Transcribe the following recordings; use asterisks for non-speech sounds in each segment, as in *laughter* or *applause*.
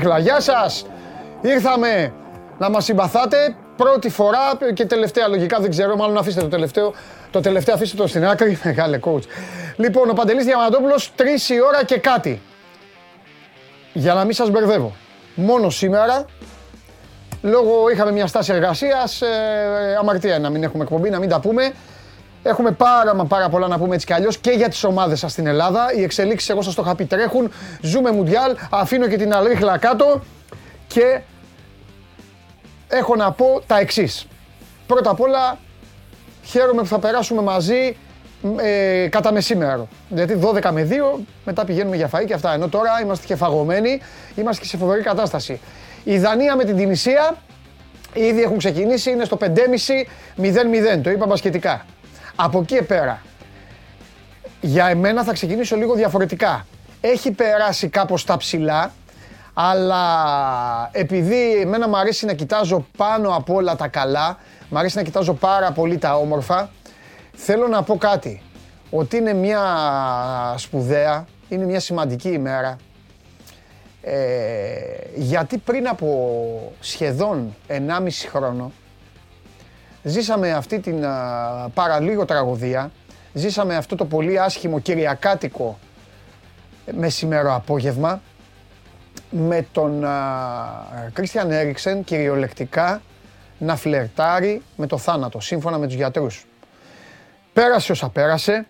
Καλή είναι η Αλέριχλα. Γεια σας. Ήρθαμε να μας συμπαθάτε πρώτη φορά και τελευταία λογικά δεν ξέρω, μάλλον αφήστε το τελευταίο. Το τελευταίο αφήστε το στην άκρη. *laughs* Μεγάλε coach. Λοιπόν, ο Παντελής Διαμαντόπουλος, τρεις η ώρα και κάτι. Για να μην σας μπερδεύω. Μόνο σήμερα, λόγω είχαμε μια στάση εργασίας, ε, αμαρτία να μην έχουμε εκπομπή, να μην τα πούμε. Έχουμε πάρα μα πάρα πολλά να πούμε έτσι κι αλλιώς και για τις ομάδες σας στην Ελλάδα. Οι εξελίξεις, εγώ σας το είχα πει, τρέχουν. Ζούμε Μουντιάλ, αφήνω και την αλρίχλα κάτω και έχω να πω τα εξής. Πρώτα απ' όλα, χαίρομαι που θα περάσουμε μαζί ε, κατά μεσήμερο. Γιατί 12 με 2 μετά πηγαίνουμε για φαΐ και αυτά. Ενώ τώρα είμαστε και φαγωμένοι, είμαστε και σε φοβερή κατάσταση. Η Δανία με την Τινησία ήδη έχουν ξεκινήσει, είναι στο 5,5-0-0. Το είπα μπασκετικά. Από εκεί πέρα, για εμένα θα ξεκινήσω λίγο διαφορετικά. Έχει περάσει κάπως τα ψηλά, αλλά επειδή εμένα μου αρέσει να κοιτάζω πάνω από όλα τα καλά, μου αρέσει να κοιτάζω πάρα πολύ τα όμορφα, θέλω να πω κάτι. Ότι είναι μια σπουδαία, είναι μια σημαντική ημέρα. Ε, γιατί πριν από σχεδόν 1,5 χρόνο ζήσαμε αυτή την παραλίγο τραγωδία, ζήσαμε αυτό το πολύ άσχημο κυριακάτικο μεσημέρο απόγευμα με τον Κρίστιαν Έριξεν κυριολεκτικά να φλερτάρει με το θάνατο, σύμφωνα με τους γιατρούς. Πέρασε όσα πέρασε,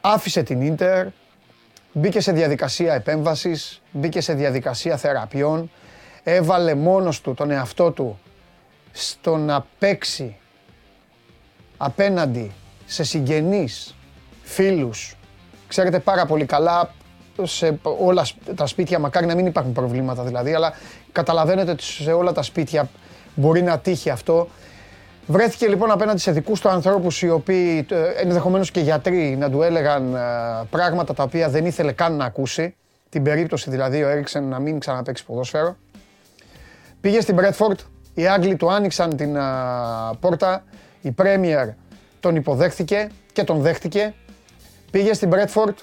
άφησε την Ίντερ, μπήκε σε διαδικασία επέμβασης, μπήκε σε διαδικασία θεραπείων, έβαλε μόνος του τον εαυτό του στο να παίξει απέναντι σε συγγενείς, φίλους. Ξέρετε πάρα πολύ καλά σε όλα τα σπίτια, μακάρι να μην υπάρχουν προβλήματα δηλαδή, αλλά καταλαβαίνετε ότι σε όλα τα σπίτια μπορεί να τύχει αυτό. Βρέθηκε λοιπόν απέναντι σε δικούς του ανθρώπους οι οποίοι ε, ενδεχομένως και γιατροί να του έλεγαν ε, πράγματα τα οποία δεν ήθελε καν να ακούσει. Την περίπτωση δηλαδή ο Έριξεν να μην ξαναπαίξει ποδόσφαιρο. Πήγε στην Μπρέτφορντ, οι Άγγλοι του άνοιξαν την πόρτα, η Πρέμιερ τον υποδέχθηκε και τον δέχτηκε. Πήγε στην Μπρέτφορντ,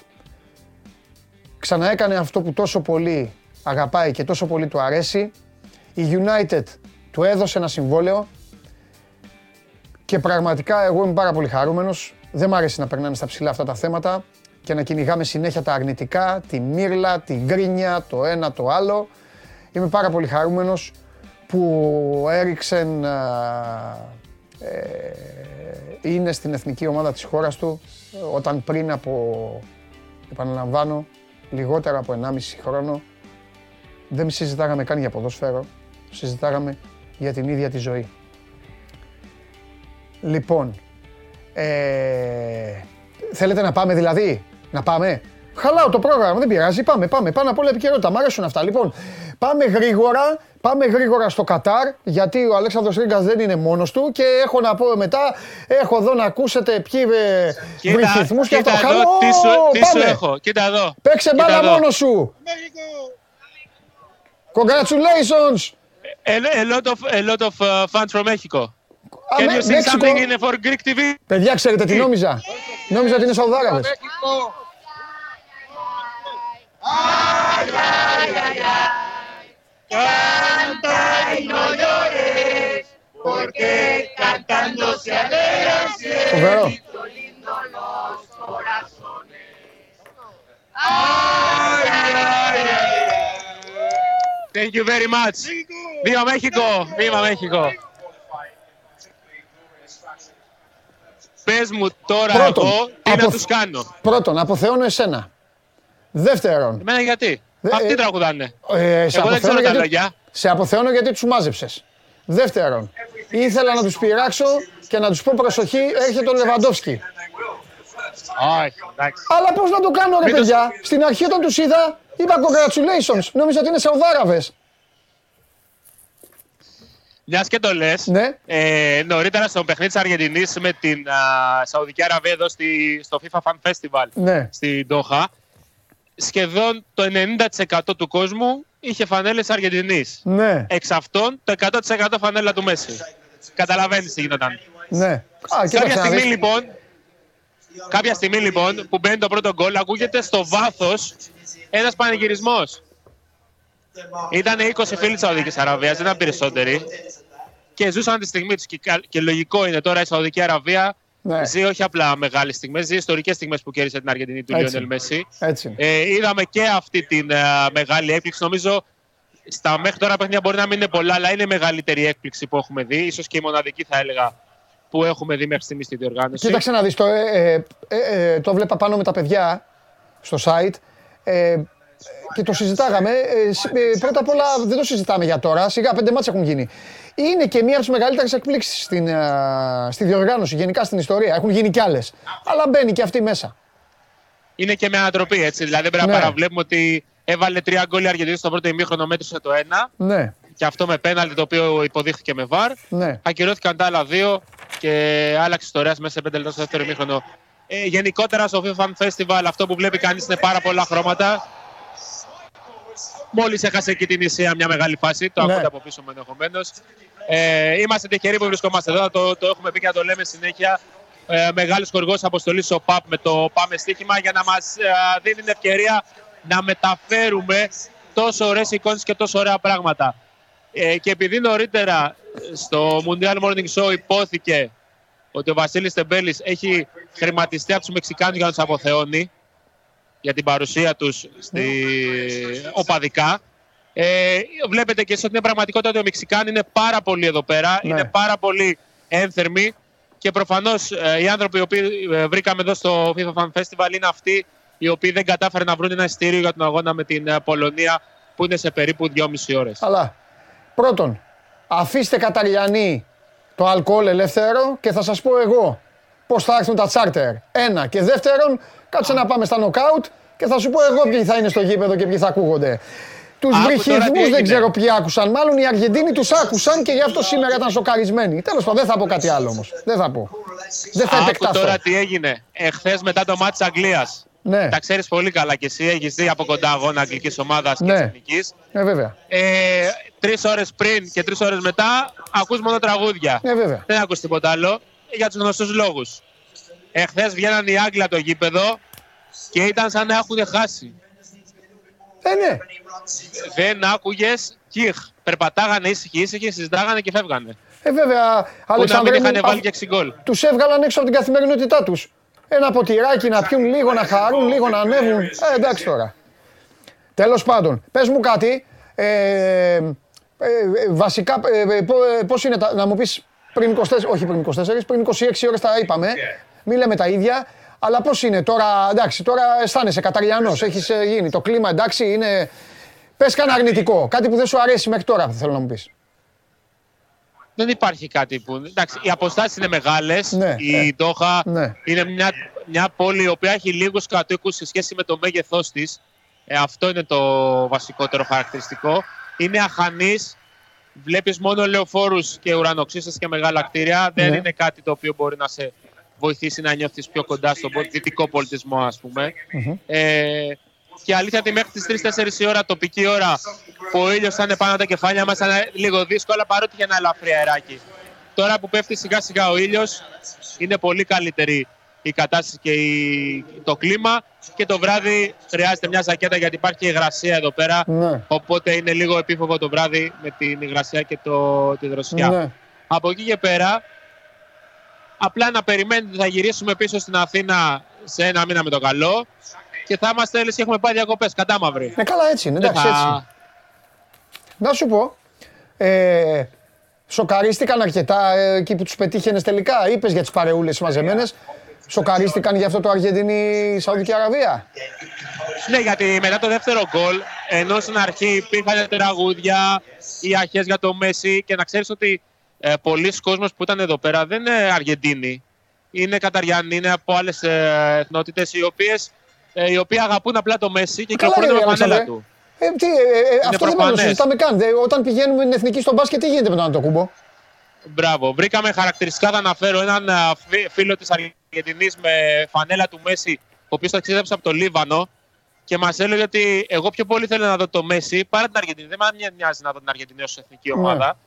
ξαναέκανε αυτό που τόσο πολύ αγαπάει και τόσο πολύ του αρέσει. Η United του έδωσε ένα συμβόλαιο και πραγματικά εγώ είμαι πάρα πολύ χαρούμενος. Δεν μ' αρέσει να περνάνε στα ψηλά αυτά τα θέματα και να κυνηγάμε συνέχεια τα αρνητικά, τη μύρλα, τη γκρίνια, το ένα το άλλο. Είμαι πάρα πολύ χαρούμενος που έριξεν ε, είναι στην εθνική ομάδα της χώρας του όταν πριν από, επαναλαμβάνω, λιγότερα από 1,5 χρόνο δεν συζητάγαμε καν για ποδόσφαιρο, συζητάγαμε για την ίδια τη ζωή. Λοιπόν, ε, θέλετε να πάμε δηλαδή, να πάμε; Χαλάω το πρόγραμμα, δεν πειράζει, πάμε, πάμε, πάνω απ' όλα επικαιρότητα, μ' αρέσουν αυτά. Λοιπόν, πάμε γρήγορα, πάμε γρήγορα στο Κατάρ, γιατί ο Αλέξανδρος Ρίγκας δεν είναι μόνος του και έχω να πω μετά, έχω εδώ να ακούσετε ποιοι ε, βριθισμούς και αυτό. Χαλό, τι σου, τι σου έχω, κοίτα εδώ. Παίξε μπάλα μόνος σου. Congratulations! A, a lot of, a lot of uh, fans from Mexico. Can you see something in for Greek TV? Παιδιά, ξέρετε τι νόμιζα; Νόμιζα ότι είναι Σαουδάραβες. Ay, ay, ay, ay. Canta y no llores, porque cantando se alegran siempre. lindo los corazones. Ay, ay, ay, Thank you very much. Viva México, viva México. Πες μου τώρα Πρώτον, εγώ τι απο... να τους κάνω. Πρώτον, αποθεώνω εσένα. Δεύτερον. Εμένα γιατί. Αυτοί τραγουδάνε; Ε, σε, αποθεώνω γιατί, σε αποθεώνω γιατί τους μάζεψες. Δεύτερον, ήθελα να τους πειράξω και να τους πω προσοχή, έρχεται ο Λεβαντόφσκι. Αλλά πώς να το κάνω ρε παιδιά; Στην αρχή όταν τους είδα, είπα congratulations. Νόμιζα ότι είναι Σαουδάραβες. Μιας και το λες, ναι. ε, νωρίτερα στο παιχνίδι της Αργεντινής με την α, Σαουδική Αραβία εδώ στη, στο FIFA Fan Festival ναι. στην Ντόχα, σχεδόν το 90% του κόσμου είχε φανέλες Αργεντινής. Ναι. Εξ αυτών το 100% φανέλα του Μέση. Καταλαβαίνεις τι γινόταν. Ναι. Α, Κάποια στιγμή λοιπόν. Κάποια στιγμή λοιπόν που μπαίνει το πρώτο γκολ, ακούγεται στο βάθος ένας πανηγυρισμός. Ήταν 20 φίλοι της Σαουδικής Αραβίας, δεν ήταν περισσότεροι. Και ζούσαν τη στιγμή τους. Και, και λογικό είναι τώρα η Σαουδική Αραβία Ναι. ζει όχι απλά μεγάλες στιγμές, ζει ιστορικές στιγμές που κέρδισε την Αργεντινή του Έτσι. Λιόνελ Μέση. Έτσι. Ε, είδαμε και αυτή την ε, μεγάλη έκπληξη. Νομίζω στα μέχρι τώρα παιχνίδια μπορεί να μην είναι πολλά, αλλά είναι η μεγαλύτερη έκπληξη που έχουμε δει. Ίσως και η μοναδική θα έλεγα που έχουμε δει μέχρι στιγμής στη διοργάνωση. Κοίταξε να δεις, το, ε, ε, ε, ε, το βλέπα πάνω με τα παιδιά στο site ε, και το συζητάγαμε. Ε, σ- ε, πρώτα απ' όλα δεν το συζητάμε για τώρα, σιγά πέντε μάτς έχουν γίνει. Είναι και μία από τις μεγαλύτερες εκπλήξεις στην, ε, στη διοργάνωση, γενικά στην ιστορία. Έχουν γίνει κι άλλες. Αλλά μπαίνει και αυτή μέσα. Είναι και με ανατροπή έτσι. Δηλαδή πρέπει Ναι. να παραβλέπουμε ότι έβαλε τρία γκολ η Αργεντινή στο πρώτο ημίχρονο, μέτρησε το ένα. Ναι, Και αυτό με πέναλτι το οποίο υποδείχθηκε με βαρ. ναι. Ακυρώθηκαν τα άλλα δύο και άλλαξε ιστορία μέσα σε πέντε λεπτά στο δεύτερο ημίχρονο. Ε, γενικότερα στο FIFA Fan Festival αυτό που βλέπει κανείς είναι πάρα πολλά χρώματα. Μόλις έχασε και την Ισία μια μεγάλη φάση, το Ναι. ακούτε από πίσω μου ενδεχομένως. Ε, είμαστε τυχεροί που βρισκόμαστε εδώ, το, το έχουμε πει και να το λέμε συνέχεια. Ε, Μεγάλος χορηγός αποστολής ο ΠΑΠ με το Πάμε Στοίχημα για να μας ε, δίνει την ευκαιρία να μεταφέρουμε τόσο ωραίες εικόνες και τόσο ωραία πράγματα. Ε, και επειδή νωρίτερα στο Mundial Morning Show υπόθηκε ότι ο Βασίλης Τεμπέλης έχει χρηματιστεί από τους Μεξικάνους για να τους αποθεώνει για την παρουσία τους στη... οπαδικά. Ε, βλέπετε και εσείς ότι είναι πραγματικότητα ότι οι Μεξικάνοι είναι πάρα πολύ εδώ πέρα, Ναι. είναι πάρα πολύ ένθερμοι και προφανώς ε, οι άνθρωποι οι οποίοι ε, βρήκαμε εδώ στο FIFA Fan Festival είναι αυτοί οι οποίοι δεν κατάφεραν να βρουν ένα ειστήριο για τον αγώνα με την ε, Πολωνία που είναι σε περίπου 2,5 ώρες. Αλλά πρώτον, αφήστε Καταριανή το αλκοόλ ελεύθερο και θα σας πω εγώ πώς θα έρθουν τα τσάρτερ. Ένα. Και δεύτερον, κάτσε να πάμε στα νοκάουτ και θα σου πω εγώ ποιοι θα είναι στο γήπεδο και ποιοι θα ακούγονται. Τους Άκου τώρα τι βρυχισμούς δεν έγινε. ξέρω ποιοι άκουσαν. Μάλλον οι Αργεντίνοι τους άκουσαν και γι' αυτό σήμερα ήταν σοκαρισμένοι. Τέλος πάντων, δεν θα πω κάτι άλλο όμως. Δεν θα πω. Δεν θα Άκου επεκταθώ. τώρα τι έγινε. Εχθές μετά το μάτι της Αγγλίας. Ναι, Τα ξέρεις πολύ καλά κι εσύ. Έχεις δει από κοντά αγώνα αγγλικής ομάδας και Ναι. της εθνικής. ε, βέβαια. Ε, τρεις ώρες πριν και τρεις ώρες μετά ακούς μόνο τραγούδια. Ε, βέβαια. Δεν ακούς τίποτα άλλο για τους γνωστούς λόγους. Εχθές βγαίναν οι Άγγλοι από το γήπεδο και ήταν σαν να έχουν χάσει. Ε, ναι. Δεν άκουγες κιχ. Περπατάγανε ήσυχοι, ήσυχοι, συζητάγανε και φεύγανε. Ε, βέβαια. Που να Αλεξάνδρε μην μου, είχαν α- βάλει και 6 γκολ. τους έβγαλαν έξω από την καθημερινότητά τους. Ένα ποτηράκι να πιούν λίγο, να χαρούν, λίγο να ανέβουν. Ε, εντάξει τώρα. Τέλος πάντων, πες μου κάτι. Ε, ε, ε, βασικά, ε, ε, πο- ε, πώς είναι, τα, να μου πεις πριν 24, όχι πριν 24, πριν 26 ώρες τα είπαμε. Μην λέμε τα ίδια. Αλλά πώς είναι τώρα, εντάξει, τώρα αισθάνεσαι καταριανός, έχεις ε, γίνει. Το κλίμα εντάξει είναι... Πες κανένα αρνητικό, κάτι που δεν σου αρέσει μέχρι τώρα θέλω να μου πεις. Δεν υπάρχει κάτι που. Εντάξει, οι αποστάσεις είναι μεγάλες. Ναι, η ε, Ντόχα ναι. είναι μια, μια πόλη η οποία έχει λίγους κατοίκους σε σχέση με το μέγεθός της. Ε, αυτό είναι το βασικότερο χαρακτηριστικό. Είναι αχανής. Βλέπεις μόνο λεωφόρους και ουρανοξύστες και μεγάλα κτίρια. Δεν Ναι. είναι κάτι το οποίο μπορεί να σε βοηθήσει να νιώθεις πιο κοντά στον πο- δυτικό πολιτισμό, ας πούμε. Ε, και αλήθεια ότι μέχρι τις 3-4 η ώρα, τοπική ώρα, που ο ήλιος θα είναι πάνω από τα κεφάλια μας, θα είναι λίγο δύσκολο παρότι για ένα ελαφρύ αεράκι. Τώρα που πέφτει σιγά σιγά ο ήλιος, είναι πολύ καλύτερη η κατάσταση και η- το κλίμα. Και το βράδυ χρειάζεται μια ζακέτα γιατί υπάρχει και υγρασία εδώ πέρα. Ναι. Οπότε είναι λίγο επίφοβο το βράδυ με την υγρασία και το, τη δροσιά. Ναι. Από εκεί και πέρα, απλά να περιμένετε ότι θα γυρίσουμε πίσω στην Αθήνα σε ένα μήνα με το καλό και θα είμαστε λες και έχουμε πάει διακοπές, κατά μαύρη. Ναι, καλά έτσι είναι, εντάξει Δεν έτσι. είναι. Να σου πω, ε, σοκαρίστηκαν αρκετά ε, εκεί που τους πετύχαινες τελικά. Είπες για τις παρεούλες μαζεμένες. Σοκαρίστηκαν για αυτό το Αργεντινή-Σαουδική Αραβία. Ναι, γιατί μετά το δεύτερο γκολ, ενώ στην αρχή υπήρχαν τραγούδια ή αρχές για το Μέση και να ξέρεις ότι ε, πολλοί κόσμος που ήταν εδώ πέρα δεν είναι Αργεντίνοι. Είναι Καταριανοί, είναι από άλλες ε, εθνότητες οι οποίες ε, οι οποίοι αγαπούν απλά το Μέση και Καλά, κυκλοφορούν ρε, με φανέλα Αλέξανδρε. του. Ε, τι, ε, ε, αυτό δεν μπορούμε να το προφανές. συζητάμε καν. Δε, όταν πηγαίνουμε την εθνική στον μπάσκετ, τι γίνεται με τον Αντοκούμπο. Μπράβο. Βρήκαμε χαρακτηριστικά, θα αναφέρω έναν α, φι- φίλο της Αργεντινής με φανέλα του Μέση, ο οποίος ταξίδεψε από το Λίβανο και μας έλεγε ότι εγώ πιο πολύ θέλω να δω το Μέση παρά την Αργεντινή. Δεν με νοιάζει να δω την Αργεντινή ως εθνική ομάδα.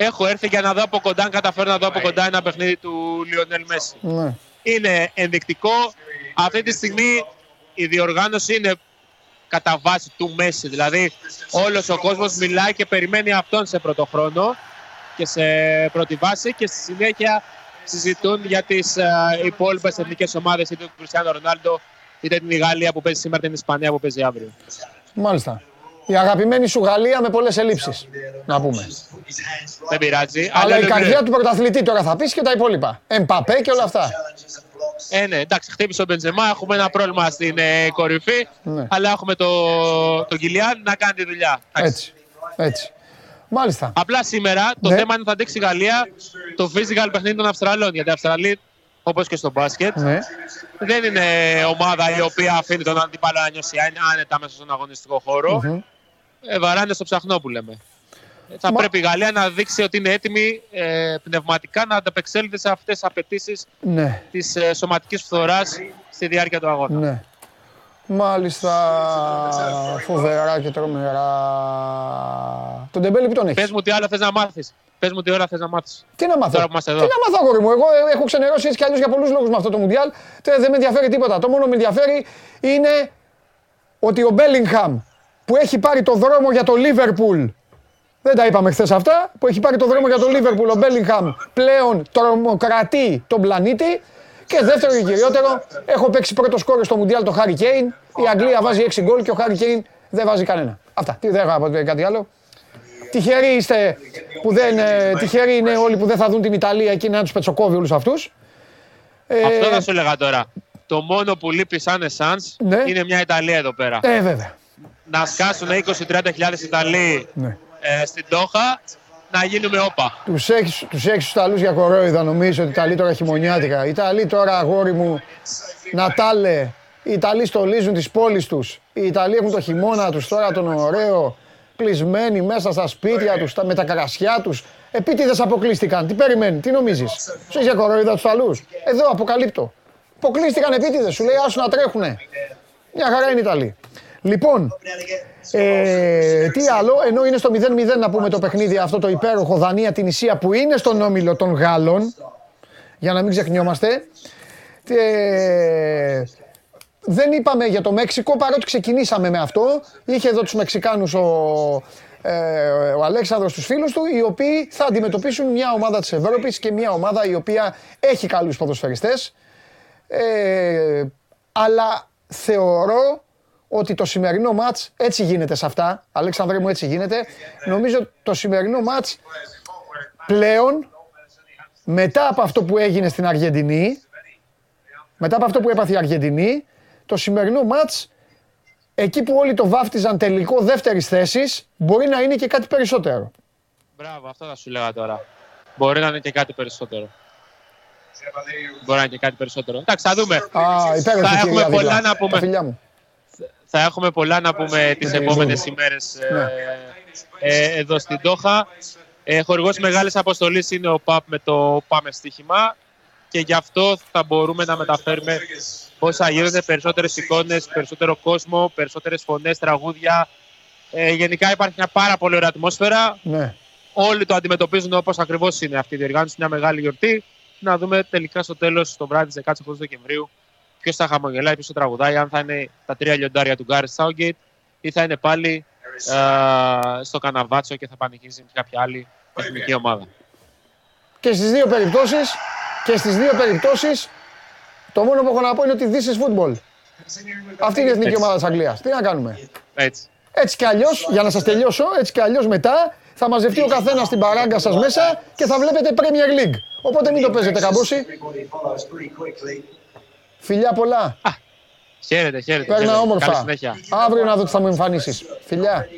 Έχω έρθει για να δω από κοντά, αν καταφέρω να δω από κοντά ένα παιχνίδι του Λιονέλ Μέση. Ναι. είναι ενδεικτικό. Αυτή τη στιγμή η διοργάνωση είναι κατά βάση του Μέση. Δηλαδή όλος ο κόσμος μιλάει και περιμένει αυτόν σε πρώτο χρόνο και σε πρώτη βάση και στη συνέχεια συζητούν για τις uh, υπόλοιπες εθνικές ομάδες είτε του Κριστιανό Ρονάλντο είτε την Γαλλία που παίζει σήμερα την Ισπανία που παίζει αύριο. Μάλιστα. Η αγαπημένη σου Γαλλία με πολλές ελλείψεις, να πούμε. Δεν πειράζει. Αλλά η καρδιά του πρωταθλητή τώρα θα πεις και τα υπόλοιπα. Εμπαπέ και όλα αυτά. Ε, ναι, εντάξει, χτύπησε ο Μπεντζεμά. Έχουμε ένα πρόβλημα στην ε, κορυφή. Ναι. Αλλά έχουμε τον το Κιλιάν να κάνει τη δουλειά. Έτσι. Έτσι. Μάλιστα. Απλά σήμερα το ναι. θέμα είναι θα αντέξει η Γαλλία το physical παιχνίδι των Αυστραλών. Γιατί οι Αυστραλοί, όπως και στο μπάσκετ, ναι. δεν είναι ομάδα η οποία αφήνει τον αντίπαλο να νιώσει άνετα μέσα στον αγωνιστικό χώρο. Mm-hmm. Ε, βαράνε στο ψαχνό που λέμε θα πρέπει η Γαλλία να δείξει ότι είναι έτοιμη ε, πνευματικά να ανταπεξέλθει σε αυτές τις απαιτήσεις ναι. της ε, σωματικής φθοράς στη διάρκεια του αγώνα. Ναι. Μάλιστα, φοβερά και τρομερά. Τον Ντεμπέλη που τον έχεις; Πες μου τι άλλο θες να μάθεις. Πες μου τι ώρα θες να μάθεις. Τι να μάθω; Τώρα που Τι να μάθω, αγόρι μου; Εγώ έχω ξενερώσει έτσι κι αλλιώς για πολλούς λόγους με αυτό το Μουντιάλ. Δεν με ενδιαφέρει τίποτα. Το μόνο που με ενδιαφέρει είναι ότι ο Μπέλιγχαμ που έχει πάρει το δρόμο για το Λίβερπουλ δεν τα είπαμε χθες αυτά. Που έχει πάρει το δρόμο για το Λίβερπουλ. Ο Μπέλιγχαμ πλέον τρομοκρατεί τον πλανήτη. Και δεύτερο και κυριότερο, έχω παίξει πρώτο σκόρ στο Μουντιάλ το Χάρι Κέιν. Η Αγγλία βάζει 6 γκολ και ο Χάρι Κέιν δεν βάζει κανένα. Αυτά. Τι δεν έχω κάτι άλλο. Τυχεροί είστε που δεν. Ε, τυχεροί είναι όλοι που δεν θα δουν την Ιταλία και να τους πετσοκόβει όλους αυτούς. Ε, Αυτό θα σου έλεγα τώρα. Το μόνο που λείπει σαν εσάνς ναι. είναι μια Ιταλία εδώ πέρα. Ε, βέβαια. Να σκάσουν 20-30 Ιταλοί ναι ε, στην Τόχα να γίνουμε όπα. Τους έχεις, τους έχεις τους για κορόιδα νομίζω ότι οι Ιταλοί τώρα χειμωνιάτικα. Οι Ιταλοί τώρα αγόρι μου Νατάλε. Οι Ιταλοί στολίζουν τις πόλεις τους. Οι Ιταλοί έχουν το χειμώνα τους τώρα τον ωραίο. Κλεισμένοι μέσα στα σπίτια τους, με τα καρασιά τους. Επίτηδες αποκλείστηκαν. Τι περιμένει, τι νομίζεις; Σου για κορόιδα τους Ιταλούς; Εδώ αποκαλύπτω. Αποκλείστηκαν επίτηδες, σου λέει άσου να τρέχουνε. Μια χαρά είναι οι Ιταλοί. Λοιπόν, ε, τι άλλο, ενώ είναι στο 0-0 να πούμε το παιχνίδι αυτό το υπέροχο Δανία την Ισία που είναι στον όμιλο των Γάλλων, για να μην ξεχνιόμαστε. Ε, δεν είπαμε για το Μέξικο παρότι ξεκινήσαμε με αυτό. Είχε εδώ τους Μεξικάνους ο, ε, ο Αλέξανδρος τους φίλους του οι οποίοι θα αντιμετωπίσουν μια ομάδα της Ευρώπης και μια ομάδα η οποία έχει καλούς ποδοσφαιριστές. Ε, αλλά θεωρώ ότι το σημερινό μάτς έτσι γίνεται σε αυτά. Αλέξανδρέ μου έτσι γίνεται. Νομίζω το σημερινό μάτς πλέον μετά από αυτό που έγινε στην Αργεντινή μετά από αυτό που έπαθε η Αργεντινή το σημερινό μάτς εκεί που όλοι το βάφτιζαν τελικό δεύτερης θέσης μπορεί να είναι και κάτι περισσότερο. Μπράβο, αυτό θα σου λέγα τώρα. Μπορεί να είναι και κάτι περισσότερο. Μπορεί να είναι και κάτι περισσότερο. Εντάξει, θα δούμε. Α, θα έχουμε πολλά να πούμε θα έχουμε πολλά να πούμε τις επόμενες ημέρες ε, ναι. ε, εδώ στην Τόχα. Ε, χορηγός μεγάλης αποστολής είναι ο ΠΑΠ με το Πάμε Στοίχημα και γι' αυτό θα μπορούμε να μεταφέρουμε όσα γίνονται, περισσότερες εικόνες, περισσότερο κόσμο, περισσότερες φωνές, τραγούδια. Ε, γενικά υπάρχει μια πάρα πολύ ωραία ατμόσφαιρα. Ναι. Όλοι το αντιμετωπίζουν όπως ακριβώς είναι αυτή η διοργάνωση, μια μεγάλη γιορτή. Να δούμε τελικά στο τέλος, το βράδυ της 16 Δεκεμβρίου, ποιος θα χαμογελάει, ποιος θα τραγουδάει, αν θα είναι τα τρία λιοντάρια του Γκάρι Σάουγκέιτ ή θα είναι πάλι ε, στο Καναβάτσο και θα πανηγυρίζει με κάποια άλλη εθνική ομάδα. Και στις δύο περιπτώσεις, και στις δύο περιπτώσεις, το μόνο που έχω να πω είναι ότι this is football. Αυτή είναι η εθνική ομάδα της Αγγλίας. Τι να κάνουμε; Έτσι. Έτσι κι αλλιώς, για να σας τελειώσω, έτσι κι αλλιώς μετά θα μαζευτεί ο καθένας στην παράγκα σας μέσα και θα βλέπετε Premier League. Οπότε μην το παίζετε καμπούση. Φιλιά πολλά. Α, χαίρετε, χαίρετε. Παίρνα όμορφα. Αύριο να δω τι θα μου εμφανίσεις. Φιλιά.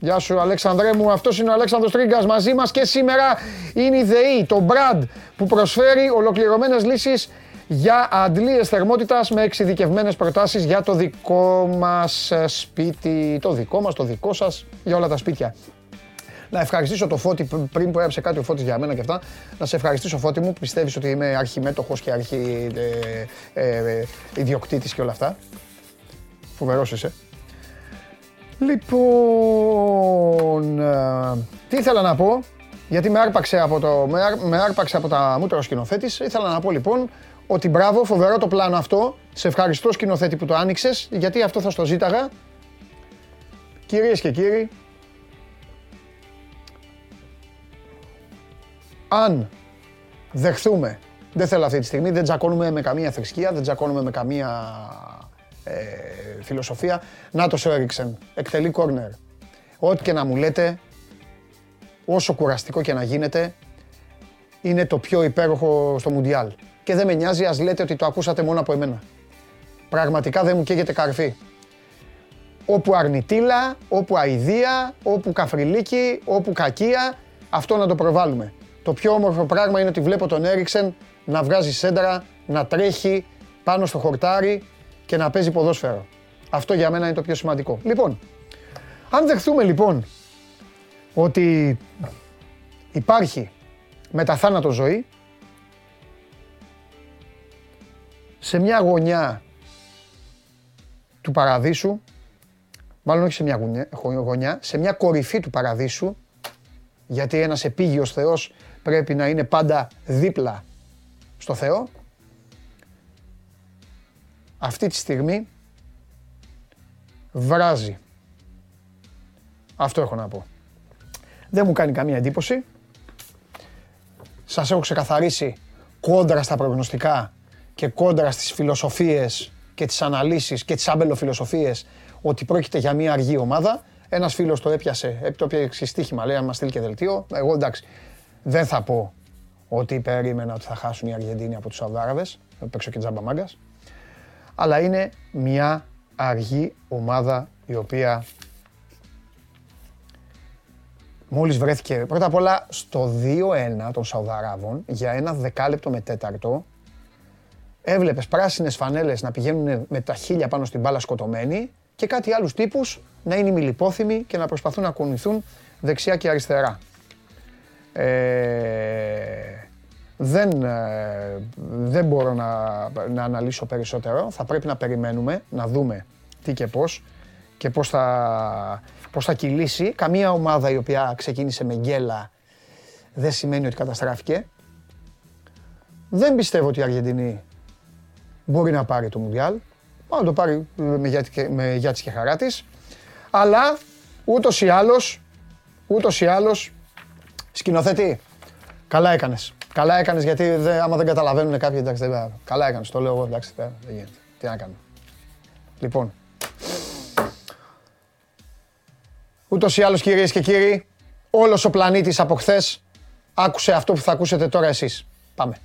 Γεια σου Αλέξανδρέ μου, αυτός είναι ο Αλέξανδρος Τρίγκας μαζί μας και σήμερα είναι η ΔΕΗ, το Brad που προσφέρει ολοκληρωμένες λύσεις για αντλίες θερμότητας με εξειδικευμένες προτάσεις για το δικό μας σπίτι, το δικό μας, το δικό σας, για όλα τα σπίτια. Να ευχαριστήσω το Φώτη πριν που έπαιξε κάτι ο Φώτης για μένα και αυτά. Να σε ευχαριστήσω Φώτη μου που πιστεύεις ότι είμαι αρχιμέτοχος και αρχι ε, ε, ιδιοκτήτης και όλα αυτά. Φοβερός είσαι. Λοιπόν, ε, τι ήθελα να πω. γιατί με άρπαξε από, το, με, άρ, με άρπαξε από τα μούτρα ο σκηνοθέτης. Ήθελα να πω λοιπόν ότι μπράβο, φοβερό το πλάνο αυτό. Σε ευχαριστώ σκηνοθέτη που το άνοιξες, γιατί αυτό θα στο ζήταγα. Κυρίες και κύριοι, αν δεχθούμε, δεν θέλω αυτή τη στιγμή, δεν τζακώνουμε με καμία θρησκεία, δεν τζακώνουμε με καμία ε, φιλοσοφία. Νάτος ο Έριξεν, εκτελεί κόρνερ. Ό,τι και να μου λέτε, όσο κουραστικό και να γίνεται, είναι το πιο υπέροχο στο Μουντιάλ. Και δεν με νοιάζει, ας λέτε ότι το ακούσατε μόνο από εμένα. Πραγματικά δεν μου καίγεται καρφί. Όπου αρνητήλα, όπου αηδία, όπου καφριλίκι, όπου κακία, αυτό να το προβάλλουμε. Το πιο όμορφο πράγμα είναι ότι βλέπω τον Έριξεν να βγάζει σέντρα, να τρέχει πάνω στο χορτάρι και να παίζει ποδόσφαιρο. Αυτό για μένα είναι το πιο σημαντικό. Λοιπόν, αν δεχθούμε λοιπόν ότι υπάρχει μεταθάνατο ζωή, σε μια γωνιά του παραδείσου, μάλλον όχι σε μια γωνιά, σε μια κορυφή του παραδείσου, γιατί ένας επίγειος Θεός πρέπει να είναι πάντα δίπλα στο Θεό, αυτή τη στιγμή βράζει. Αυτό έχω να πω. Δεν μου κάνει καμία εντύπωση. Σας έχω ξεκαθαρίσει κόντρα στα προγνωστικά και κόντρα στις φιλοσοφίες και τις αναλύσεις και τις άμπελοφιλοσοφίες ότι πρόκειται για μια αργή ομάδα. Ένας φίλος το έπιασε, το έπιασε στοίχημα, λέει, αν μας στείλει και δελτίο. Εγώ εντάξει, δεν θα πω ότι περίμενα ότι θα χάσουν οι Αργεντίνοι από τους Σαουδάραβες, θα παίξω και τζάμπα μάγκας. Αλλά είναι μια αργή ομάδα η οποία μόλις βρέθηκε πρώτα απ' όλα στο 2-1 των Σαουδαράβων για ένα δεκάλεπτο με τέταρτο έβλεπες πράσινες φανέλες να πηγαίνουν με τα χίλια πάνω στην μπάλα σκοτωμένοι και κάτι άλλους τύπους να είναι μιλιπόθυμοι και να προσπαθούν να κουνηθούν δεξιά και αριστερά. Ε, δεν, ε, δεν μπορώ να, να αναλύσω περισσότερο. Θα πρέπει να περιμένουμε, να δούμε τι και πώς και πώς θα, πώς θα κυλήσει. Καμία ομάδα η οποία ξεκίνησε με γκέλα δεν σημαίνει ότι καταστράφηκε. Δεν πιστεύω ότι η Αργεντινή μπορεί να πάρει το Μουντιάλ. να το πάρει με γιάτι, με γιάτι και χαρά της. Αλλά ούτως ή άλλως, ούτως ή άλλως, σκηνοθέτη, καλά έκανες. Καλά έκανες γιατί δε, άμα δεν καταλαβαίνουν κάποιοι, εντάξει, δεν, καλά έκανες, το λέω εγώ, εντάξει, δεν, γίνεται. Τι να κάνω. Λοιπόν, ούτως ή άλλως κυρίες και κύριοι, όλος ο πλανήτης από χθες άκουσε αυτό που θα ακούσετε τώρα εσείς. Πάμε.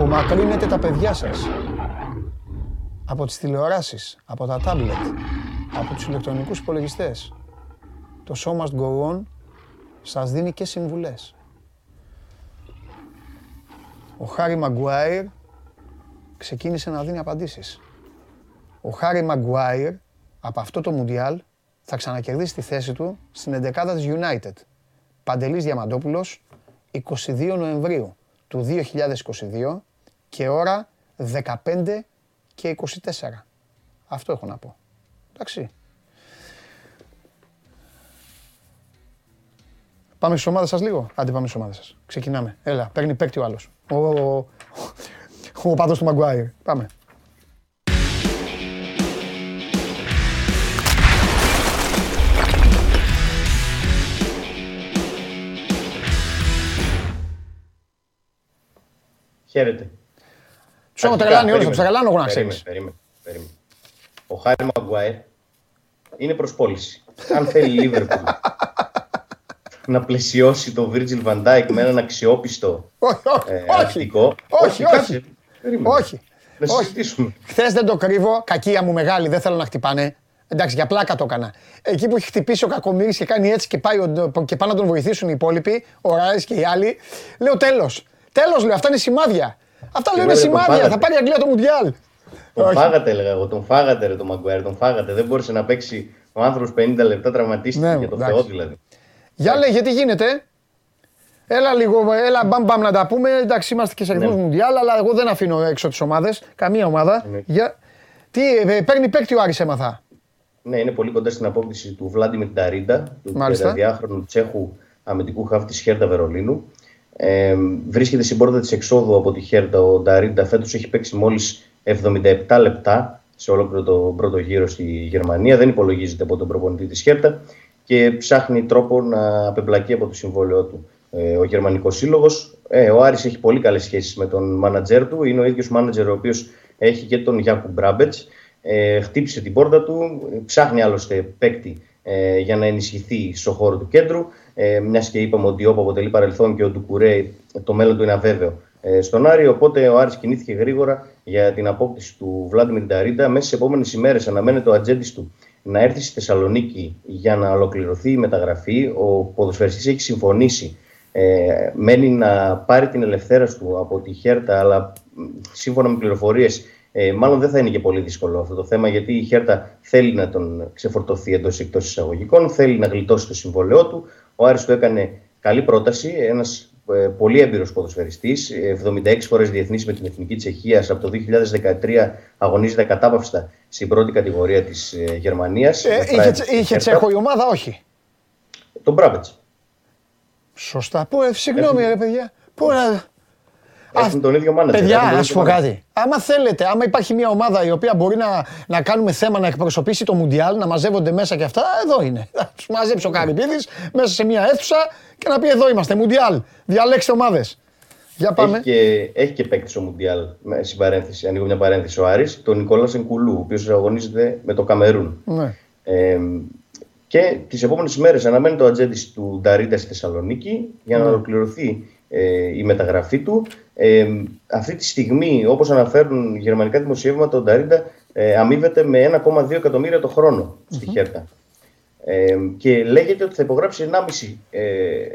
Απομακρύνετε τα παιδιά σας από τις τηλεοράσεις, από τα τάμπλετ, από τους ηλεκτρονικούς υπολογιστές. Το show must go on σας δίνει και συμβουλές. Ο Χάρι Μαγκουάιρ ξεκίνησε να δίνει απαντήσεις. Ο Χάρι Μαγκουάιρ από αυτό το Μουντιάλ θα ξανακερδίσει τη θέση του στην 11 της United. Παντελής Διαμαντόπουλος, 22 Νοεμβρίου του 2022 και ώρα 15 και 24. Αυτό έχω να πω. Εντάξει. Πάμε στις ομάδες σας λίγο. Άντε πάμε στις ομάδες σας. Ξεκινάμε. Έλα, παίρνει παίκτη ο άλλος. Ο, ο, ο, ο παδός του Μαγκουάιρ. Πάμε. Χαίρετε. Του έχω τρελάνει όλους, θα τους τρελάνω εγώ να ξέρεις. Περίμενε, περίμενε. Ο Χάρη Μαγκουάιρ είναι προς πώληση. Αν θέλει η Λίβερπουλ να πλαισιώσει τον Virgil van Dijk με έναν αξιόπιστο αρχικό. Όχι, όχι. Όχι. Να συζητήσουμε. Χθες δεν το κρύβω, κακία μου μεγάλη, δεν θέλω να χτυπάνε. Εντάξει, για πλάκα το έκανα. Εκεί που έχει χτυπήσει ο Κακομήρη και κάνει έτσι και, πάει, και πάνε να τον βοηθήσουν οι υπόλοιποι, ο Ράις και οι άλλοι, λέω τέλος. Τέλος, λέω, αυτά είναι σημάδια. Αυτά λέω είναι σημάδια. Θα πάρει η Αγγλία το Μουντιάλ. Τον φάγατε, έλεγα εγώ. Τον φάγατε, ρε, τον Μαγκουέρ. Τον φάγατε. Δεν μπόρεσε να παίξει ο άνθρωπος 50 λεπτά τραυματίστηκε ναι, για το Θεό δηλαδή. Για λέγε, τι γίνεται. Έλα λίγο, έλα μπαμ μπαμ να τα πούμε. Εντάξει, είμαστε και σε αριθμούς Ναι. Μουντιάλ, αλλά εγώ δεν αφήνω έξω τις ομάδες. Καμία ομάδα. Ναι. Για... Τι, ε, παίρνει παίκτη ο Άρης έμαθα. Ναι, είναι πολύ κοντά στην απόκτηση του Βλάντιμιρ Νταρίντα, του Μάλιστα. 32χρονου Τσέχου αμυντικού χάφ τη Χέρτα Βερολίνου. Ε, βρίσκεται στην πόρτα της εξόδου από τη Χέρτα. Ο Νταρίντα φέτος έχει παίξει μόλις 77 λεπτά σε ολόκληρο τον πρώτο γύρο στη Γερμανία. Δεν υπολογίζεται από τον προπονητή της Χέρτα και ψάχνει τρόπο να απεμπλακεί από το συμβόλαιό του. Ε, ο Γερμανικός Σύλλογος. Ε, ο Άρης έχει πολύ καλές σχέσεις με τον μάνατζερ του. Είναι ο ίδιος μάνατζερ ο οποίος έχει και τον Γιάκου Μπράμπετ. Ε, χτύπησε την πόρτα του, ψάχνει άλλωστε παίκτη ε, για να ενισχυθεί στο χώρο του κέντρου. Ε, Μιας και είπαμε ότι όπου αποτελεί παρελθόν και ο Ντουκουρέ, το μέλλον του είναι αβέβαιο ε, στον Άρη. Οπότε ο Άρης κινήθηκε γρήγορα για την απόκτηση του Βλάντιμιρ Νταρίντα. Μέσα στις επόμενες ημέρες αναμένεται ο ατζέντης του να έρθει στη Θεσσαλονίκη για να ολοκληρωθεί η μεταγραφή. Ο ποδοσφαιριστής έχει συμφωνήσει. Ε, μένει να πάρει την ελευθέρωση του από τη Χέρτα, αλλά μ, σύμφωνα με πληροφορίες ε, μάλλον δεν θα είναι και πολύ δύσκολο αυτό το θέμα, γιατί η Χέρτα θέλει να τον ξεφορτωθεί εντός εκτός εισαγωγικών, θέλει να γλιτώσει το συμβόλαιό του. Ο Άρης του έκανε καλή πρόταση, ένας ε, πολύ έμπειρος ποδοσφαιριστής, 76 φορές διεθνής με την Εθνική Τσεχίας. Από το 2013 αγωνίζεται κατάπαυστα στην πρώτη κατηγορία της ε, Γερμανίας. Ε, είχε, τσε- είχε Τσέχο η ομάδα, όχι. Τον Μπράμπετ. Σωστά. Πού, ε, συγγνώμη ρε παιδιά. Πού να... Έχουν τον ίδιο μάνατζερ. Παιδιά, έχουν τον να ίδιο σου πω μάνατζερ. κάτι. Άμα θέλετε, άμα υπάρχει μια ομάδα η οποία μπορεί να, να κάνουμε θέμα να εκπροσωπήσει το Μουντιάλ, να μαζεύονται μέσα και αυτά, εδώ είναι. Θα τους μαζέψει ο Καρυπίδης μέσα σε μια αίθουσα και να πει εδώ είμαστε, Μουντιάλ. Διαλέξτε ομάδες. Για πάμε. Έχει και, έχει και παίκτης στο Μουντιάλ, με- στην παρένθεση, ανοίγω μια παρένθεση, ο Άρης, τον Νικόλα Σενκουλού, ο οποίος αγωνίζεται με το Καμερούν. Ναι. Ε, και τις επόμενες ημέρε αναμένει το ατζέντη του Νταρίντα στη Θεσσαλονίκη για Ναι. να ολοκληρωθεί ε, η μεταγραφή του. Ε, αυτή τη στιγμή, όπως αναφέρουν γερμανικά δημοσιεύματα, ο Νταρίντα ε, αμείβεται με 1,2 εκατομμύρια το χρόνο στη Χέρτα. Ε, και λέγεται ότι θα υπογράψει 1,5 ε,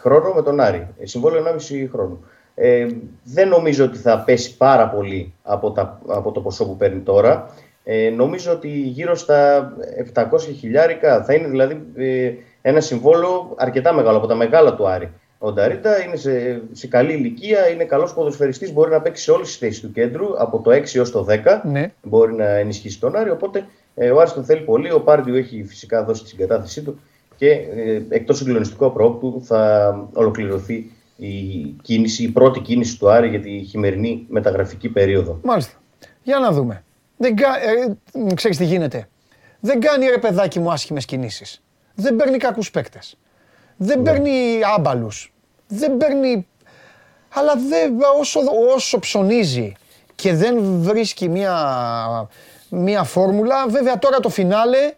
χρόνο με τον Άρη. Ε, συμβόλαιο 1,5 χρόνο. Ε, δεν νομίζω ότι θα πέσει πάρα πολύ από, τα, από το ποσό που παίρνει τώρα. Ε, νομίζω ότι γύρω στα 700 χιλιάρικα θα είναι δηλαδή ε, ένα συμβόλαιο αρκετά μεγάλο από τα μεγάλα του Άρη. Ο Νταρίντα είναι σε, σε καλή ηλικία, είναι καλός ποδοσφαιριστής, μπορεί να παίξει σε όλες τις θέσεις του κέντρου, από το 6 έως το 10 Ναι. μπορεί να ενισχύσει τον Άρη. Οπότε ε, ο Άρης τον θέλει πολύ. Ο Πάρντιου έχει φυσικά δώσει τη συγκατάθεσή του και ε, εκτός συγκλονιστικού απρόπτου θα ολοκληρωθεί η κίνηση, η πρώτη κίνηση του Άρη για τη χειμερινή μεταγραφική περίοδο. Μάλιστα. Για να δούμε. Δεν κα... ε, ξέρεις τι γίνεται. Δεν κάνει ρε παιδάκι μου άσχημες κινήσεις. Δεν παίρνει κακούς παίκτες. Δεν παίρνει άμπαλους. Δεν παίρνει... Αλλά δεν, όσο, όσο ψωνίζει και δεν βρίσκει μια, μια φόρμουλα, βέβαια τώρα το φινάλε,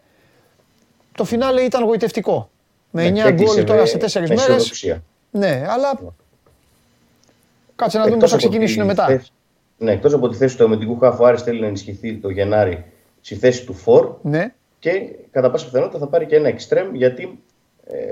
το φινάλε ήταν γοητευτικό. Με 9 Ναι, έκλεισε γκολ τώρα με- σε 4 με μέρες. αισιοδοξία. Ναι, αλλά κάτσε να δούμε Εκτός πώς θα από τη ξεκινήσουν μετά. θέση- Ναι, εκτός από τη θέση του αμυντικού χάφου, ο Άρης θέλει να ενισχυθεί το Γενάρη στη θέση του Φορ Ναι, και κατά πάσα πιθανότητα θα πάρει και ένα εξτρέμ γιατί ε,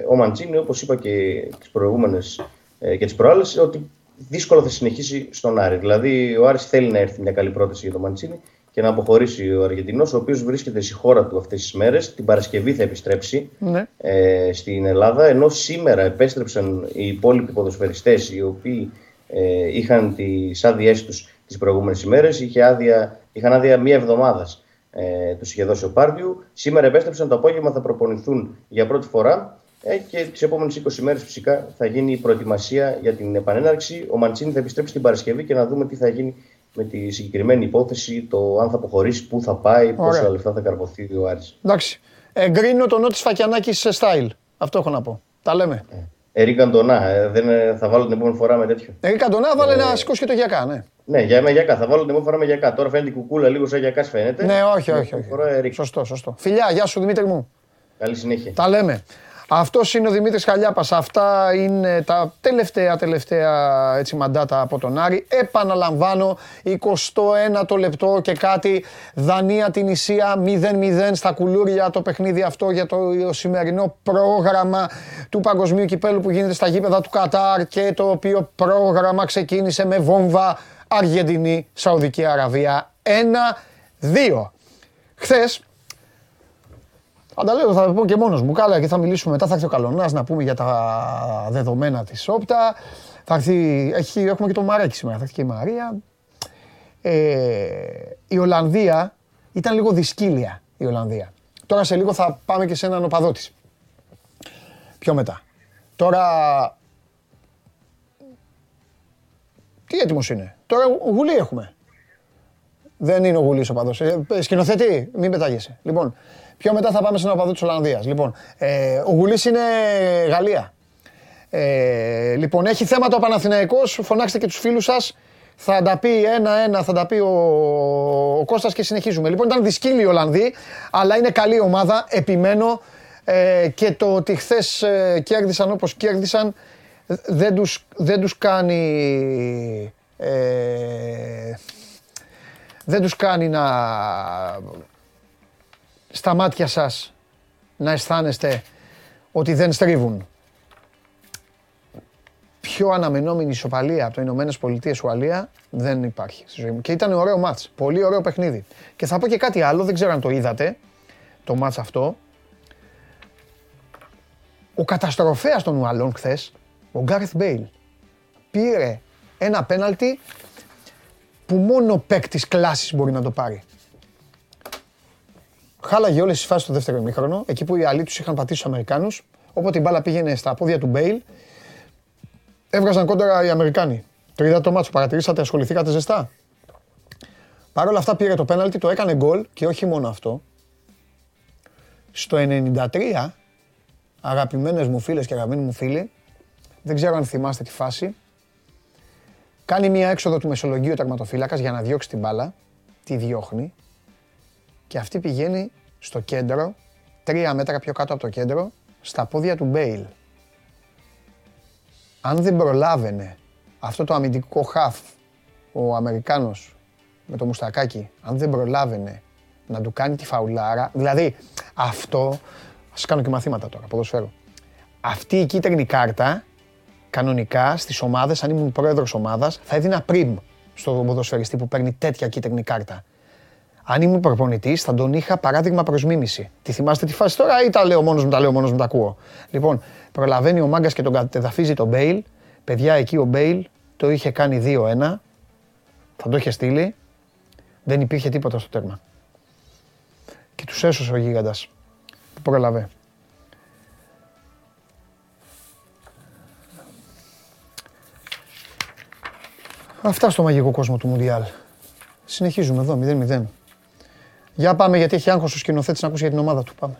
ο Μαντσίνη, όπως είπα και τις προηγούμενες ε, και τις προάλλες, ότι δύσκολα θα συνεχίσει στον Άρη. Δηλαδή ο Άρης θέλει να έρθει μια καλή πρόταση για τον Μαντσίνη και να αποχωρήσει ο Αργεντινός, ο οποίος βρίσκεται στη χώρα του αυτές τις μέρες. Την Παρασκευή θα επιστρέψει ναι. ε, στην Ελλάδα, ενώ σήμερα επέστρεψαν οι υπόλοιποι ποδοσφαιριστές οι οποίοι ε, είχαν τις άδειές τους τις προηγούμενες ημέρες, είχε άδεια, είχαν άδεια μία εβδομάδας ε, τους είχε δώσει ο Πάρντιου. Σήμερα επέστρεψαν, το απόγευμα θα προπονηθούν για πρώτη φορά ε, και τις επόμενες 20 μέρες φυσικά θα γίνει η προετοιμασία για την επανέναρξη. Ο Μαντσίνη θα επιστρέψει την Παρασκευή και να δούμε τι θα γίνει με τη συγκεκριμένη υπόθεση, το αν θα αποχωρήσει, πού θα πάει, πόσα Ωραία. λεφτά θα καρποθεί ο Άρης. Εντάξει. Εγκρίνω τον Νότι Φακιανάκης σε style. Αυτό έχω να πω. Τα λέμε. Ερή Καντονά, ε, δεν, ε, θα βάλω την επόμενη φορά με τέτοιο. Ερή Καντονά βάλε να σηκώσει και το γιακά, ναι. Ναι, για με γιακά. Θα βάλω την επόμενη φορά με γιακά. Τώρα φαίνεται η κουκούλα λίγο σαν γιακάς φαίνεται. Ναι, όχι, Την όχι. επόμενη όχι. Φορά, Ερή. Σωστό, σωστό. Φιλιά, γεια σου Δημήτρη μου. Καλή συνέχεια. Τα λέμε. Αυτός είναι ο Δημήτρης Χαλιάπας. Αυτά είναι τα τελευταία τελευταία έτσι, μαντάτα από τον Άρη. Επαναλαμβάνω, 21 λεπτό και κάτι. Δανία την Ισία 0-0 στα κουλούρια το παιχνίδι αυτό για το σημερινό πρόγραμμα του Παγκοσμίου Κυπέλου που γίνεται στα γήπεδα του Κατάρ και το οποίο πρόγραμμα ξεκίνησε με βόμβα Αργεντινή, Σαουδική Αραβία 1-2. Χθες Θα τα λέω, θα πω και μόνος μου. Καλά, και θα μιλήσουμε μετά. Θα έρθει ο Καλονάς να πούμε για τα δεδομένα της Όπτα. Θα έρθει, έχει, έχουμε και το Μαρέκι σήμερα, θα έρθει και η Μαρία. Ε, η Ολλανδία ήταν λίγο δυσκύλια η Ολλανδία. Τώρα σε λίγο θα πάμε και σε έναν οπαδό της. Πιο μετά. Τώρα... Τι έτοιμος είναι; Τώρα γουλή έχουμε. Δεν είναι ο Γουλής οπαδός. Ε, σκηνοθέτη, μην πετάγεσαι. Λοιπόν, πιο μετά θα πάμε σε έναν οπαδό της Ολλανδίας. Λοιπόν, ε, ο Γουλής είναι Γαλλία. Ε, λοιπόν, έχει θέματα ο Παναθηναϊκός. Φωνάξτε και τους φίλους σας. Θα τα πει ένα-ένα, θα τα πει ο, ο Κώστας και συνεχίζουμε. Λοιπόν, ήταν δυσκύλοι οι Ολλανδοί, αλλά είναι καλή ομάδα, επιμένω. Ε, και το ότι χθες ε, κέρδισαν όπως κέρδισαν δεν τους, δεν τους κάνει... Ε, δεν τους κάνει να... Στα μάτια σας να αισθάνεστε ότι δεν στρίβουν πιο αναμενόμενη ισοπαλία από το Ηνωμένες Πολιτείες Ουαλία δεν υπάρχει στη ζωή μου. Και ήταν ωραίο μάτς. Πολύ ωραίο παιχνίδι. Και θα πω και κάτι άλλο, δεν ξέρω αν το είδατε, το μάτς αυτό. Ο καταστροφέας των Ουαλών χθες, ο Γκάρεθ Μπέιλ, πήρε ένα πέναλτι που μόνο παίκτης κλάσης μπορεί να το πάρει. Χάλαγε όλες τις φάσεις του δεύτερου ημίχρονο, εκεί που οι άλλοι τους είχαν πατήσει τους Αμερικάνους. Όποτε η μπάλα πήγαινε στα πόδια του Μπέιλ, έβγαζαν κόντρα οι Αμερικάνοι. Το είδατε το ματς, παρατηρήσατε, ασχοληθήκατε ζεστά; Παρ' όλα αυτά πήρε το πέναλτι, το έκανε γκολ και όχι μόνο αυτό. Στο 93, αγαπημένες μου φίλες και αγαπημένοι μου φίλοι, δεν ξέρω αν θυμάστε τη φάση, κάνει μία έξοδο του Μεσολογίου τερματοφύλακας για να διώξει την μπάλα, τη διώχνει και αυτή πηγαίνει στο κέντρο, τρία μέτρα πιο κάτω από το κέντρο, στα πόδια του Μπέιλ αν δεν προλάβαινε αυτό το αμυντικό χαφ ο Αμερικάνος με το μουστακάκι, αν δεν προλάβαινε να του κάνει τη φαουλάρα, δηλαδή αυτό, ας κάνω και μαθήματα τώρα, ποδοσφαίρο. Αυτή η κίτρινη κάρτα, κανονικά στις ομάδες, αν ήμουν πρόεδρος ομάδας, θα έδινα πριμ στο ποδοσφαιριστή που παίρνει τέτοια κίτρινη κάρτα. Αν ήμουν προπονητής, θα τον είχα παράδειγμα προς μίμηση. Τη θυμάστε τη φάση τώρα ή τα λέω μόνος μου, τα λέω μόνος μου, τα ακούω. Λοιπόν, προλαβαίνει ο μάγκας και τον κατεδαφίζει τον Μπέιλ. Παιδιά, εκεί ο Μπέιλ το είχε κάνει 2-1. Θα το είχε στείλει. Δεν υπήρχε τίποτα στο τέρμα. Και τους έσωσε ο γίγαντας. Που πρόλαβε. Αυτά στο μαγικό κόσμο του Μουντιάλ. Συνεχίζουμε εδώ, 0-0. Για πάμε γιατί έχει άγχος ο σκηνοθέτης να ακούσει για την ομάδα του. Πάμε.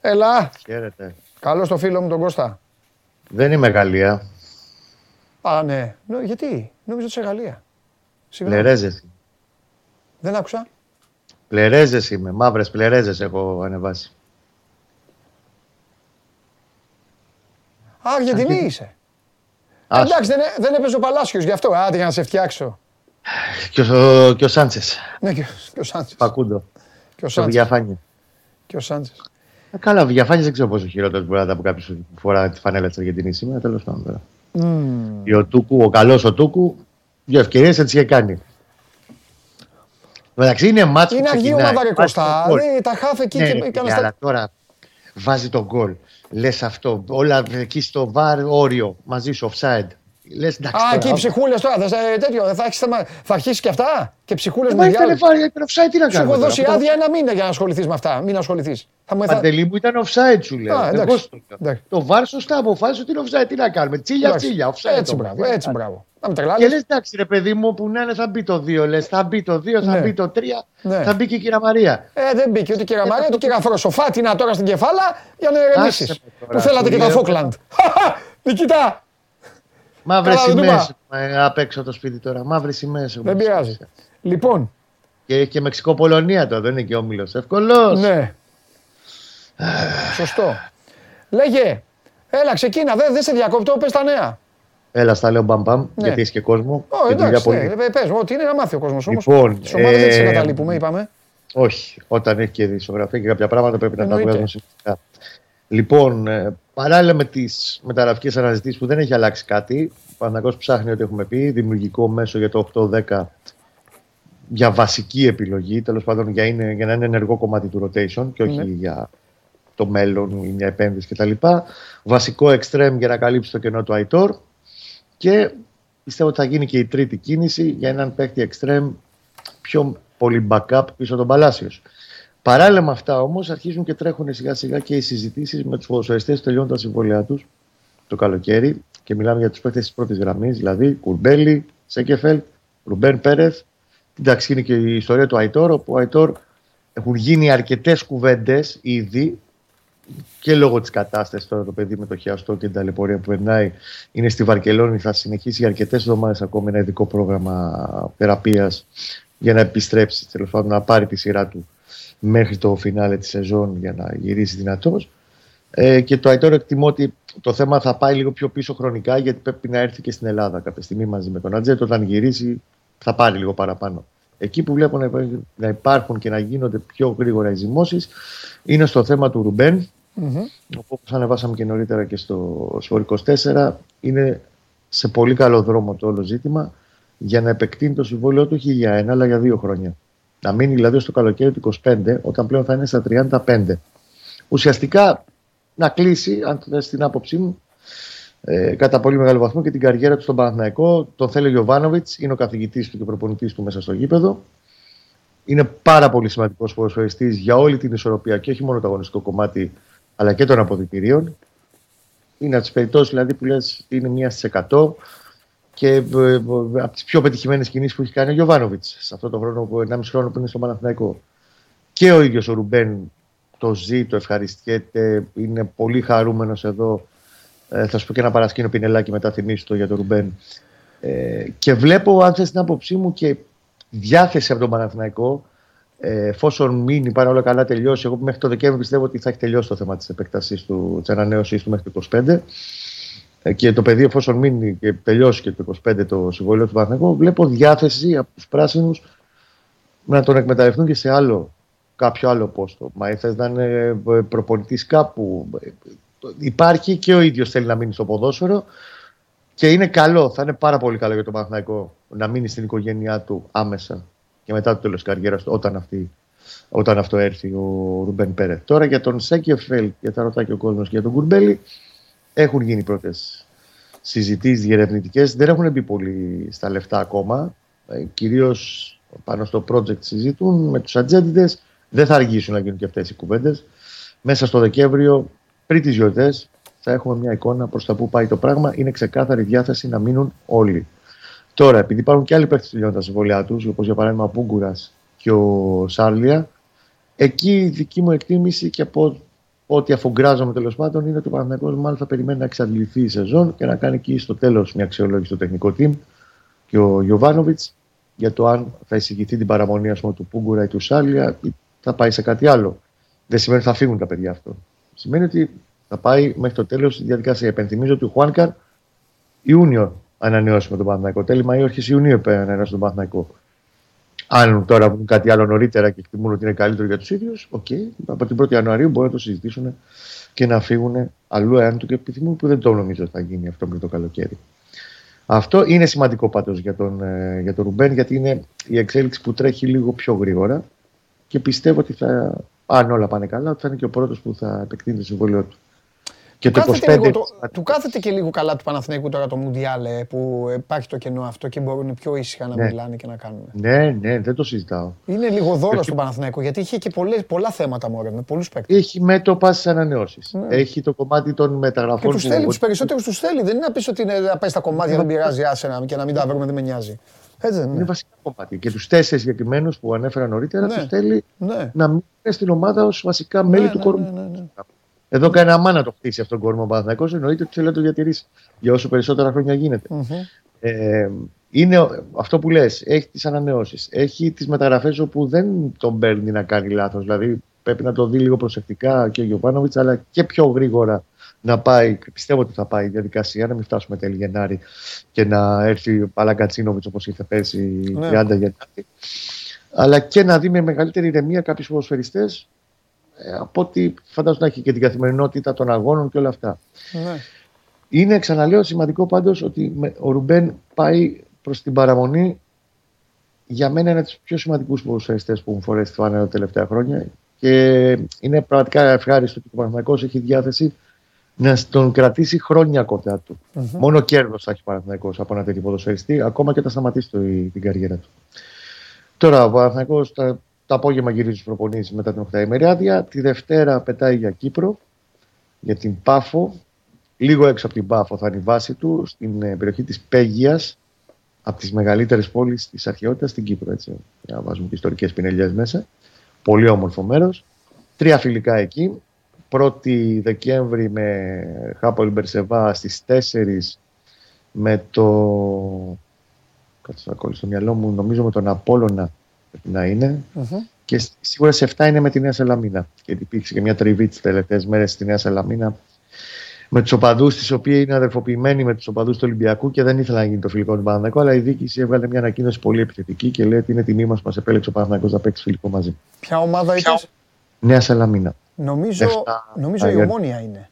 Έλα. Χαίρετε. Καλώς το φίλο μου τον Κώστα. Δεν είμαι Γαλλία. Α, ναι. γιατί, νόμιζα ότι είσαι Γαλλία. Πλερέζες. Δεν άκουσα. Πλερέζες είμαι, μαύρες πλερέζες έχω ανεβάσει. Αργεντινή είσαι. Εντάξει, δεν, δεν έπαιζε ο Παλάσιος γι' αυτό. Άντε για να σε φτιάξω. Και ο, και ο Σάντσες. Ναι, και, και ο Σάντσες. Πακούντο. Και ο Σάντσες. Βιαφάνια. Και ο Σάντσες. Ε, καλά, ο Βιαφάνια δεν ξέρω πόσο χειρότερο μπορεί να ήταν από κάποιος που φορά τη φανέλα της Αργεντινής σήμερα. Τέλος πάντων τώρα. Mm. Ο, Τούκου, ο καλός ο Τούκου, δύο ευκαιρίες έτσι είχε κάνει. Εντάξει, είναι μάτσο Είναι αργή ομάδα ρε Κώστα. Τα χάφε εκεί ναι, και ναι, αλλά τώρα βάζει τον γκολ λες αυτό. Όλα εκεί στο βαρ όριο μαζί σου, offside. Λες, εντάξει, Α, και οι ψυχούλες τώρα. Θα, τέτοιο, θα, έχεις, θα αρχίσεις και αυτά. Και ψυχούλες ε, με διάλογο. Ήταν offside, τι να κάνω. Σου έχω δώσει άδεια ένα μήνα για να ασχοληθείς με αυτά. Μην ασχοληθείς. Παντελή μου ήταν offside, σου λέω. Εγώ το βαρ σωστά αποφάσισε ότι είναι offside. Τι να κάνουμε. Τσίλια, τσίλια. Offside. Έτσι, μπράβο. Έτσι, μπράβο. Και λες, εντάξει, ρε παιδί μου, που να είναι, θα μπει το 2, λες, θα μπει το 2, θα ναι. μπει το 3, ναι. θα μπει και η κυρία Μαρία. Ε, δεν μπήκε ούτε η κυρία Μαρία, ούτε η κυρία Φροσοφάτινα τώρα στην κεφάλα για να ηρεμήσει. Που θέλατε και τα Φόκλαντ. *laughs* Νικητά! Μαύρες σημαίες απ' έξω το σπίτι τώρα. Μαύρες σημαίες. Δεν πειράζει. Λοιπόν. Και, και Μεξικό-Πολωνία τώρα, δεν είναι και όμιλος. Εύκολος. Ναι. Σωστό. Λέγε, έλα ξεκίνα, δεν δε σε διακόπτω, πες τα νέα. Έλα, στα λέω μπαμπαμ, ναι. γιατί έχει και κόσμο. Oh, και εντάξει, ναι, πες, ό,τι είναι να μάθει ο κόσμος όμως. Λοιπόν, Τις ομάδες ε... δεν τις εγκαταλείπουμε, είπαμε. Όχι, όταν έχει και δισογραφία και κάποια πράγματα πρέπει να τα βγάζουμε σημαντικά. Λοιπόν, ε, παράλληλα με τις μεταγραφικές αναζητήσεις που δεν έχει αλλάξει κάτι, ο Παναγό ψάχνει ό,τι έχουμε πει, δημιουργικό μέσο για το 8-10 για βασική επιλογή, τέλος πάντων για, είναι, για να είναι ενεργό κομμάτι του rotation και όχι ναι. για το μέλλον ή μια επένδυση κτλ. Βασικό extreme για να καλύψει το κενό του Αϊτόρ και πιστεύω ότι θα γίνει και η τρίτη κίνηση για έναν παίκτη extreme πιο πολύ backup πίσω τον Παλάσιο. Παράλληλα με αυτά όμως αρχίζουν και τρέχουν σιγά σιγά και οι συζητήσεις με τους ποδοσφαιριστές που τελειώνουν τα συμβόλαιά τους το καλοκαίρι και μιλάμε για τους παίκτες της πρώτης γραμμής, δηλαδή Κουρμπέλη, Σέκεφελ, Ρουμπέν Πέρεθ. Εντάξει, είναι και η ιστορία του Αϊτόρ, όπου ο Αϊτόρ έχουν γίνει αρκετές κουβέντες ήδη και λόγω της κατάστασης τώρα το παιδί με το χειαστό και την ταλαιπωρία που περνάει είναι στη Βαρκελόνη. Θα συνεχίσει για αρκετές εβδομάδες ακόμη ένα ειδικό πρόγραμμα θεραπείας για να επιστρέψει, τέλος πάντων να πάρει τη σειρά του μέχρι το φινάλε της σεζόν για να γυρίσει δυνατός. Ε, και το Αϊτόρ εκτιμώ ότι το θέμα θα πάει λίγο πιο πίσω χρονικά γιατί πρέπει να έρθει και στην Ελλάδα κάποια στιγμή μαζί με τον Ατζέτ. Όταν γυρίσει θα πάρει λίγο παραπάνω. Εκεί που βλέπω να υπάρχουν και να γίνονται πιο γρήγορα οι ζυμώσεις είναι στο θέμα του Ρουμπέν. Mm-hmm. Όπως ανεβάσαμε και νωρίτερα και στο Σπορ 24, είναι σε πολύ καλό δρόμο το όλο ζήτημα για να επεκτείνει το συμβόλαιο του όχι για ένα αλλά για δύο χρόνια. Να μείνει δηλαδή στο καλοκαίρι του 25, όταν πλέον θα είναι στα 35. Ουσιαστικά να κλείσει, αν θες την άποψή μου, ε, κατά πολύ μεγάλο βαθμό και την καριέρα του στον Παναθηναϊκό. Τον θέλει ο Γιωβάνοβιτς, είναι ο καθηγητής του και προπονητής του μέσα στο γήπεδο. Είναι πάρα πολύ σημαντικός ποδοσφαιριστής για όλη την ισορροπία και όχι μόνο το αγωνιστικό κομμάτι, αλλά και των αποδητηρίων. Είναι από τις περιπτώσεις δηλαδή, που λες είναι μία στι 100 και ε, ε, από τις πιο πετυχημένες κινήσεις που έχει κάνει ο Γιωβάνοβιτς σε αυτό το χρόνο, 1,5 χρόνο που είναι στο Παναθηναϊκό. Και ο ίδιος ο Ρουμπέν το ζει, το ευχαριστιέται, είναι πολύ χαρούμενος εδώ ε, θα σου πω και ένα παρασκήνιο πινελάκι μετά θυμίσω το για τον Ρουμπέν. Ε, και βλέπω, αν θες την άποψή μου, και διάθεση από τον Παναθηναϊκό, ε, εφόσον μείνει πάρα όλα καλά τελειώσει. Εγώ μέχρι το Δεκέμβρη πιστεύω ότι θα έχει τελειώσει το θέμα της επέκταση του, της ανανέωση του μέχρι το 25. Ε, και το παιδί, εφόσον μείνει και τελειώσει και το 25 το συμβόλαιο του Παναθηναϊκού, βλέπω διάθεση από τους πράσινους να τον εκμεταλλευτούν και σε άλλο κάποιο άλλο πόστο. Μα θες να είναι ε, προπονητής κάπου, υπάρχει και ο ίδιος θέλει να μείνει στο ποδόσφαιρο και είναι καλό, θα είναι πάρα πολύ καλό για τον Παναθηναϊκό να μείνει στην οικογένειά του άμεσα και μετά το τέλος τη καριέρας του, όταν, αυτή, όταν αυτό έρθει ο Ρουμπέν Πέρε. Τώρα για τον Σέκεφελ, για τα ρωτάει και ο κόσμος και για τον Κουρμπέλη, έχουν γίνει πρώτες συζητήσεις διερευνητικέ. Δεν έχουν μπει πολύ στα λεφτά ακόμα. Ε, Κυρίως πάνω στο project συζητούν με τους ατζέντιδε. Δεν θα αργήσουν να γίνουν και αυτές οι κουβέντες. Μέσα στο Δεκέμβριο πριν τις γιορτές θα έχουμε μια εικόνα προς τα που πάει το πράγμα. Είναι ξεκάθαρη διάθεση να μείνουν όλοι. Τώρα, επειδή υπάρχουν και άλλοι παίχτε που τελειώνουν τα συμβόλαιά τους, όπως για παράδειγμα ο Πούγκουρα και ο Σάρλια, εκεί η δική μου εκτίμηση και από ό,τι αφογκράζομαι τέλος πάντων είναι ότι ο Παναγενικό μάλλον θα περιμένει να εξαντληθεί η σεζόν και να κάνει εκεί στο τέλος μια αξιολόγηση στο τεχνικό team και ο Γιωβάνοβιτς για το αν θα εισηγηθεί την παραμονή πούμε, του Πούγκουρα ή του Σάρλια ή θα πάει σε κάτι άλλο. Δεν σημαίνει ότι θα φύγουν τα παιδιά αυτό σημαίνει ότι θα πάει μέχρι το τέλος τη διαδικασία. Επενθυμίζω ότι ο Χουάνκαρ Ιούνιο ανανεώσει με τον Παναθηναϊκό. Τέλη Μαΐου, αρχή Ιουνίου ανανεώσει τον Παναθηναϊκό. Αν τώρα βγουν κάτι άλλο νωρίτερα και εκτιμούν ότι είναι καλύτερο για τους ίδιους, OK. Okay. Από την 1η Ιανουαρίου μπορούν να το συζητήσουν και να φύγουν αλλού εάν του και επιθυμούν, που δεν το νομίζω ότι θα γίνει αυτό πριν το καλοκαίρι. Αυτό είναι σημαντικό πάντως για τον, ε, για τον Ρουμπέν, γιατί είναι η εξέλιξη που τρέχει λίγο πιο γρήγορα και πιστεύω ότι θα αν όλα πάνε καλά, ότι θα είναι και ο πρώτος που θα επεκτείνει το συμβόλαιό του. Και το 25... Λίγο, το, του κάθεται και λίγο καλά του Παναθηναϊκού τώρα το Μουντιάλε που υπάρχει το κενό αυτό και μπορούν πιο ήσυχα να ναι. μιλάνε και να κάνουν. Ναι, ναι, δεν το συζητάω. Είναι λίγο δώρο Έχει... του Παναθηναϊκού γιατί είχε και πολλές, πολλά θέματα μόρε, με πολλούς παίκτες. Έχει μέτωπας στι ανανεώσεις. Ναι. Έχει το κομμάτι των μεταγραφών. Και τους θέλει, τους περισσότερους τους θέλει. Δεν είναι να πεις ότι είναι, να πάει στα κομμάτια, δεν πειράζει, άσε και να μην τα βρούμε, δεν με νοιάζει. Έτσι είναι. είναι βασικά κομμάτι. Και τους τέσσερις συγκεκριμένους που ανέφερα νωρίτερα ναι. τους θέλει ναι. να μείνουν στην ομάδα ως βασικά μέλη ναι, του κορμού. Ναι, ναι, Εδώ κάνει αμά να το χτίσει αυτόν τον κορμό Παναθυνακό. Εννοείται ότι θέλει να το διατηρήσει για όσο περισσότερα χρόνια γίνεται. Mm-hmm. Ε, είναι αυτό που λες, έχει τις ανανεώσεις. Έχει τις μεταγραφές όπου δεν τον παίρνει να κάνει λάθος. Δηλαδή πρέπει να το δει λίγο προσεκτικά και ο Γιωβάνοβιτς, αλλά και πιο γρήγορα να πάει, πιστεύω ότι θα πάει η διαδικασία, να μην φτάσουμε τέλη Γενάρη και να έρθει ο Παλαγκατσίνοβιτ όπως ήρθε πέρσι ναι. 30 Γενάρη. Αλλά και να δει με μεγαλύτερη ηρεμία κάποιους ποδοσφαιριστές ε, από ότι φαντάζομαι να έχει και την καθημερινότητα των αγώνων και όλα αυτά. Ναι. Είναι, ξαναλέω, σημαντικό πάντως ότι με- ο Ρουμπέν πάει προς την παραμονή. Για μένα είναι από τους πιο σημαντικούς ποδοσφαιριστές που έχουν φορέσει τη φανέλα τα τελευταία χρόνια και είναι πραγματικά ευχάριστο ότι ο Παναθηναϊκός έχει διάθεση να τον κρατήσει χρόνια κοντά του. Μόνο κέρδος θα έχει ο Παναθηναϊκός από ένα τέτοιο ποδοσφαιριστή, ακόμα και όταν σταματήσει το, την καριέρα του. Τώρα ο Παναθηναϊκός τα, το απόγευμα γυρίζει στους προπονήσεις μετά την 8η ημεράδια. Τη Δευτέρα πετάει για Κύπρο, για την Πάφο. Λίγο έξω από την Πάφο θα είναι η βάση του, στην ε, περιοχή της Πέγιας, από τις μεγαλύτερες πόλεις της αρχαιότητας στην Κύπρο. Έτσι, για να βάζουμε και ιστορικές πινελιές μέσα. Πολύ όμορφο μέρος. Τρία φιλικά εκεί. 1η Δεκέμβρη με Χάπολ Μπερσεβά στις 4 με το... Κάτσε να κόλλει στο μυαλό μου, νομίζω με τον Απόλλωνα πρέπει να είναι. Μμμ. Και σ- σίγουρα σε 7 είναι με τη Νέα Σαλαμίνα. Γιατί υπήρξε και μια τριβή τις τελευταίες μέρες στη Νέα Σαλαμίνα με τους οπαδούς, οι οποίοι είναι αδερφοποιημένοι με τους οπαδούς του Ολυμπιακού και δεν ήθελαν να γίνει το φιλικό του Παναθηναϊκού. Αλλά η διοίκηση έβγαλε μια ανακοίνωση πολύ επιθετική και λέει ότι είναι τιμή μας που μας επέλεξε ο Παναθηναϊκός να παίξει φιλικό μαζί. Ποια ομάδα ήταν. Νέα Σαλαμίνα. Νομίζω, Λεφτά, νομίζω η αγέρ. ομόνια είναι.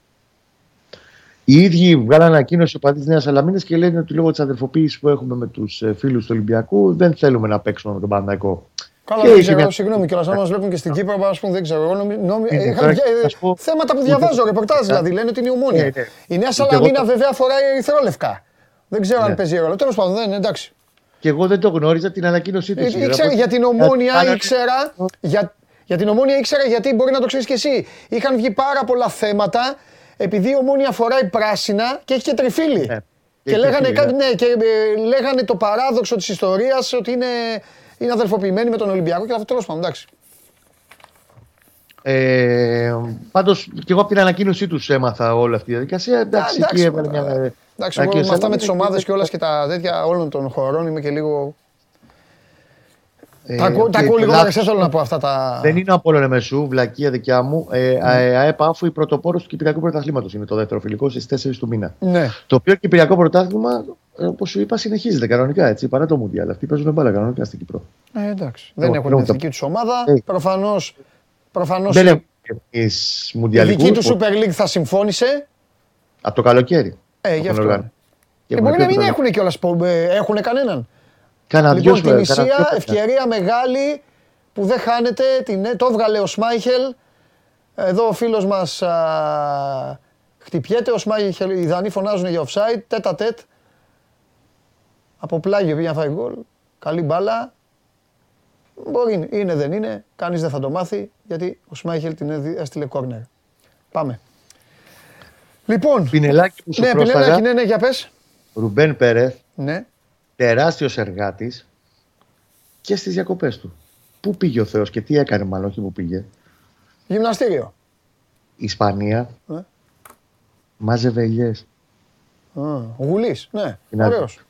Οι ίδιοι βγάλαν ανακοίνωση ο παδί τη Νέας Σαλαμίνα και λένε ότι λόγω της αδερφοποίησης που έχουμε με τους φίλους του Ολυμπιακού δεν θέλουμε να παίξουμε με τον Παναθηναϊκό. Καλά, Και δεν έχει ξέρω, μια- συγγνώμη κιόλας, αν μας βλέπουν και στην Κύπρο, ας πούμε, δεν ξέρω. Εγώ νομι- νομι- Είναι, είχα τώρα, βγει- να σου πω- θέματα που Ούτε- διαβάζω, ρεπορτάζ Ναι. δηλαδή, λένε ότι είναι η ομόνια. Ναι, ναι. Η Νέα Ούτε Σαλαμίνα εγώ το- βέβαια φοράει ερυθρόλευκα. Δεν ξέρω αν Ναι. παίζει ρόλο. Τέλος πάντων, δεν είναι εντάξει. Και εγώ δεν το γνώριζα την ανακοίνωσή του. Ε, Ήξερα για την ομόνια, ήξερα. Για, για την ομόνια ήξερα γιατί μπορεί να το ξέρεις κι εσύ. Είχαν βγει πάρα πολλά θέματα επειδή η ομόνια φοράει πράσινα και έχει και τριφύλι. Ναι. Και, Και λέγανε, τριφύλι, κάτι, ναι. ναι, και ε, λέγανε το παράδοξο της ιστορίας ότι είναι, είναι αδελφοποιημένοι με τον Ολυμπιακό και αυτό τέλος πάντων, εντάξει. Ε, Πάντως και εγώ από την ανακοίνωσή τους έμαθα όλη αυτή τη διαδικασία. Εντάξει, εντάξει, εκεί έβαλε τώρα. μια. Εντάξει, εγώ ανακοίνωση. με αυτά με τις Αλλά ομάδες είναι- και όλα και τα τέτοια όλων των χωρών είμαι και λίγο... Ε, τα ακούω, τα και ακούω λίγο λάθος. δεν θέλω να πω αυτά τα... Δεν είναι ο Απόλλων Εμεσού, βλακία δικιά μου. Ε, Ναι. ε, ΑΕΠ Άφου, η πρωτοπόρος του Κυπριακού Πρωταθλήματος είναι το δεύτερο φιλικό στις 4 του μήνα. Ναι. Το οποίο Κυπριακό Πρωτάθλημα, όπως σου είπα, συνεχίζεται κανονικά έτσι, παρά το Μουντιάλ. Αυτοί παίζουν μπάλα κανονικά στην Κύπρο. Ε, εντάξει. Δεν Εγώ, έχουν την εγώ το- εθνική τους ομάδα. Ε. Προφανώς, προφανώς Δεν έχουμε εμεί η Μουντιαλικού. δική τους Super League θα συμφώνησε. Από το καλοκαίρι. Ε, γι' Έχουν αυτό. οργάνωση. Και έχουμε μπορεί να και μην το- έχουν κιόλας. πο- ε, Έχουν κανέναν. Κάνα δυο Λοιπόν, την φορές, κάνα δυο Ισία, φορές. ευκαιρία μεγάλη που δεν χάνεται. Την, το έβγαλε ο Σμάιχελ. Εδώ ο φίλος μας α, χτυπιέται. Ο Σμάιχελ, οι Δανείοι φωνάζουν για offside. Τέτα τέτ. Από πλάγιο πήγε να φάει γκολ. Καλή μπάλα. Μπορεί, είναι δεν είναι. Κανείς δεν θα το μάθει γιατί ο Σμάιχελ την έδι- έστειλε κόρνερ. Πάμε. Λοιπόν, Πινελάκι που σου ναι, πρόσφαγα, Πινελάκη, ναι, ναι, για πες. Ρουμπέν Πέρεθ, Ναι. Τεράστιος εργάτης και στις διακοπές του. Πού πήγε ο Θεός και τι έκανε μάλλον, όχι που πήγε. Γυμναστήριο. Η Ισπανία Ναι. μάζευε ελιές. Α, Ο Γουλής, ναι, Είναι ωραίος.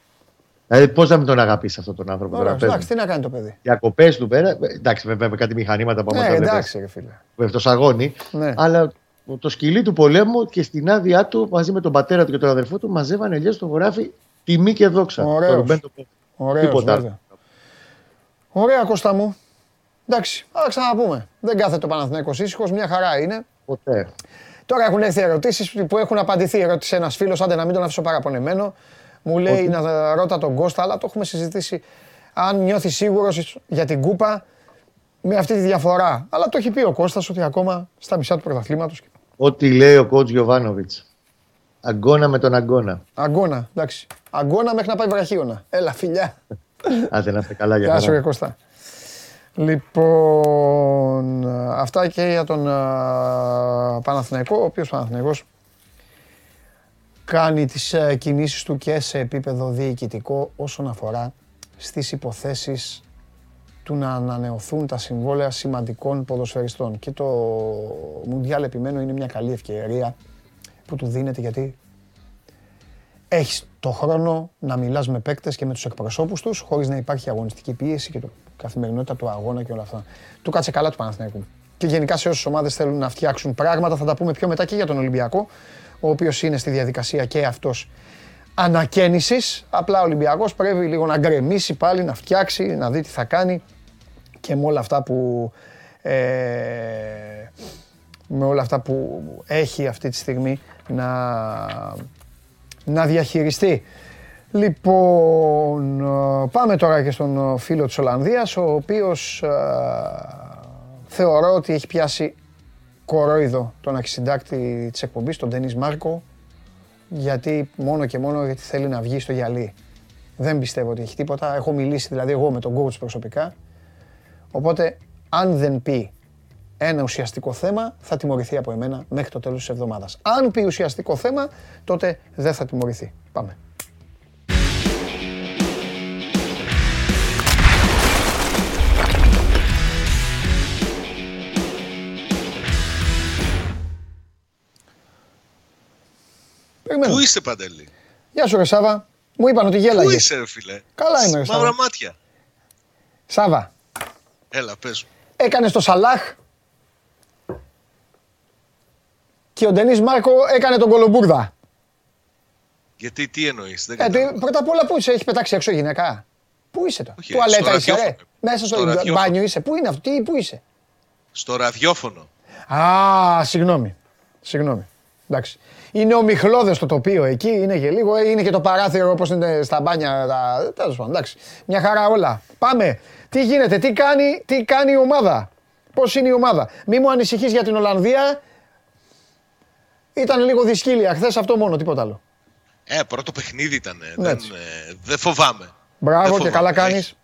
Δηλαδή πώς να μην τον αγαπήσει αυτόν τον άνθρωπο τώρα Ωραίος, πες εντάξει, μου. τι να κάνει το παιδί. Διακοπές του πέρα, ε, εντάξει βέβαια με κάτι μηχανήματα που άμα Ναι, τα βλέπεις, εντάξει, ρε φίλε. με το σαγόνι, Ναι. αλλά το σκυλί του πολέμου και στην άδειά του μαζί με τον πατέρα του και τον αδερφό του μαζεύανε ελιές στο χωράφι τιμή και δόξα. Ωραίος. Το Ρουμπέν το Πέρεθ. Ωραίος, Τίποτα βέβαια. Ωραία, Κώστα μου. Εντάξει, α ξαναπούμε. Δεν κάθεται ο Παναθηναίκος ήσυχος, μια χαρά είναι. Ποτέ. Τώρα έχουν έρθει ερωτήσεις που έχουν απαντηθεί. Ρώτησε ένας φίλος, άντε να μην τον αφήσω παραπονεμένο. Μου λέει να ρώτα τον Κώστα, αλλά το έχουμε συζητήσει. Αν νιώθεις σίγουρος για την κούπα με αυτή τη διαφορά. Αλλά το έχει πει ο Κώστας ότι ακόμα στα μισά του πρωταθλήματος. Ό,τι λέει ο κότς Γιωβάνοβιτς. Αγκώνα με τον αγκώνα. Αγκώνα, εντάξει. Αγκώνα μέχρι να πάει βραχίωνα. Έλα, φιλιά. Άντε να είστε καλά για Γεια σου, χαρά. ρε Κώστα. Λοιπόν, αυτά και για τον α, Παναθηναϊκό, ο οποίος Παναθηναϊκός κάνει τις ε, κινήσεις του και σε επίπεδο διοικητικό όσον αφορά στις υποθέσεις του να ανανεωθούν τα συμβόλαια σημαντικών ποδοσφαιριστών. Και το Μουντιάλ επιμένω είναι μια καλή ευκαιρία που του δίνεται γιατί έχεις το χρόνο να μιλάς με παίκτες και με τους εκπροσώπους τους χωρίς να υπάρχει αγωνιστική πίεση και το καθημερινότητα του αγώνα και όλα αυτά. Του κάτσε καλά του Παναθηναϊκού. Και γενικά σε όσες ομάδες θέλουν να φτιάξουν πράγματα, θα τα πούμε πιο μετά και για τον Ολυμπιακό, ο οποίος είναι στη διαδικασία και αυτός ανακαίνησης. Απλά ο Ολυμπιακός πρέπει λίγο να γκρεμίσει πάλι, να φτιάξει, να δει τι θα κάνει και με όλα αυτά που ε, με όλα αυτά που έχει αυτή τη στιγμή να, να διαχειριστεί. Λοιπόν, πάμε τώρα και στον φίλο της Ολλανδίας, ο οποίος θεωρώ ότι έχει πιάσει κορόιδο τον αρχισυντάκτη της εκπομπής, τον Ντένις Μάρκο, γιατί μόνο και μόνο γιατί θέλει να βγει στο γυαλί. Δεν πιστεύω ότι έχει τίποτα. Έχω μιλήσει δηλαδή εγώ με τον coach προσωπικά. Οπότε, αν δεν πει ένα ουσιαστικό θέμα, θα τιμωρηθεί από εμένα μέχρι το τέλος της εβδομάδας. Αν πει ουσιαστικό θέμα, τότε δεν θα τιμωρηθεί. Πάμε. Πού είσαι, Παντελή; Γεια σου, ρε Σάβα. Μου είπαν ότι γέλαγες. Πού είσαι, ρε φίλε; Καλά είμαι, ρε Σάβα. Μαύρα μάτια. Σάβα, Έλα, πες μου. έκανες το Σαλάχ και ο Ντενής Μάρκο έκανε τον Κολομπούρδα. Γιατί τι εννοείς, δεν Ε, κατάλαβα. τι- πρώτα απ' όλα πού είσαι, έχει πετάξει έξω γυναίκα; Πού είσαι τώρα, Όχι, τουαλέτα στο είσαι, ρε. ραδιόφωνο. Μέσα στο, Στο ραδιόφωνο. μπάνιο είσαι. Πού είναι αυτό, τι, πού είσαι; Στο ραδιόφωνο. Α, συγγνώμη. Συγγνώμη. Εντάξει. Είναι ομιχλώδες το τοπίο εκεί, είναι και λίγο, ε, είναι και το παράθυρο όπως είναι στα μπάνια. Τα... Τέλος πάντων, εντάξει. Μια χαρά όλα. Πάμε. Τι γίνεται, τι κάνει, τι κάνει η ομάδα; Πώς είναι η ομάδα; Μη μου ανησυχείς για την Ολλανδία. Ήταν λίγο δυσκύλια χθες αυτό μόνο, τίποτα άλλο. Ε, πρώτο παιχνίδι ήταν. Ναι, δεν, έτσι. ε, δεν φοβάμαι. Μπράβο Δεν και φοβάμαι. καλά κάνεις. Έχει-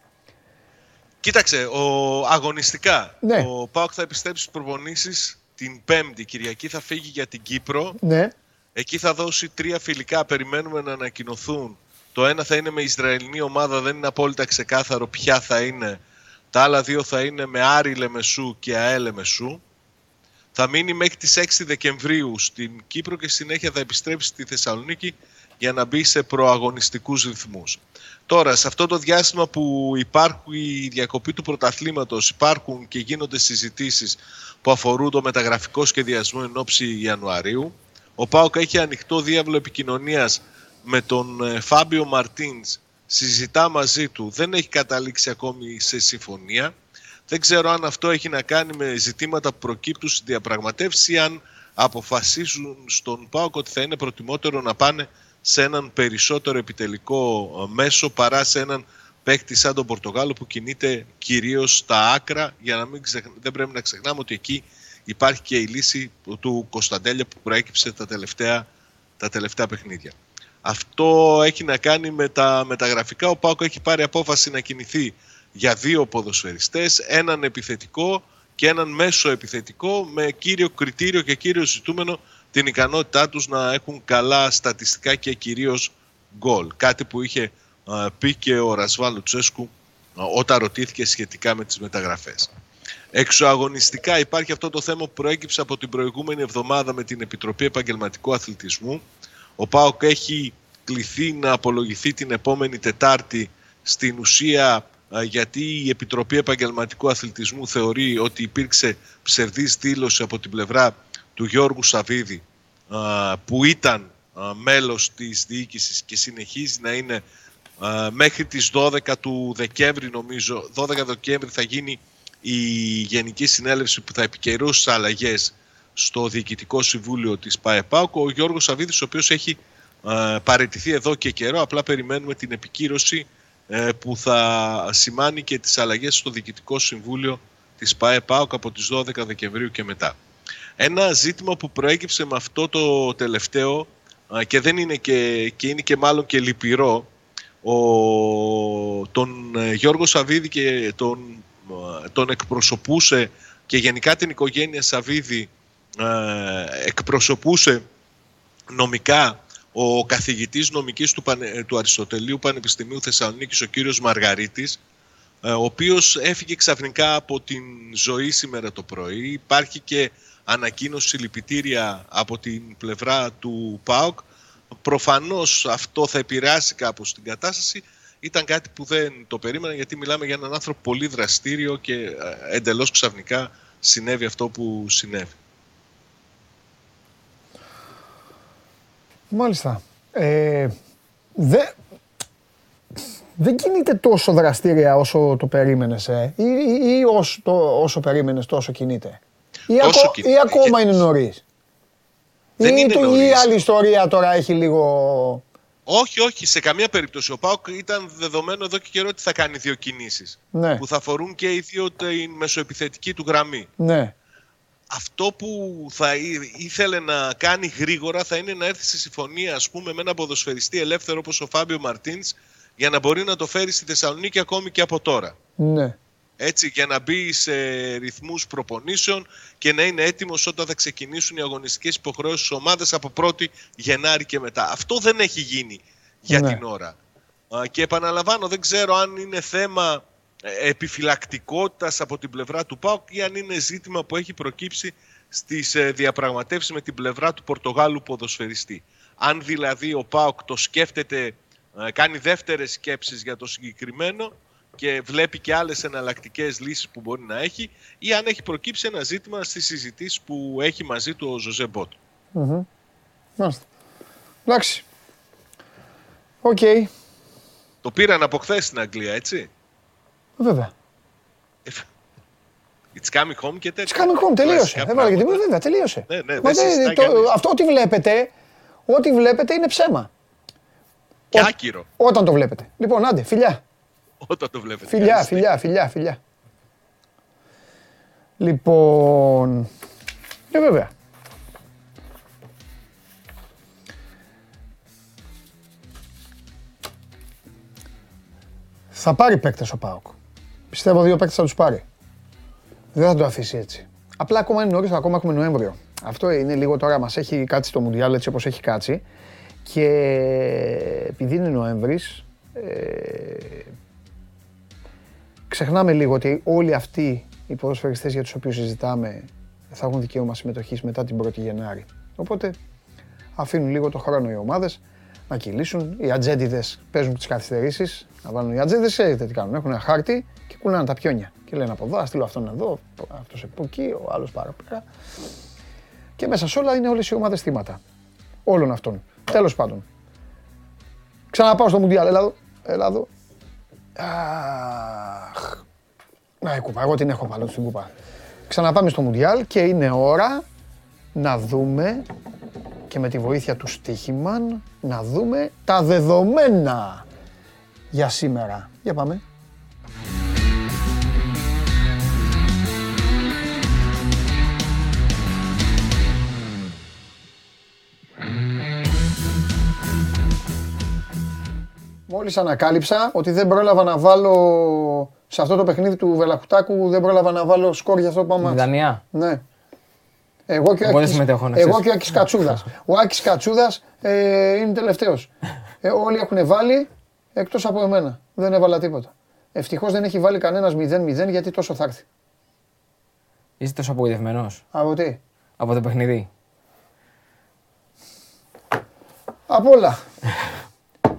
Κοίταξε, ο, αγωνιστικά. Ναι. Ο Πάοκ θα επιστρέψει στις προπονήσεις την Πέμπτη. Κυριακή θα φύγει για την Κύπρο. Ναι. Εκεί θα δώσει τρία φιλικά. Περιμένουμε να ανακοινωθούν. Το ένα θα είναι με Ισραηλινή ομάδα, δεν είναι απόλυτα ξεκάθαρο ποια θα είναι. Τα άλλα δύο θα είναι με Άρη Λεμεσού και ΑΕ Λεμεσού. Θα μείνει μέχρι τις 6 Δεκεμβρίου στην Κύπρο και συνέχεια θα επιστρέψει στη Θεσσαλονίκη για να μπει σε προαγωνιστικούς ρυθμούς. Τώρα, σε αυτό το διάστημα που υπάρχει η διακοπή του πρωταθλήματος, υπάρχουν και γίνονται συζητήσεις που αφορούν το μεταγραφικό σχεδιασμό εν ώψη Ιανουαρίου. Ο ΠΑΟΚ έχει ανοιχτό διάβλο επικοινωνίας με τον ε, Φάμπιο Μαρτίνς, συζητά μαζί του, δεν έχει καταλήξει ακόμη σε συμφωνία. Δεν ξέρω αν αυτό έχει να κάνει με ζητήματα που προκύπτουν στη διαπραγματεύση ή αν αποφασίζουν στον ΠΑΟΚ ότι θα είναι προτιμότερο να πάνε σε έναν περισσότερο επιτελικό ε, μέσο παρά σε έναν παίκτη σαν τον Πορτογάλο που κινείται κυρίως στα άκρα για να μην ξεχ- δεν πρέπει να ξεχνάμε ότι εκεί υπάρχει και η λύση του Κωνσταντέλια που προέκυψε τα τελευταία, τα τελευταία παιχνίδια. Αυτό έχει να κάνει με τα μεταγραφικά. Ο Πάκο έχει πάρει απόφαση να κινηθεί για δύο ποδοσφαιριστές, έναν επιθετικό και έναν μέσο επιθετικό με κύριο κριτήριο και κύριο ζητούμενο την ικανότητά τους να έχουν καλά στατιστικά και κυρίως γκολ. Κάτι που είχε α, πει και ο Ρασβάλο Τσέσκου α, όταν ρωτήθηκε σχετικά με τις μεταγραφές. Εξωαγωνιστικά υπάρχει αυτό το θέμα που προέκυψε από την προηγούμενη εβδομάδα με την Επιτροπή Επαγγελματικού Αθλητισμού. Ο ΠΑΟΚ έχει κληθεί να απολογηθεί την επόμενη Τετάρτη στην ουσία α, γιατί η Επιτροπή Επαγγελματικού Αθλητισμού θεωρεί ότι υπήρξε ψευδής δήλωση από την πλευρά του Γιώργου Σαββίδη α, που ήταν α, μέλος της διοίκησης και συνεχίζει να είναι α, μέχρι τις 12 του Δεκέμβρη νομίζω 12 Δεκέμβρη θα γίνει η Γενική Συνέλευση που θα επικαιρώσει τις αλλαγές στο Διοικητικό Συμβούλιο της ΠΑΕΠΑΟΚ ο Γιώργος Σαββίδης ο οποίος έχει α, παραιτηθεί εδώ και καιρό απλά περιμένουμε την επικύρωση ε, που θα σημάνει και τις αλλαγές στο Διοικητικό Συμβούλιο της ΠΑΕΠΑΟΚ από τις 12 Δεκεμβρίου και μετά. Ένα ζήτημα που προέκυψε με αυτό το τελευταίο α, και δεν είναι και, και είναι και μάλλον και λυπηρό ο, τον ε, Γιώργος Σαββίδη και τον, ε, τον εκπροσωπούσε και γενικά την οικογένεια Σαββίδη ε, εκπροσωπούσε νομικά ο καθηγητής νομικής του, Πανε- του Αριστοτελείου Πανεπιστημίου Θεσσαλονίκης ο κύριος Μαργαρίτης ε, ο οποίος έφυγε ξαφνικά από την ζωή σήμερα το πρωί. Υπάρχει και ανακοίνωση συλληπιτήρια από την πλευρά του ΠΑΟΚ. Προφανώς αυτό θα επηρεάσει κάπως την κατάσταση. Ήταν κάτι που δεν το περίμενα γιατί μιλάμε για έναν άνθρωπο πολύ δραστήριο και ε, εντελώς ξαφνικά συνέβη αυτό που συνέβη. Μάλιστα. Ε, δε... δεν κινείται τόσο δραστήρια όσο το περίμενες, ε. Ή, ή, ή όσο, το, όσο περίμενες τόσο κινείται. Ή, Τόσο ακο- κινείται. ή ακόμα είναι νωρίς. Δεν ή, είναι το- ή νωρίς. άλλη ιστορία τώρα έχει λίγο... Όχι, όχι, σε καμία περίπτωση. Ο Πάοκ ήταν δεδομένο εδώ και καιρό ότι θα κάνει δύο κινήσεις. Ναι, Που θα αφορούν και οι δύο την μεσοεπιθετική του γραμμή. ναι. Αυτό που θα εί- ήθελε να κάνει γρήγορα θα είναι να έρθει σε συμφωνία ας πούμε με ένα ποδοσφαιριστή ελεύθερο όπως ο Φάμπιο Μαρτίνς για να μπορεί να το φέρει στη Θεσσαλονίκη ακόμη και από τώρα. Ναι. Έτσι, για να μπει σε ρυθμούς προπονήσεων και να είναι έτοιμος όταν θα ξεκινήσουν οι αγωνιστικές υποχρεώσεις της ομάδας από 1η Γενάρη και μετά. Αυτό δεν έχει γίνει για Ναι. την ώρα. Α, Και επαναλαμβάνω, δεν ξέρω αν είναι θέμα ε, επιφυλακτικότητας από την πλευρά του ΠΑΟΚ ή αν είναι ζήτημα που έχει προκύψει στις ε, διαπραγματεύσεις με την πλευρά του Πορτογάλου ποδοσφαιριστή. Αν δηλαδή ο ΠΑΟΚ το σκέφτεται, ε, κάνει δεύτερες σκέψεις για το συγκεκριμένο και βλέπει και άλλες εναλλακτικές λύσεις που μπορεί να έχει ή αν έχει προκύψει ένα ζήτημα στις συζητήσεις που έχει μαζί του ο Ζοζέ Μπότο. Μμμ. Μάλιστα. Εντάξει. Οκ. Το πήραν από χθες στην Αγγλία, έτσι; Βέβαια. It's coming home και It's τέτοια. coming home, τελείωσε. Κλασικά Δεν βάλε και πράγματα. τίποτα, βέβαια, τελείωσε. Ναι, ναι, Μα δεν δεν- συζητάει το- κανείς. αυτό ό,τι βλέπετε, ό,τι βλέπετε είναι ψέμα. Και Ο- άκυρο Όταν το βλέπετε. Λοιπόν, άντε, φιλιά. όταν το βλέπετε. Φιλιά, Καλή φιλιά, φιλιά, φιλιά. Λοιπόν. Και βέβαια. Θα πάρει παίκτες ο Πάοκ. Πιστεύω δύο παίκτες θα τους πάρει. Δεν θα το αφήσει έτσι. Απλά ακόμα είναι νωρίς, ακόμα έχουμε Νοέμβριο. Αυτό είναι λίγο τώρα, μας έχει κάτσει το Μουντιάλ έτσι όπως έχει κάτσει. Και επειδή είναι Νοέμβρης, ε, ξεχνάμε λίγο ότι όλοι αυτοί οι ποδοσφαιριστές για τους οποίους συζητάμε θα έχουν δικαίωμα συμμετοχής μετά την 1η Γενάρη. Οπότε αφήνουν λίγο το χρόνο οι ομάδες να κυλήσουν. Οι ατζέντιδες παίζουν τις καθυστερήσεις. Να βάλουν οι ατζέντιδες, ξέρετε τι κάνουν. Έχουν ένα χάρτη και κουνάνε τα πιόνια. Και λένε από εδώ, α στείλω αυτόν εδώ, αυτός από εκεί, ο άλλος παραπέρα. Και μέσα σε όλα είναι όλες οι ομάδες θύματα. Όλων αυτών. Τέλος πάντων. Ξαναπάω στο Μουντιάλ. Έλα εδώ. Έλα εδώ. Αχ. Να η κούπα, εγώ την έχω πάνω στην κούπα. Ξαναπάμε στο Μουντιάλ και είναι ώρα να δούμε και με τη βοήθεια του Στίχημαν να δούμε τα δεδομένα για σήμερα. Για πάμε. Μόλις ανακάλυψα ότι δεν πρόλαβα να βάλω σε αυτό το παιχνίδι του Βελαχουτάκου δεν πρόλαβα να βάλω σκορ για αυτό που πάμε. Δανειά. Ναι. Εγώ και ο Εγώ δεν Άκης, συμμετέχω, να εγώ ξέρεις. και ο Άκης Κατσούδας. *laughs* Ο Άκης Κατσούδας ε, είναι τελευταίος. Ε, όλοι έχουν βάλει εκτός από εμένα. Δεν έβαλα τίποτα. Ευτυχώς δεν έχει βάλει κανένας 0-0 γιατί τόσο θα έρθει. Είσαι τόσο απογοητευμένος; Από τι; από το παιχνίδι; Από όλα.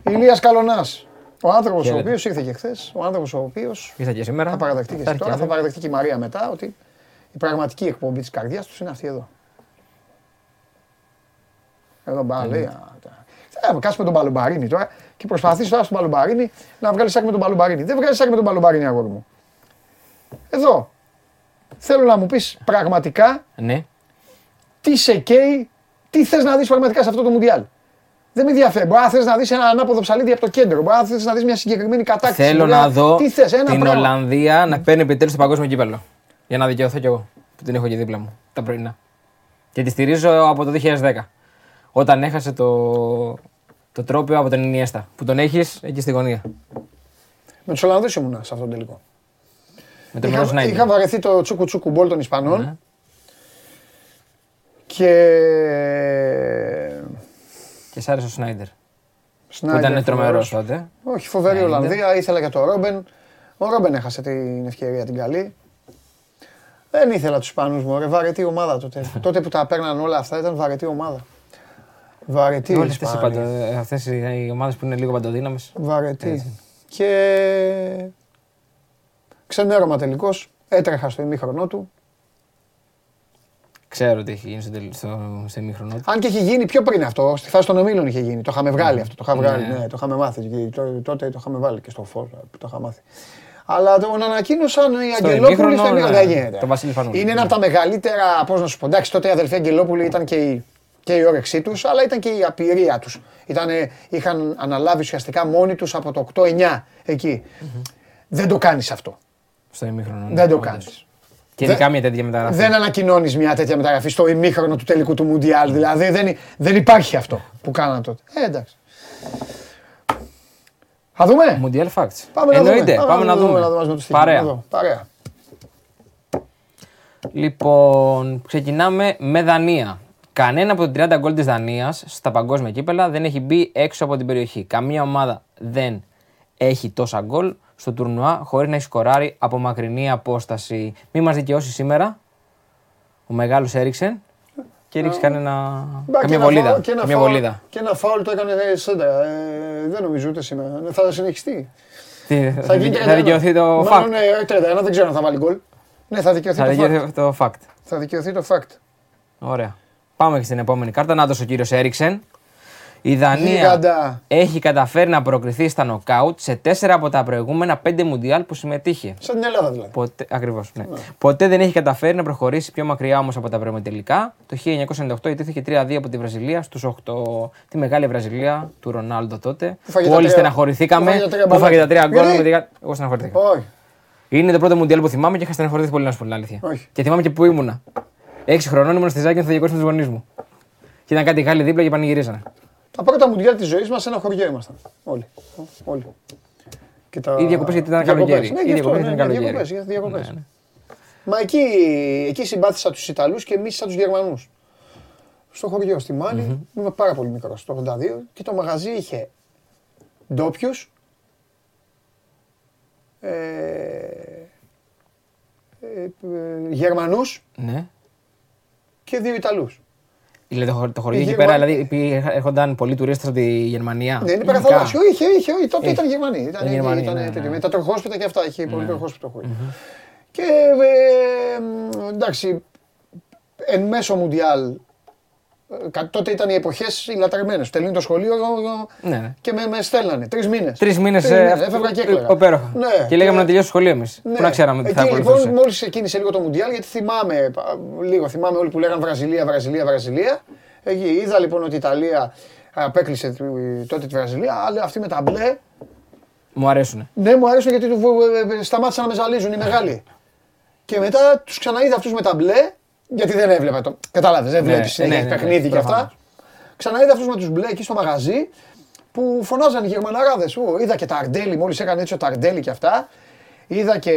*laughs* Ηλίας Καλονάς. Ο άνθρωπος ο Χαίρετε. οποίος ήρθε και χθες. Ο άνθρωπος ο οποίος Ήρθα και σήμερα. θα παραδεχτεί και Θα εσύ έρθει τώρα. Θα αύριο. παραδεχτεί και η Μαρία μετά ότι η πραγματική εκπομπή της καρδιάς τους είναι αυτή εδώ. Εδώ μπα, λέει. α, τα- Θα κάτσει με τον Παλουμπαρίνη τώρα και προσπαθείς τώρα στον Παλουμπαρίνη να βγάλεις άκρη με τον Παλουμπαρίνη. Δεν βγάζεις άκρη με τον Παλουμπαρίνη, αγόρι μου. Εδώ. Θέλω να μου πεις πραγματικά Ναι. τι σε καίει, τι θες να δεις πραγματικά σε αυτό το Μουντιάλ. Δεν με ενδιαφέρει. Μπορεί να θες να δεις ένα ανάποδο ψαλίδι από το κέντρο. Μπορεί να θες να δεις μια συγκεκριμένη κατάκτηση. Θέλω Μπορεί να δω Τι θες, ένα την πράγμα. Ολλανδία να παίρνει επιτέλους το παγκόσμιο κύπελο. Για να δικαιωθώ κι εγώ που την έχω και δίπλα μου τα πρωινά. Και τη στηρίζω από το 2010. Όταν έχασε το, το τρόπιο από τον Ινιέστα. Που τον έχεις εκεί στη γωνία. Με τους Ολλανδούς ήμουνα σε αυτόν τον τελικό. Με τον Είχα, Μερό Σνάιντερ. είχα βαρεθεί το τσούκου τσούκου μπολ των Ισπανών Ναι. και... Και σ' άρεσε ο Σνάιντερ. Που Σνάιντερ ήταν τρομερός φοβερός. τότε. Όχι, φοβερή Ναι, Ολλανδία. Ήθελα για τον Ρόμπεν. Ο Ρόμπεν έχασε την ευκαιρία την καλή. Δεν ήθελα τους Ισπανούς μου, ρε, βαρετή ομάδα τότε. τότε που τα παίρναν όλα αυτά ήταν βαρετή ομάδα. Βαρετή Όλε οι αυτές οι, Ισπανοί. παντο... αυτές οι, οι ομάδες που είναι λίγο παντοδύναμες. Βαρετή. Έτσι. Και ξενέρωμα τελικώς. Έτρεχα στο ημίχρονό του. Ξέρω τι έχει γίνει στο, τελ- στο, στο ημίχρονο του. Αν και έχει γίνει πιο πριν αυτό, στη φάση των ομίλων είχε γίνει. Το είχαμε βγάλει αυτό. Το είχα βγάλει, Ναι. ναι, το είχαμε μάθει. Και το- τότε το είχαμε βάλει και στο φως. Το είχα μάθει. Αλλά τον ανακοίνωσαν οι Στο Αγγελόπουλοι ημίχρονο, στο ημίχρονο. ναι. Δεν γίνεται. Το Βασίλη Φανούλη. Είναι ένα από τα μεγαλύτερα, πώς να σου πω. Εντάξει, τότε οι αδελφοί Αγγελόπουλοι ήταν και η, και η όρεξή τους, αλλά ήταν και η απειρία τους. Είχαν αναλάβει ουσιαστικά μόνοι τους από το 8-9 εκεί. Δεν το κάνεις αυτό. Στο ημίχρονο. ναι, Δεν το όντως. κάνεις. Και ειδικά μια τέτοια μεταγραφή. Δεν ανακοινώνεις μια τέτοια μεταγραφή στο ημίχρονο του τελικού του Μουντιάλ. Δηλαδή δεν, δεν υπάρχει αυτό που κάναν τότε. Ε, εντάξει. Θα δούμε. Mundial Facts. Πάμε να Εννοείται. δούμε. Πάμε να δούμε. να δούμε το στοίχημα. Παρέα. Εδώ. Παρέα. Λοιπόν, ξεκινάμε με Δανία. Κανένα από τα 30 γκολ της Δανίας στα παγκόσμια κύπελα δεν έχει μπει έξω από την περιοχή. Καμία ομάδα δεν έχει τόσα γκολ στο τουρνουά χωρίς να έχει σκοράρει από μακρινή απόσταση. Μη μας δικαιώσει σήμερα ο μεγάλος Έριξεν και ρίξει κανένα. Μπα, και καμία ένα βολίδα. φάουλ- και ένα Καμία φάουλ- βολίδα. Και ένα φάουλ το έκανε ε, σέντρα. Ε, δεν νομίζω ούτε σήμερα. Ε, Θα συνεχιστεί. Τι, Θα, θα, γίνει δικαι- 31. θα δικαιωθεί το Μάλλον, fact. ναι, όχι 31, δεν ξέρω αν θα βάλει γκολ. Ναι, θα δικαιωθεί Θα το fact. δικαιωθεί το fact. Θα δικαιωθεί το fact. Ωραία. Πάμε και στην επόμενη κάρτα. Να ο κύριος Έριξεν. Η Δανία Γίγαντα. έχει καταφέρει να προκριθεί στα νοκάουτ σε τέσσερα από τα προηγούμενα πέντε μουντιάλ που συμμετείχε. Σαν την Ελλάδα δηλαδή. Ποτέ, ακριβώς, ναι. Ποτέ δεν έχει καταφέρει να προχωρήσει πιο μακριά όμως από τα προημιτελικά. Το 1998 ητήθηκε 3-2 από τη Βραζιλία στους 8. Τη μεγάλη Βραζιλία του Ρονάλντο τότε. Που φάγε Που τα όλοι τρία- στεναχωρηθήκαμε. που φάγε τα τρία Που φάγε τα τρία μπαλάκια. γκολ. Γιατί; με τη- Εγώ στεναχωρηθήκα. Όχι. Είναι το πρώτο μουντιάλ που θυμάμαι και είχα στεναχωρηθεί πολύ να σου πω την αλήθεια. Όχι. Και θυμάμαι και που ήμουνα. Έξι χρονών ήμουν στη Ζάκη με του γονείς μου. Και ήταν κάτι Γάλλοι δίπλα και πανηγυρίζανε. Τα πρώτα μουντιάλ της ζωής μας σε ένα χωριό ήμασταν. Όλοι. Όλοι. Και τα... Ή διακοπές γιατί ήταν διακοπές. καλοκαίρι. Ναι, Ή γι' αυτό, διακοπές ναι, ήταν ναι, καλοκαίρι. διακοπές, για διακοπές. Ναι, ναι. Μα εκεί, εκεί συμπάθησα τους Ιταλούς και μίσησα τους Γερμανούς. Στο χωριό, στη μαλη ήμουν πάρα πολύ μικρός, το 82, και το μαγαζί είχε ντόπιους. Ε, ε, ε, Γερμανούς Ναι. και δύο Ιταλούς. Δηλαδή το, χω- το χωριό Η εκεί Γερμανία- πέρα, δηλαδή υπή- έρχονταν πολλοί τουρίστες από τη Γερμανία. Ναι, είναι γενικά. παραθαλάσσιο. Είχε, είχε, είχε. Τότε Είχε. ήταν Γερμανοί. Ήταν, Ήταν Γερμανοί, ήταν, ναι, τέτοιο. ναι. Με τα τροχόσπιτα και αυτά. Είχε πολύ τροχόσπιτο χωριό. Και ε, μ, εντάξει, εν μέσω Μουντιάλ, ε, κα- τότε ήταν οι εποχές οι λατρεμένες. Τελείωνε το σχολείο ε, ε, Ναι, ναι. και με, με στέλνανε. Τρεις μήνες. Τρεις μήνες Έφευγα και έκλαιγα. Υπέροχα. Ναι, Και λέγαμε να τελειώσει το σχολείο εμείς. Ναι. Που να ξέραμε τι θα Εκεί ακολουθούσε. λοιπόν, μόλις ξεκίνησε λίγο το Μουντιάλ, γιατί θυμάμαι πα- λίγο, θυμάμαι όλοι που λέγανε Βραζιλία, Βραζιλία, Βραζιλία. Εκεί είδα λοιπόν ότι η Ιταλία απέκλεισε τη- τότε τη Βραζιλία, αλλά αυτή με τα μπλε Μου αρέσουν. ναι, μου αρέσουν γιατί του βου- ε, ε, σταμάτησαν να με ζαλίζουν οι μεγάλοι. Και μετά τους ξαναείδα αυτούς με τα μπλε, γιατί δεν έβλεπα το. Κατάλαβες, δεν Ναι, βλέπει συνέχεια ναι, ναι, ναι, παιχνίδι και αυτά. προφανώς. Ξαναείδα αυτούς με τους μπλε εκεί στο μαγαζί που φωνάζαν οι Γερμαναράδες. Είδα και τα Αρντέλη, μόλις έκανε έτσι ο Ταρντέλη και αυτά. Είδα και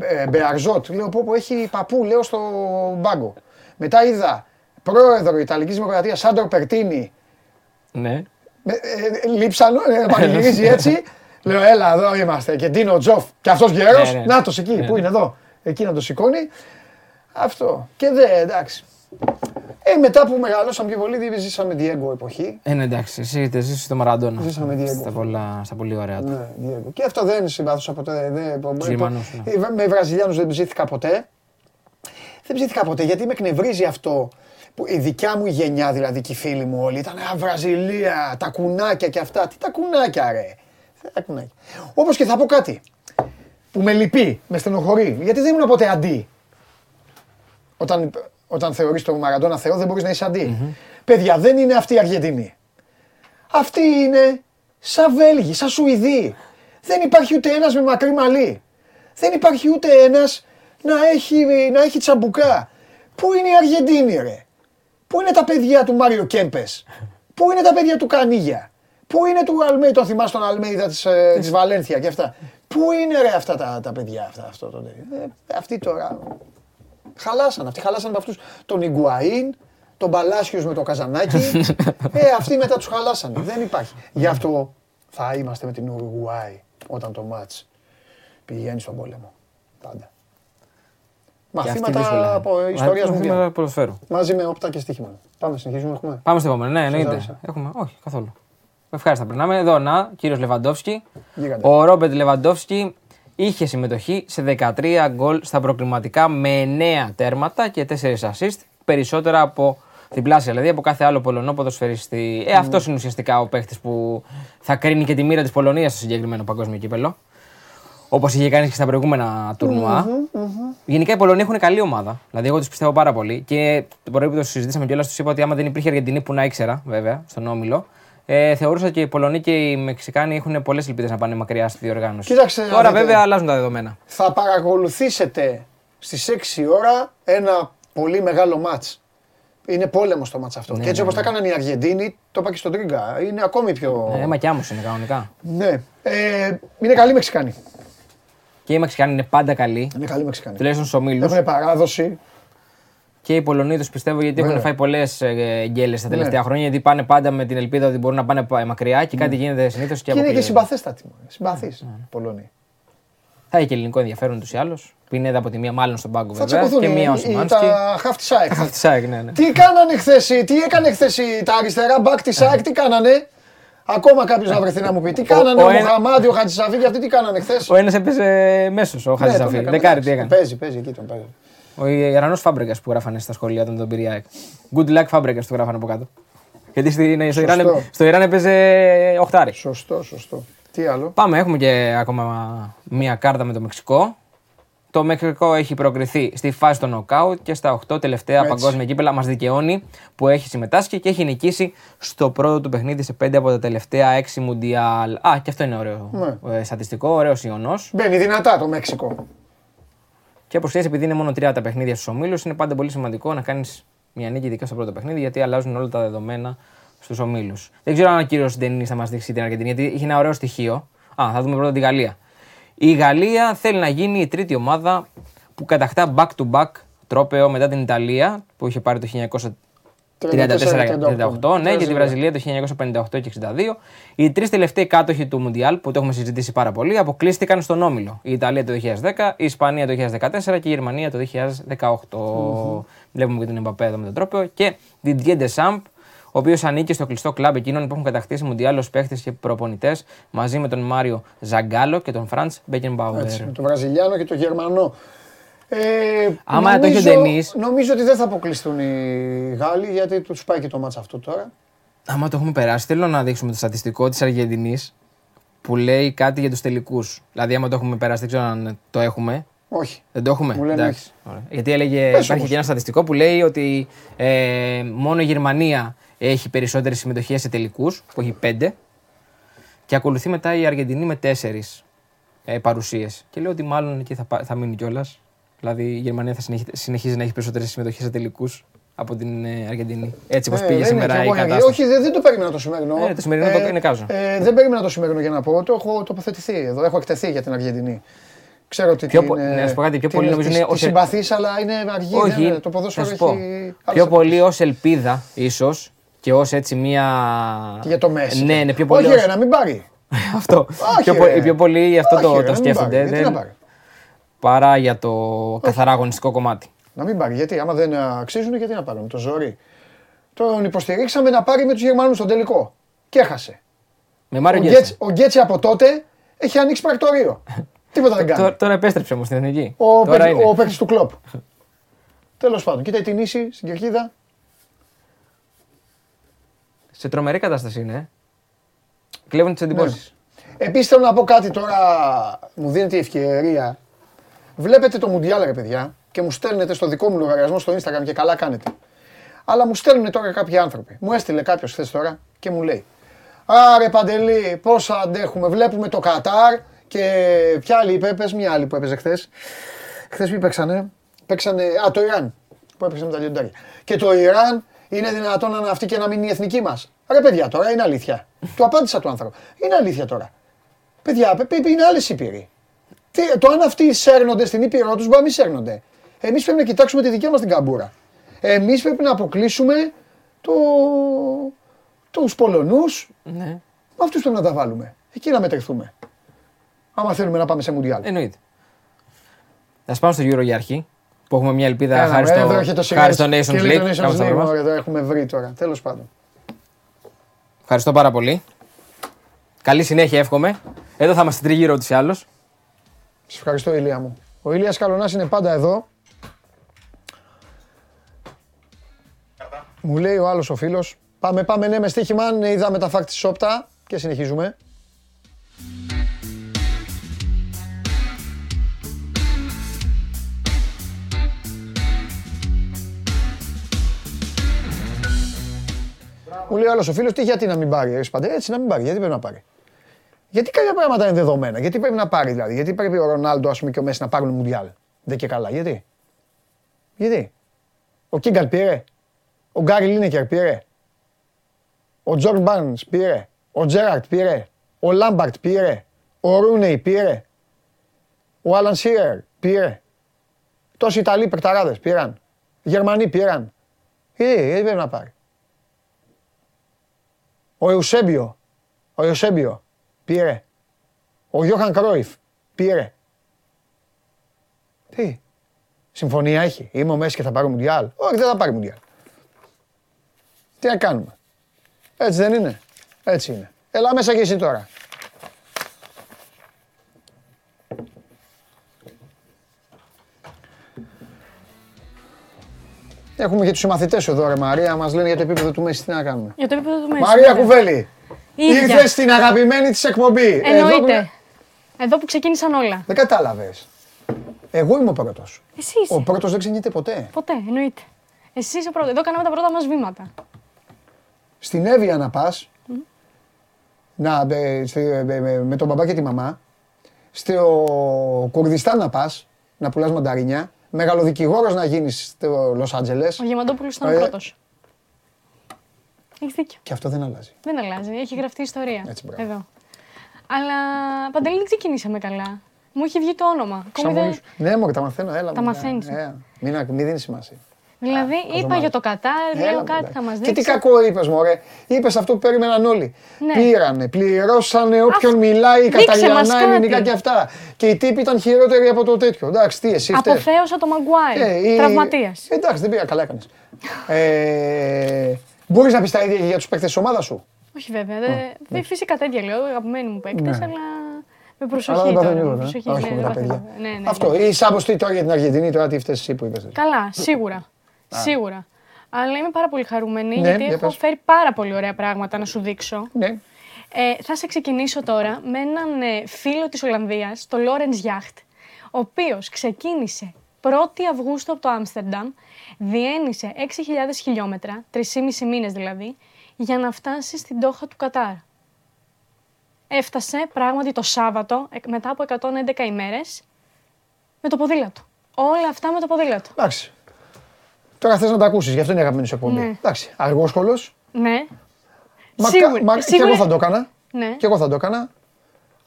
ε, Μπεαρζότ. Λέω πω, πω έχει παππού, λέω στο μπάγκο. Μετά είδα πρόεδρο Ιταλικής Δημοκρατίας Σάντρο Περτίνη Ναι. ε, ε, λείψανο, ε, πανηγυρίζει έτσι. Λέω, έλα εδώ είμαστε. Και Ντίνο Τζοφ. Και αυτός γέρος. Ναι, ναι. Να το εκεί, Ναι, που ναι. είναι εδώ. Εκεί να το σηκώνει. Αυτό. Και δε, εντάξει. Ε, μετά που μεγαλώσαμε πιο πολύ, δι- ζήσαμε Diego εποχή. Ε, ναι, εντάξει, εσύ είτε ζήσεις στο Μαραντόνα. Ζήσαμε Diego. Στα, πολλά, στα πολύ ωραία του. Ναι, Diego. Και αυτό δεν συμπάθουσα ποτέ. Δεν, Γερμανούς, ναι. Ε, Με Βραζιλιάνους δεν ψήθηκα ποτέ. Δεν ψήθηκα ποτέ γιατί με εκνευρίζει αυτό. Που η δικιά μου γενιά, δηλαδή και οι φίλοι μου όλοι, ήταν Α, Βραζιλία, τα κουνάκια και αυτά. Τι τα κουνάκια, ρε. Τι τα κουνάκια. Όπως και θα πω κάτι που με λυπεί, με στενοχωρεί. Γιατί δεν ήμουν ποτέ αντί. Όταν, όταν θεωρείς τον Μαραντόνα Θεό, δεν μπορείς να είσαι αντί. Παιδιά, δεν είναι αυτή η Αργεντινή. Αυτή είναι σαν Βέλγοι, σαν Σουηδοί. Δεν υπάρχει ούτε ένας με μακρύ μαλλί. Δεν υπάρχει ούτε ένας να έχει, να έχει τσαμπουκά. Πού είναι η Αργεντίνη ρε; Πού είναι τα παιδιά του Μάριο Κέμπες; Πού είναι τα παιδιά του Κανίγια; Πού είναι του Αλμέη, τον θυμάσαι τον Αλμέιδα της, ε, της Βαλένθια και αυτά; Πού είναι ρε αυτά τα, τα παιδιά αυτά, αυτό το ε, Αυτοί τώρα χαλάσαν, αυτοί χαλάσαν με αυτούς τον Ιγκουαΐν, τον Παλάσιος με το Καζανάκι. *laughs* ε, αυτοί μετά τους χαλάσανε. Δεν υπάρχει. Γι' αυτό θα είμαστε με την Ουρουγουάη όταν το μάτς πηγαίνει στον πόλεμο. Πάντα. Και αυτή δύσκολα. Μαθήματα από ιστορίας μου. Μαθήματα ποδοσφαίρου. Μαζί με όπτα και στοίχημα. Πάμε, συνεχίζουμε. Έχουμε. Πάμε στο επόμενο. Ναι, εννοείται. ζάλισα. Έχουμε. Όχι, καθόλου. Ευχάριστα. Περνάμε εδώ. Να, κύριος Λεβαντόφσκι. Γίγαντα. Ο Ρόμπερτ Λεβαντόφσκι είχε συμμετοχή σε 13 γκολ στα προκριματικά με 9 τέρματα και 4 assist περισσότερα από διπλάσια, δηλαδή από κάθε άλλο Πολωνό ποδοσφαιριστή. Ε, αυτός είναι ουσιαστικά ο παίχτης που θα κρίνει και τη μοίρα της Πολωνίας στο συγκεκριμένο παγκόσμιο κύπελο. Όπως είχε κάνει και στα προηγούμενα τουρνουά. Γενικά οι Πολωνοί έχουν καλή ομάδα. Δηλαδή, εγώ τους πιστεύω πάρα πολύ. Και το πρωί που το συζητήσαμε κιόλας, τους είπα ότι άμα δεν υπήρχε Αργεντινή που να ήξερα, βέβαια, στον όμιλο, ε, θεωρούσα και οι Πολωνοί και οι Μεξικάνοι έχουν πολλές ελπίδες να πάνε μακριά στη διοργάνωση. Κοίταξε να Τώρα, δείτε. βέβαια, αλλάζουν τα δεδομένα. Θα παρακολουθήσετε στις 6 η ώρα ένα πολύ μεγάλο μάτς. Είναι πόλεμος το μάτς αυτό. και έτσι όπως τα έκαναν οι Αργεντίνοι, το είπα και στον Τρίγκα. Είναι ακόμη πιο. Ε, μα κι άμμος είναι κανονικά. Ναι. Ε, είναι καλοί Μεξικάνοι. Και οι Μεξικάνοι είναι πάντα καλοί, Είναι καλοί Μεξικάνοι. τουλάχιστον στους ομίλους. Έχουν παράδοση. Και οι Πολωνοί του πιστεύω γιατί έχουν Βέβαια. φάει πολλές γκέλε τα τελευταία χρόνια. Γιατί πάνε πάντα με την ελπίδα ότι μπορούν να πάνε πα- μακριά και κάτι γίνεται συνήθως και Και είναι και αποκλείονται. συμπαθέστατοι. Συμπαθείς Πολωνοί. Θα έχει και ελληνικό ενδιαφέρον τους ή άλλους. Πινέδα από τη μία, μάλλον στον πάγκο Θα βέβαια. τσακωθούν Και μία ο οι- οι- Σιμάνσκι. τα χαφ της ΑΕΚ. Αυτή σάκ, ναι, ναι. Τι κάνανε χθες, τι έκανε χθες τα αριστερά μπακ της ΑΕΚ, τι κάνανε; Ακόμα κάποιος να βρεθεί να μου πει. Τι κάνανε ο ο, ένα- Μοχαμάντι, ο Χατζησαφή και αυτοί τι κάνανε χθες; Ο ένας έπαιζε μέσος, ο Χατζησαφή. Δεκάρι τι έκανε. Παίζει, παίζει εκεί τον παίζει. Ο Ιρανό Φάμπρεγκας που γράφανε στα σχολεία όταν τον πήρε η ΑΕΚ. Good luck Φάμπρεγκας του γράφανε από κάτω. Γιατί στη- στο, Ιράν, Σωστό. στο Ιράν έπαιζε οχτάρι. Σωστό, σωστό. Τι άλλο; Πάμε, έχουμε και ακόμα μία κάρτα με το Μεξικό. Το Μεξικό έχει προκριθεί στη φάση των νοκάουτ και στα 8 τελευταία Έτσι. παγκόσμια κύπελα. Μας δικαιώνει που έχει συμμετάσχει και έχει νικήσει στο πρώτο του παιχνίδι σε 5 από τα τελευταία 6 μουντιάλ. Α, και αυτό είναι ωραίο Ναι. ε, στατιστικό, ωραίος ιονός. Μπαίνει δυνατά το Μέξικο. Και όπως ξέρεις, επειδή είναι μόνο τρία τα παιχνίδια στους ομίλους, είναι πάντα πολύ σημαντικό να κάνεις μια νίκη ειδικά στο πρώτο παιχνίδι γιατί αλλάζουν όλα τα δεδομένα στους ομίλους. Δεν ξέρω αν ο κύριος Ντενής θα μας δείξει την Αργεντινή, γιατί είχε ένα ωραίο στοιχείο. Α, θα δούμε πρώτα τη Γαλλία. Η Γαλλία θέλει να γίνει η τρίτη ομάδα που κατακτά back-to-back τρόπεο μετά την Ιταλία που είχε πάρει το 1934-38, ναι, και τη Βραζιλία το 1958 και 62. Οι τρεις τελευταίοι κάτοχοι του Μουντιάλ, που το έχουμε συζητήσει πάρα πολύ, αποκλείστηκαν στον Όμιλο. Η Ιταλία το 2010, η Ισπανία το 2014 και η Γερμανία το 2018. Βλέπουμε και τον Εμπαπέ εδώ με τον τρόπο. Και την Didier Deschamps, ο οποίος ανήκει στο κλειστό κλαμπ εκείνων που έχουν κατακτήσει Μουντιάλ ως παίχτες και προπονητές, μαζί με τον Μάριο Ζαγκάλο και τον Φραντς Μπέκενμπάουερ. Έτσι, με τον Βραζιλιάνο και τον Γερμανό. Ε, Άμα το είχε ο Ντενής- Νομίζω ότι δεν θα αποκλειστούν οι Γάλλοι γιατί τους πάει και το μάτσα αυτό τώρα. Άμα το έχουμε περάσει, θέλω να δείξουμε το στατιστικό της Αργεντινής που λέει κάτι για τους τελικούς. Δηλαδή, άμα το έχουμε περάσει, δεν ξέρω αν το έχουμε. Όχι. Δεν το έχουμε; Μου λένε Εντάξει. Ωραία. Γιατί έλεγε, Πες υπάρχει όμως. και ένα στατιστικό που λέει ότι ε, μόνο η Γερμανία έχει περισσότερε συμμετοχέ σε τελικούς, που έχει πέντε. Και ακολουθεί μετά η Αργεντινή με τέσσερις ε, παρουσίες. Και λέω ότι μάλλον εκεί θα, πά- θα μείνει κιόλας. Δηλαδή η Γερμανία θα συνεχίσει, συνεχίζει να έχει περισσότερες συμμετοχές σε τελικούς από την ε, Αργεντινή. Έτσι όπω Ε, πήγε δεν είναι σήμερα και η εγώ κατάσταση. Όχι, δεν, δεν το περίμενα το σημερινό. Ε, το σημερινό το- είναι κάζο. Ε, δεν περίμενα το σημερινό για να πω. Το έχω τοποθετηθεί εδώ. Έχω εκτεθεί για την Αργεντινή. Ξέρω ότι Πιο την, πο- ε, να σου πω κάτι, πιο την- πολύ νομίζω τη- είναι της ως- συμπαθείς, αλλά είναι αργή. Όχι, δεν είναι. το θα ποδόσφαιρο σου έχει πω. άλλες Πιο απαιτήσεις. πολύ ως ελπίδα, ίσως και ως έτσι μία. Και για το Μέση. Ναι, ναι, πιο πολύ. Όχι, ως- ρε, να μην πάρει. *laughs* αυτό. Όχι, πιο, πο- ρε. πιο πολύ αυτό Όχι, το, ρε, το να μην σκέφτονται. Παρά για το καθαρά αγωνιστικό κομμάτι. Να μην πάρει. Γιατί άμα δεν αξίζουν, γιατί να πάρουν. Το ζόρι; Τον υποστηρίξαμε να πάρει με τους Γερμανούς στον τελικό. Και έχασε. Με Ο Μάριο Γκέτς, Γκέτσε. ο Γκέτσε από τότε έχει ανοίξει πρακτορείο. *laughs* Τίποτα δεν κάνει. Τώρα, τώρα επέστρεψε όμως στην εθνική. Ο, τώρα παίκτη- είναι. ο παίκτης του κλοπ. Τέλος πάντων, κοίτα την ίση στην κερκίδα. Σε τρομερή κατάσταση είναι. ε. Κλέβουν τις εντυπώσεις. Επίσης θέλω να πω κάτι τώρα, μου δίνεται η ευκαιρία. Βλέπετε το Μουντιάλ, ρε παιδιά, και μου στέλνετε στο δικό μου λογαριασμό στο Instagram και καλά κάνετε. Αλλά μου στέλνουν τώρα κάποιοι άνθρωποι. Μου έστειλε κάποιος χθες τώρα και μου λέει: Άρε Παντελή, πόσα αντέχουμε. Βλέπουμε το Κατάρ και ποια άλλη είπε, πες μια άλλη που έπαιζε χθες. Χθες ποιοι παίξανε; Παίξανε. Α, το Ιράν. Που έπαιξε με τα λιοντάρια. Και το Ιράν είναι δυνατόν να είναι αυτή και να μην είναι η εθνική μας. Ρε παιδιά τώρα, είναι αλήθεια. του απάντησα του άνθρωπου. Είναι αλήθεια τώρα. Παιδιά, πε- πε- είναι άλλε ήπειροι. Τι, το αν αυτοί σέρνονται στην ήπειρό τους, μπορεί να μην σέρνονται. Εμείς πρέπει να κοιτάξουμε τη δικιά μας την καμπούρα. Εμείς πρέπει να αποκλείσουμε το... τους Πολωνούς. Ναι, Με αυτούς πρέπει να τα βάλουμε. Εκεί να μετρηθούμε. Άμα θέλουμε να πάμε σε Μουντιάλ. εννοείται. Θα σπάμε στο Euro για αρχή. Που έχουμε μια ελπίδα Έλα, χάρη ρε, εδώ στο, έχει το χάρη στο σιγάρι. Nations Και λέει League. το Nations Κάπως θα League, βρούμε. ωραία, εδώ έχουμε βρει τώρα. Τέλος πάντων. Ευχαριστώ πάρα πολύ. Καλή συνέχεια εύχομαι. Εδώ θα είμαστε τριγύρω ούτως ή άλλως. Σε ευχαριστώ, Ηλία μου. Ο Ηλίας Καλονάς είναι πάντα εδώ. Μου λέει ο άλλος ο φίλος. Πάμε, πάμε, ναι, με στοίχημα. Ναι, είδαμε τα φάκ της Σόπτα και συνεχίζουμε. Μου λέει ο άλλος ο φίλος, τι γιατί να μην πάρει, ρε Σπαντέ, έτσι να μην πάρει, γιατί πρέπει να πάρει. Γιατί κάποια πράγματα είναι δεδομένα, γιατί πρέπει να πάρει δηλαδή, γιατί πρέπει ο Ρονάλντο ας πούμε, και ο Μέση να πάρουν Μουντιάλ. Δεν και καλά, γιατί; Γιατί; Ο Κίγκαν πήρε. Ο Γκάρι Λίνεκερ πήρε. Ο Τζον Μπαρνς πήρε. Ο Τζέραρντ πήρε. Ο Λάμπαρντ πήρε. Ο Ρούνεϊ πήρε. Ο Άλαν Σίρερ πήρε. Τόσοι Ιταλοί παικταράδες πήραν. Οι Γερμανοί πήραν. Γιατί, γιατί πρέπει να πάρει. Ο Εουσέμπιο. Ο Εουσέμπιο πήρε. Ο Γιώχαν Κρόιφ πήρε. Τι; Συμφωνία έχει. Είμαι ο Μέση και θα πάρει Μουντιάλ. Όχι, δεν θα πάρει Μουντιάλ. Τι να κάνουμε; Έτσι δεν είναι. Έτσι είναι. Έλα μέσα και εσύ τώρα. Έχουμε και τους συμμαθητές εδώ ρε Μαρία, μας λένε για το επίπεδο του Μέση, τι να κάνουμε; Για το επίπεδο του Μέση. Μαρία βέβαια. Κουβέλη, Ίδια. ήρθες στην αγαπημένη της εκπομπή. Εδώ που- Εννοείται. Εδώ που ξεκίνησαν όλα. Δεν κατάλαβες. Εγώ είμαι ο πρώτος. Εσύ είσαι. Ο πρώτος δεν ξενιέται ποτέ. Ποτέ, εννοείται. Εσύ είσαι ο πρώτος. Εδώ κάναμε τα πρώτα μας βήματα. Στην Εύβοια να πας, να, ε, στη- ε, ε, με τον μπαμπά και τη μαμά, στο Κουρδιστάν να πας, να πουλάς μανταρίνια, μεγαλοδικηγόρος να γίνεις στο Λος Άντζελες Ο Διαμαντόπουλο ήταν ο Ε. πρώτος. Έχεις δίκιο. και αυτό δεν αλλάζει. Δεν αλλάζει. Έχει γραφτεί ιστορία. Έτσι, μπράβο. Εδώ. Αλλά παντελή δεν ξεκινήσαμε καλά. Μου έχει βγει το όνομα. Ακόμη δεν- Ξαμολύς. Ναι, μωρέ, τα μαθαίνω, έλα. Τα μου, μαθαίνεις. ε, Μην, μην δίνεις σημασία. Δηλαδή, είπα κοζομάρι. για το Κατάρ, Έλα, λέω μου, κάτι εντάξει. θα μας Και δείξει. τι κακό είπες μωρέ. Είπες αυτό που περίμεναν όλοι. Ναι. Πήρανε, πληρώσανε όποιον Αφ- μιλάει δείξε μας καταλληλανά κάτι. ελληνικά και αυτά. Και οι τύποι ήταν χειρότεροι από το τέτοιο. Εντάξει, τι εσύ φταίς. Αποθέωσα το Μαγκουάιρ. Ε, η- Τραυματίας. Εντάξει, δεν πήγα, καλά έκανες. Ε, μπορείς να πεις τα ίδια και για τους παίκτες της ομάδας σου; Όχι βέβαια. δε- δε- Φυσικά τέτοια λέω, αγαπημένοι μου παίκτες, Ναι. αλλά με προσοχή. Αλλά δεν τώρα, παθαίνει με τίποτα. ε. προσοχή. Όχι ναι, με δεν τα παθαίνω. παιδιά. Ναι, ναι, ναι. Αυτό. Ή Σάμπος τι τώρα για την Αργεντινή, τώρα τι φταίς εσύ που είπες. Καλά, σίγουρα. Σίγουρα. Αλλά είμαι πάρα πολύ χαρούμενη Ναι, γιατί για έχω πες. φέρει πάρα πολύ ωραία πράγματα να σου δείξω. Ναι. Ε, θα σε ξεκινήσω τώρα με έναν ε, φίλο της Ολλανδίας, το Lawrence Yacht, ο οποίος ξεκίνησε 1η Αυγούστου από το Άμστερνταμ, διένυσε 6.000 χιλιόμετρα, 3,5 μήνες δηλαδή, για να φτάσει στην τόχα του Κατάρ. Έφτασε πράγματι το Σάββατο, εκ- μετά από 111 ημέρες, με το ποδήλατο. Όλα αυτά με το ποδήλατο. Εντάξει. Τώρα θες να τα ακούσεις, γι' αυτό είναι η αγαπημένη σου εκπομπή. Ναι. Εντάξει, αργόσχολος. Ναι. Μα, Σίγουρα- μα, Και σίγουρα- εγώ θα το έκανα. Ναι. Και εγώ θα το έκανα.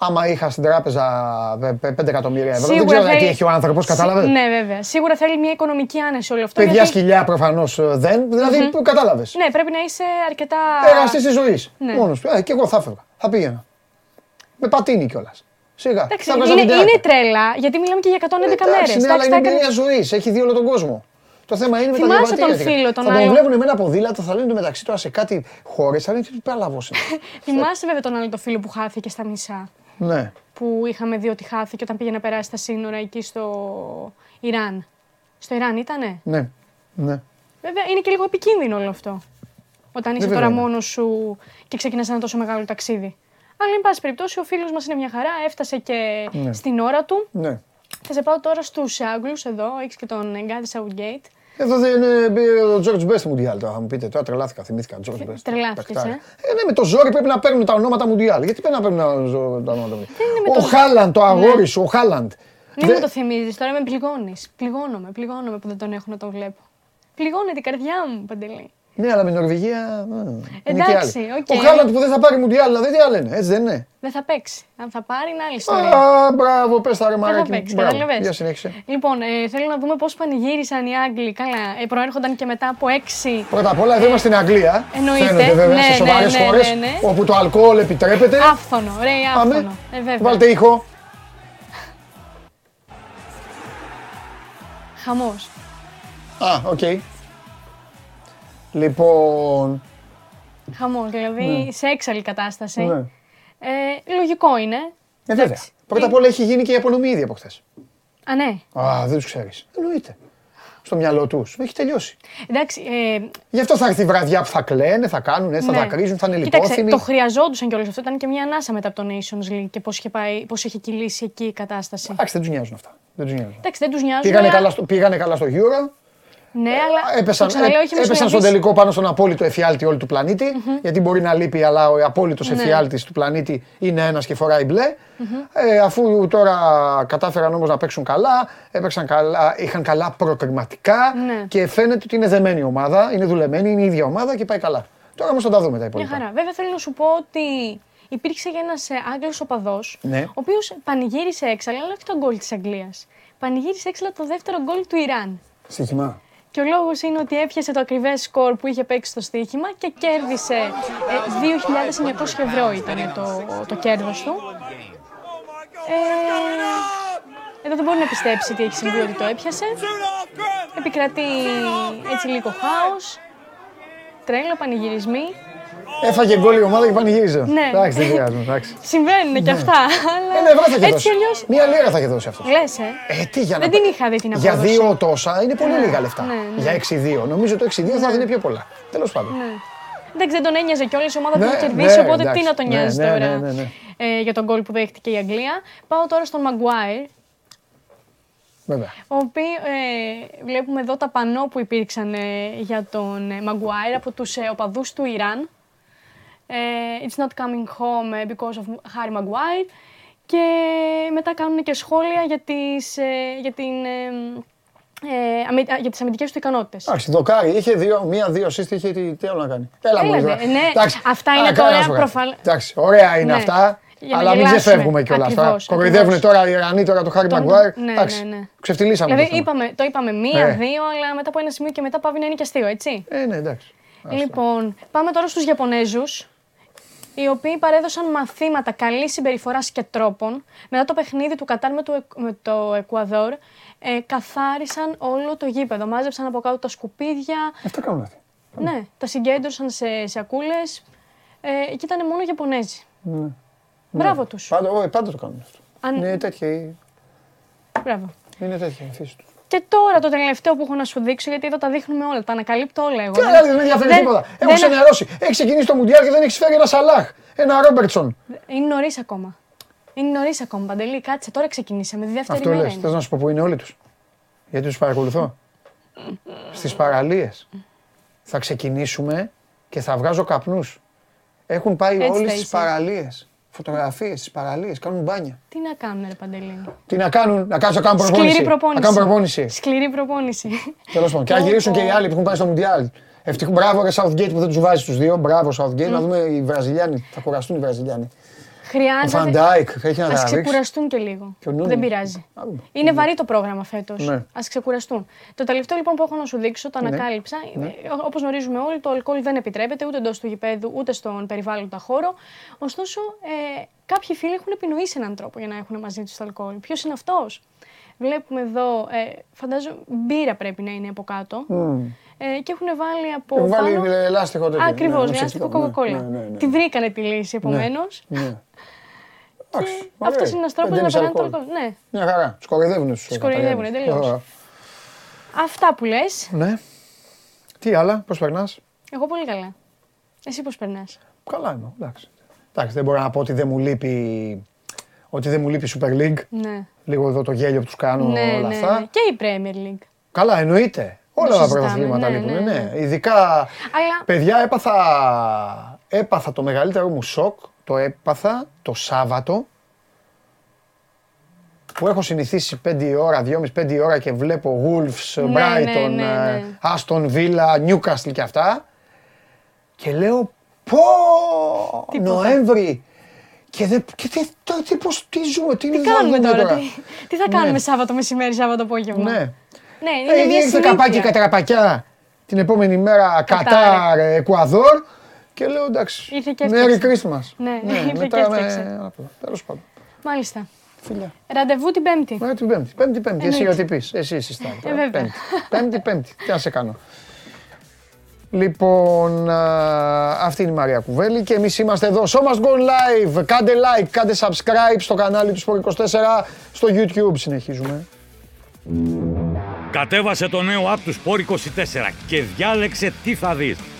Άμα είχα στην τράπεζα 5 εκατομμύρια ευρώ. Δεν Σίγουρα ξέρω τι θέλει- έχει ο άνθρωπος, Σι- κατάλαβες; Ναι, βέβαια. Σίγουρα θέλει μια οικονομική άνεση όλο αυτό. Παιδιά γιατί- σκυλιά προφανώς ε, δεν. Δηλαδή, κατάλαβες; Ναι, πρέπει να είσαι αρκετά. Εργαστής της ζωής. Ναι. Μόνος του. Ε, και εγώ θα έφευγα. Θα πήγαινα. Με πατίνι κιόλας. Σιγά. Εντάξει, Θα έβγαζα είναι, βιντεάκια. είναι τρέλα, γιατί μιλάμε και για 111 μέρε. Εντάξει, ναι, αλλά είναι εμπειρία ζωή. Έχει δει όλο τον κόσμο. Το θέμα είναι με τα Θυμάσαι διαβατήρια. τον φίλο, τον θα τον άλλο; βλέπουν με ένα ποδήλατο, θα λένε μεταξύ τώρα σε κάτι χώρες, θα λένε τι παραλαβός είναι. Θυμάσαι βέβαια τον άλλο το φίλο που χάθηκε στα μισά. Ναι. Που είχαμε δει ότι χάθηκε όταν πήγε να περάσει τα σύνορα εκεί στο Ιράν. Στο Ιράν ήτανε; Ναι. Ναι. Βέβαια είναι και λίγο επικίνδυνο όλο αυτό. Όταν είσαι βέβαια τώρα είναι. μόνος σου και ξεκινάς ένα τόσο μεγάλο ταξίδι. Αλλά, εν πάση περιπτώσει, ο φίλος μας είναι μια χαρά. Έφτασε και Ναι. στην ώρα του. ναι. Θα σε πάω τώρα στους Άγγλους εδώ. Έχεις και τον Γκάδη Southgate. Εδώ δεν είναι πήρε ο George Best Mundial τώρα, θα μου πείτε. Τώρα τρελάθηκα, θυμήθηκα. George Best. τρελάθηκες, Τακτάρι. ε. ε. ναι, με το ζόρι πρέπει να παίρνουν τα ονόματα Μουντιάλ. Γιατί πρέπει να παίρνουν τα ζω- τα ονόματα Μουντιάλ. με Ο το- Χάλαντ, το αγόρι Ναι. σου, ο Χάλαντ. Μην Δεν- μου το θυμίζεις, τώρα με πληγώνεις. Πληγώνομαι, πληγώνομαι που δεν τον έχω να τον βλέπω. Πληγώνει την καρδιά μου, Παντελή. Ναι, αλλά με την Νορβηγία. μ, είναι και Εντάξει, άλλοι. οκ. Ο Χάλαντ που δεν θα πάρει Μουντιάλ, δηλαδή τι άλλο είναι, έτσι δεν είναι. Δεν θα παίξει. Αν θα πάρει, είναι άλλη ιστορία. Α, μπράβο, πες τα ρε Δεν θα μαράκι. παίξει, Μπράβο. κατάλαβες. Για συνέχισε. Λοιπόν, ε, θέλω να δούμε πώς πανηγύρισαν οι Άγγλοι. Καλά, ε, προέρχονταν και μετά από έξι. Πρώτα απ' όλα, εδώ είμαστε στην Αγγλία. Εννοείται. Φαίνεται βέβαια Ναι, σε ναι, σοβαρές ναι, χώρες, ναι, ναι. όπου το αλκοόλ επιτρέπεται. Άφθονο, ρε, Πάμε. άφθονο. Ε, βέβαια. Βάλτε ήχο. Χαμός. Α, οκ. Λοιπόν, Χαμός, δηλαδή σε έξαλλη κατάσταση. ναι. Ε, λογικό είναι. Ε, βέβαια. Εντάξει. Πρώτα απ' όλα έχει γίνει και η απονομή ήδη από χθες. Α, ναι. Α, δεν τους ξέρεις. Εννοείται. στο μυαλό τους. Έχει τελειώσει. Εντάξει, ε, Γι' αυτό θα έρθει η βραδιά που θα κλαίνε, θα κάνουν, έτσι, θα ναι. δακρύζουν, θα είναι Κοίταξε, λιπόθυμοι. το χρειαζόντουσαν κιόλας αυτό. Ήταν και μια ανάσα μετά από το Nations League και πώς είχε, πάει, πώς είχε κυλήσει εκεί η κατάσταση. Εντάξει, δεν τους νοιάζουν αυτά. Δεν τους νοιάζουν. Εντάξει, δεν τους νοιάζουν. Πήγανε αλλά- καλά, στο, πήγανε καλά στο Euro. Ναι, αλλά Έπεσαν, το ξαναλέω, όχι με έπεσαν στον συνεργείς. τελικό πάνω στον απόλυτο εφιάλτη όλου του πλανητη Γιατί μπορεί να λείπει, αλλά ο απόλυτος Ναι. εφιάλτης του πλανήτη είναι ένας και φοράει μπλε. Ε, αφού τώρα κατάφεραν όμως να παίξουν καλά, έπαιξαν καλά, είχαν καλά προκριματικά Ναι. και φαίνεται ότι είναι δεμένη η ομάδα, είναι δουλεμένη, είναι η ίδια ομάδα και πάει καλά. Τώρα όμως θα τα δούμε τα Μια υπόλοιπα. χαρά. Βέβαια θέλω να σου πω ότι υπήρξε και ένας ε, Άγγλος οπαδός, Ναι. ο οποίος πανηγύρισε έξαλα, αλλά όχι τον γκολ της Αγγλίας. Πανηγύρισε έξαλα το δεύτερο γκολ του Ιράν. Στοίχημα. Και ο λόγος είναι ότι έπιασε το ακριβές σκορ που είχε παίξει στο στοίχημα και κέρδισε ε, 2.900 ευρώ ήταν το, το κέρδος του. Ε, εδώ δεν μπορεί να πιστέψει τι έχει συμβεί ότι το έπιασε. Επικρατεί έτσι λίγο χάος. Τρέλο, πανηγυρισμοί. Έφαγε γκολ η ομάδα και πανηγύριζε. Ναι. Εντάξει, δεν πειράζει. εντάξει. Συμβαίνουν και αυτά. Αλλά Ένα ευρώ θα είχε έτσι δώσει. κι αλλιώς. Μία λίρα θα είχε δώσει αυτό. Λες, ε. Ε, τι για Δεν να... την είχα δει την Για απόδοση. δύο τόσα είναι πολύ λίγα λεφτά. ναι, ναι. Για 6-2. Νομίζω το 6-2 θα δίνει πιο πολλά. Τέλος πάντων. Εντάξει, δεν τον ένοιαζε κιόλας η ομάδα Ναι, που είχε κερδίσει, ναι, οπότε εντάξει. τι να τον Ναι, νοιάζει ναι, τώρα ναι, ναι, ναι. ε, για τον γκολ που δέχτηκε η Αγγλία. Πάω τώρα στον Μαγκουάιρ, Βέβαια. ο οποίο ε, βλέπουμε εδώ τα πανό που υπήρξαν ε, για τον ε, Μαγκουάιρ από τους ε, οπαδούς του Ιράν. Ε, It's not coming home ε, because of Harry Maguire. Και μετά κάνουν και σχόλια για τις, ε, για την, ε, ε, αμυ- α, για τις αμυντικές του ικανότητες. Εντάξει, δοκάρι. Είχε δύο, μία-δύο assist, είχε τι, τι άλλο να κάνει. Έλα, Έλα, μου, δε, ναι. Αυτά είναι α, τώρα κανένα σου κάνει. προφανώς- Εντάξει, ωραία είναι Ναι. αυτά. Για να αλλά μην γελάσουμε. ξεφεύγουμε κιόλας. Ακριβώς, Κοροϊδεύουν ακριβώς. τώρα οι Ιρανοί τώρα το Χάρη Τον- Μαγκουάιρ. ναι, Εντάξει, ναι, ναι. ξεφτυλίσαμε. Δηλαδή το θέμα. είπαμε, το είπαμε μία, Ε. δύο, αλλά μετά από ένα σημείο και μετά πάβει να είναι και αστείο, έτσι. Ε, ναι, εντάξει. Λοιπόν, πάμε τώρα στους Ιαπωνέζους, οι οποίοι παρέδωσαν μαθήματα καλής συμπεριφοράς και τρόπων. Μετά το παιχνίδι του Κατάρ με το, Εκ- με το Εκουαδόρ, ε, καθάρισαν όλο το γήπεδο. Μάζεψαν από κάτω τα σκουπίδια, Αυτά κάνουν αυτοί. ναι, τα συγκέντρωσαν σε σακούλες ε, και ήταν μόνο Ιαπωνέζοι. Μπράβο τους. Πάντα, ω, πάντα το κάνουν αυτό. Αν- Είναι τέτοια, η- Μπράβο. είναι τέτοια η φύση του. Και τώρα το τελευταίο που έχω να σου δείξω, γιατί εδώ τα δείχνουμε όλα, τα ανακαλύπτω όλα εγώ. Τι Δεν- άλλο δεν με ενδιαφέρει δεν- τίποτα. Έχω δεν- ξενερώσει. Έχει ξεκινήσει το Μουντιάλ και δεν έχεις φέρει ένα Σαλάχ. Ένα Ρόμπερτσον. Είναι νωρίς ακόμα. Είναι νωρίς ακόμα, Παντελή. Κάτσε, τώρα ξεκινήσαμε. Τη δεύτερη Αυτό μέρα. λες. είναι. Θες να σου πω που είναι όλοι τους. Γιατί τους παρακολουθώ. Στις παραλίες. Θα ξεκινήσουμε και θα βγάζω καπνούς. Έχουν πάει Έτσι όλοι θα στις είσαι. παραλίες. Φωτογραφίες στι παραλίες. Κάνουν μπάνια. Τι να κάνουν, ρε Παντελή; Τι να κάνουν, να κάτσουν να κάνουν προπόνηση. Σκληρή προπόνηση. Να κάνουν προπόνηση. Σκληρή προπόνηση. Τέλος πάντων. Και να γυρίσουν και οι άλλοι που έχουν πάει στο Μουντιάλ. Ευτυχώ, μπράβο ρε Southgate που δεν τους βάζει τους δύο. Μπράβο Southgate. Να δούμε οι Βραζιλιάνοι. Θα κουραστούν οι Βραζιλιάνοι. Ο Χρειάζεται. Φαντάικ έχει να Α τα ρίξεις. ξεκουραστούν και λίγο. Και ο Νούνι. Δεν πειράζει. Α, δούμε. Είναι βαρύ το πρόγραμμα φέτος. Ναι. Α ξεκουραστούν. Το τελευταίο λοιπόν που έχω να σου δείξω, το Ναι. ανακάλυψα. Όπως γνωρίζουμε όλοι, το αλκοόλ δεν επιτρέπεται ούτε εντός του γηπέδου ούτε στον περιβάλλοντα χώρο. Ωστόσο, ε, κάποιοι φίλοι έχουν επινοήσει έναν τρόπο για να έχουν μαζί τους το αλκοόλ. Ποιος είναι αυτός, Βλέπουμε εδώ, ε, φαντάζομαι μπύρα πρέπει να είναι από κάτω. Ε, και έχουν βάλει από Έχουν βάλει πάνω... ελάστιχο τέτοιο. Ακριβώς, ναι, ναι, ψυχικό, άστικο ναι, Coca-Cola. ναι, ναι, ναι. Τη βρήκανε τη λύση επομένως. Ναι. Εντάξει, Αυτός ωραία. είναι ένας τρόπος Δεν να είναι περνάνε το αλκοόλ. αλκοόλ. Ναι, Μια χαρά. Του κοροϊδεύουν του. κοροϊδεύουν, τελείως. αυτά που λες. Ναι. Τι άλλα, πώς περνάς; Εγώ πολύ καλά. Εσύ πώς περνάς; Καλά είμαι. Εντάξει. Εντάξει, δεν μπορώ να πω ότι δεν μου λείπει. Ότι δεν μου λείπει η Super League. Ναι. Λίγο εδώ το γέλιο που τους κάνω Ναι, όλα ναι, αυτά. ναι. Και η Premier League. Καλά, εννοείται. Όλα τα συζητάμε, πρωταθλήματα ναι, λείπουν. ναι, Ναι, ναι. Ειδικά. Αλλά- Παιδιά, έπαθα, έπαθα το μεγαλύτερο μου σοκ. Το έπαθα το Σάββατο. Που έχω συνηθίσει 5 ώρα, 2,5-5 ώρα και βλέπω Wolves, Ναι, Brighton, ναι, ναι, ε, ναι. Aston Villa, Newcastle και αυτά. Και λέω πω Τίποτα. Νοέμβρη. Και, δεν, και τι, το, τι, πώς, τι ζούμε, τι, Τι είναι κάνουμε να δούμε τώρα, τι, τι θα κάνουμε Σάββατο μεσημέρι, Σάββατο απόγευμα; Ναι. Ναι, είναι Ε, μια ήρθε συνήθεια. καπάκι κατραπακιά την επόμενη μέρα Κατάρ, ε, Εκουαδόρ και λέω εντάξει. Ήρθε και Merry έφτιαξε. Christmas. Ναι, ήρθε μετά και έφτιαξε. με- Τέλος πάντων. Μάλιστα. Φιλιά. Ραντεβού την Πέμπτη. Μέχρι την Πέμπτη. Πέμπτη, Πέμπτη. Εσύ Εννοείται. ό,τι πεις. Εσύ εσύ στάρ. Ε, βέβαια. Πέμπτη. Πέμπτη, Πέμπτη. Τι να σε κάνω. Λοιπόν, α, αυτή είναι η Μαρία Κουβέλη και εμείς είμαστε εδώ. So must go live. Κάντε like, κάντε subscribe στο κανάλι του Sport 24 στο YouTube. Συνεχίζουμε. Κατέβασε το νέο app του Sport 24 και διάλεξε τι θα δεις.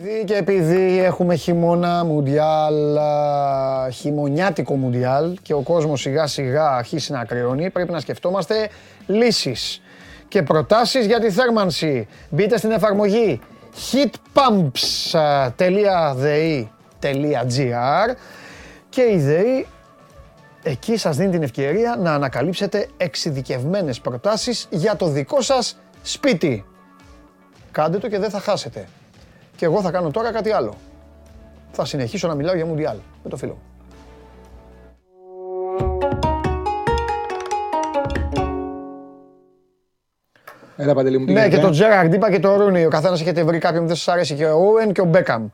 Επειδή και επειδή έχουμε χειμώνα μουντιάλ, α, χειμωνιάτικο μουντιάλ και ο κόσμος σιγά σιγά αρχίσει να κρυώνει, πρέπει να σκεφτόμαστε λύσεις και προτάσεις για τη θέρμανση. Μπείτε στην εφαρμογή heatpumps.de.gr και η ΔΕΗ εκεί σας δίνει την ευκαιρία να ανακαλύψετε εξειδικευμένες προτάσεις για το δικό σας σπίτι. Κάντε το και δεν θα χάσετε. Και εγώ θα κάνω τώρα κάτι άλλο. Θα συνεχίσω να μιλάω για Μουντιάλ με το φίλο μου. Έλα, Παντελή μου, τι Ναι, γίνεται, και ε; τον Τζέραρντ είπα και τον Ρούνι. Ο καθένας έχετε βρει κάποιον που δεν σας αρέσει. Και ο Όουεν και ο Μπέκαμ.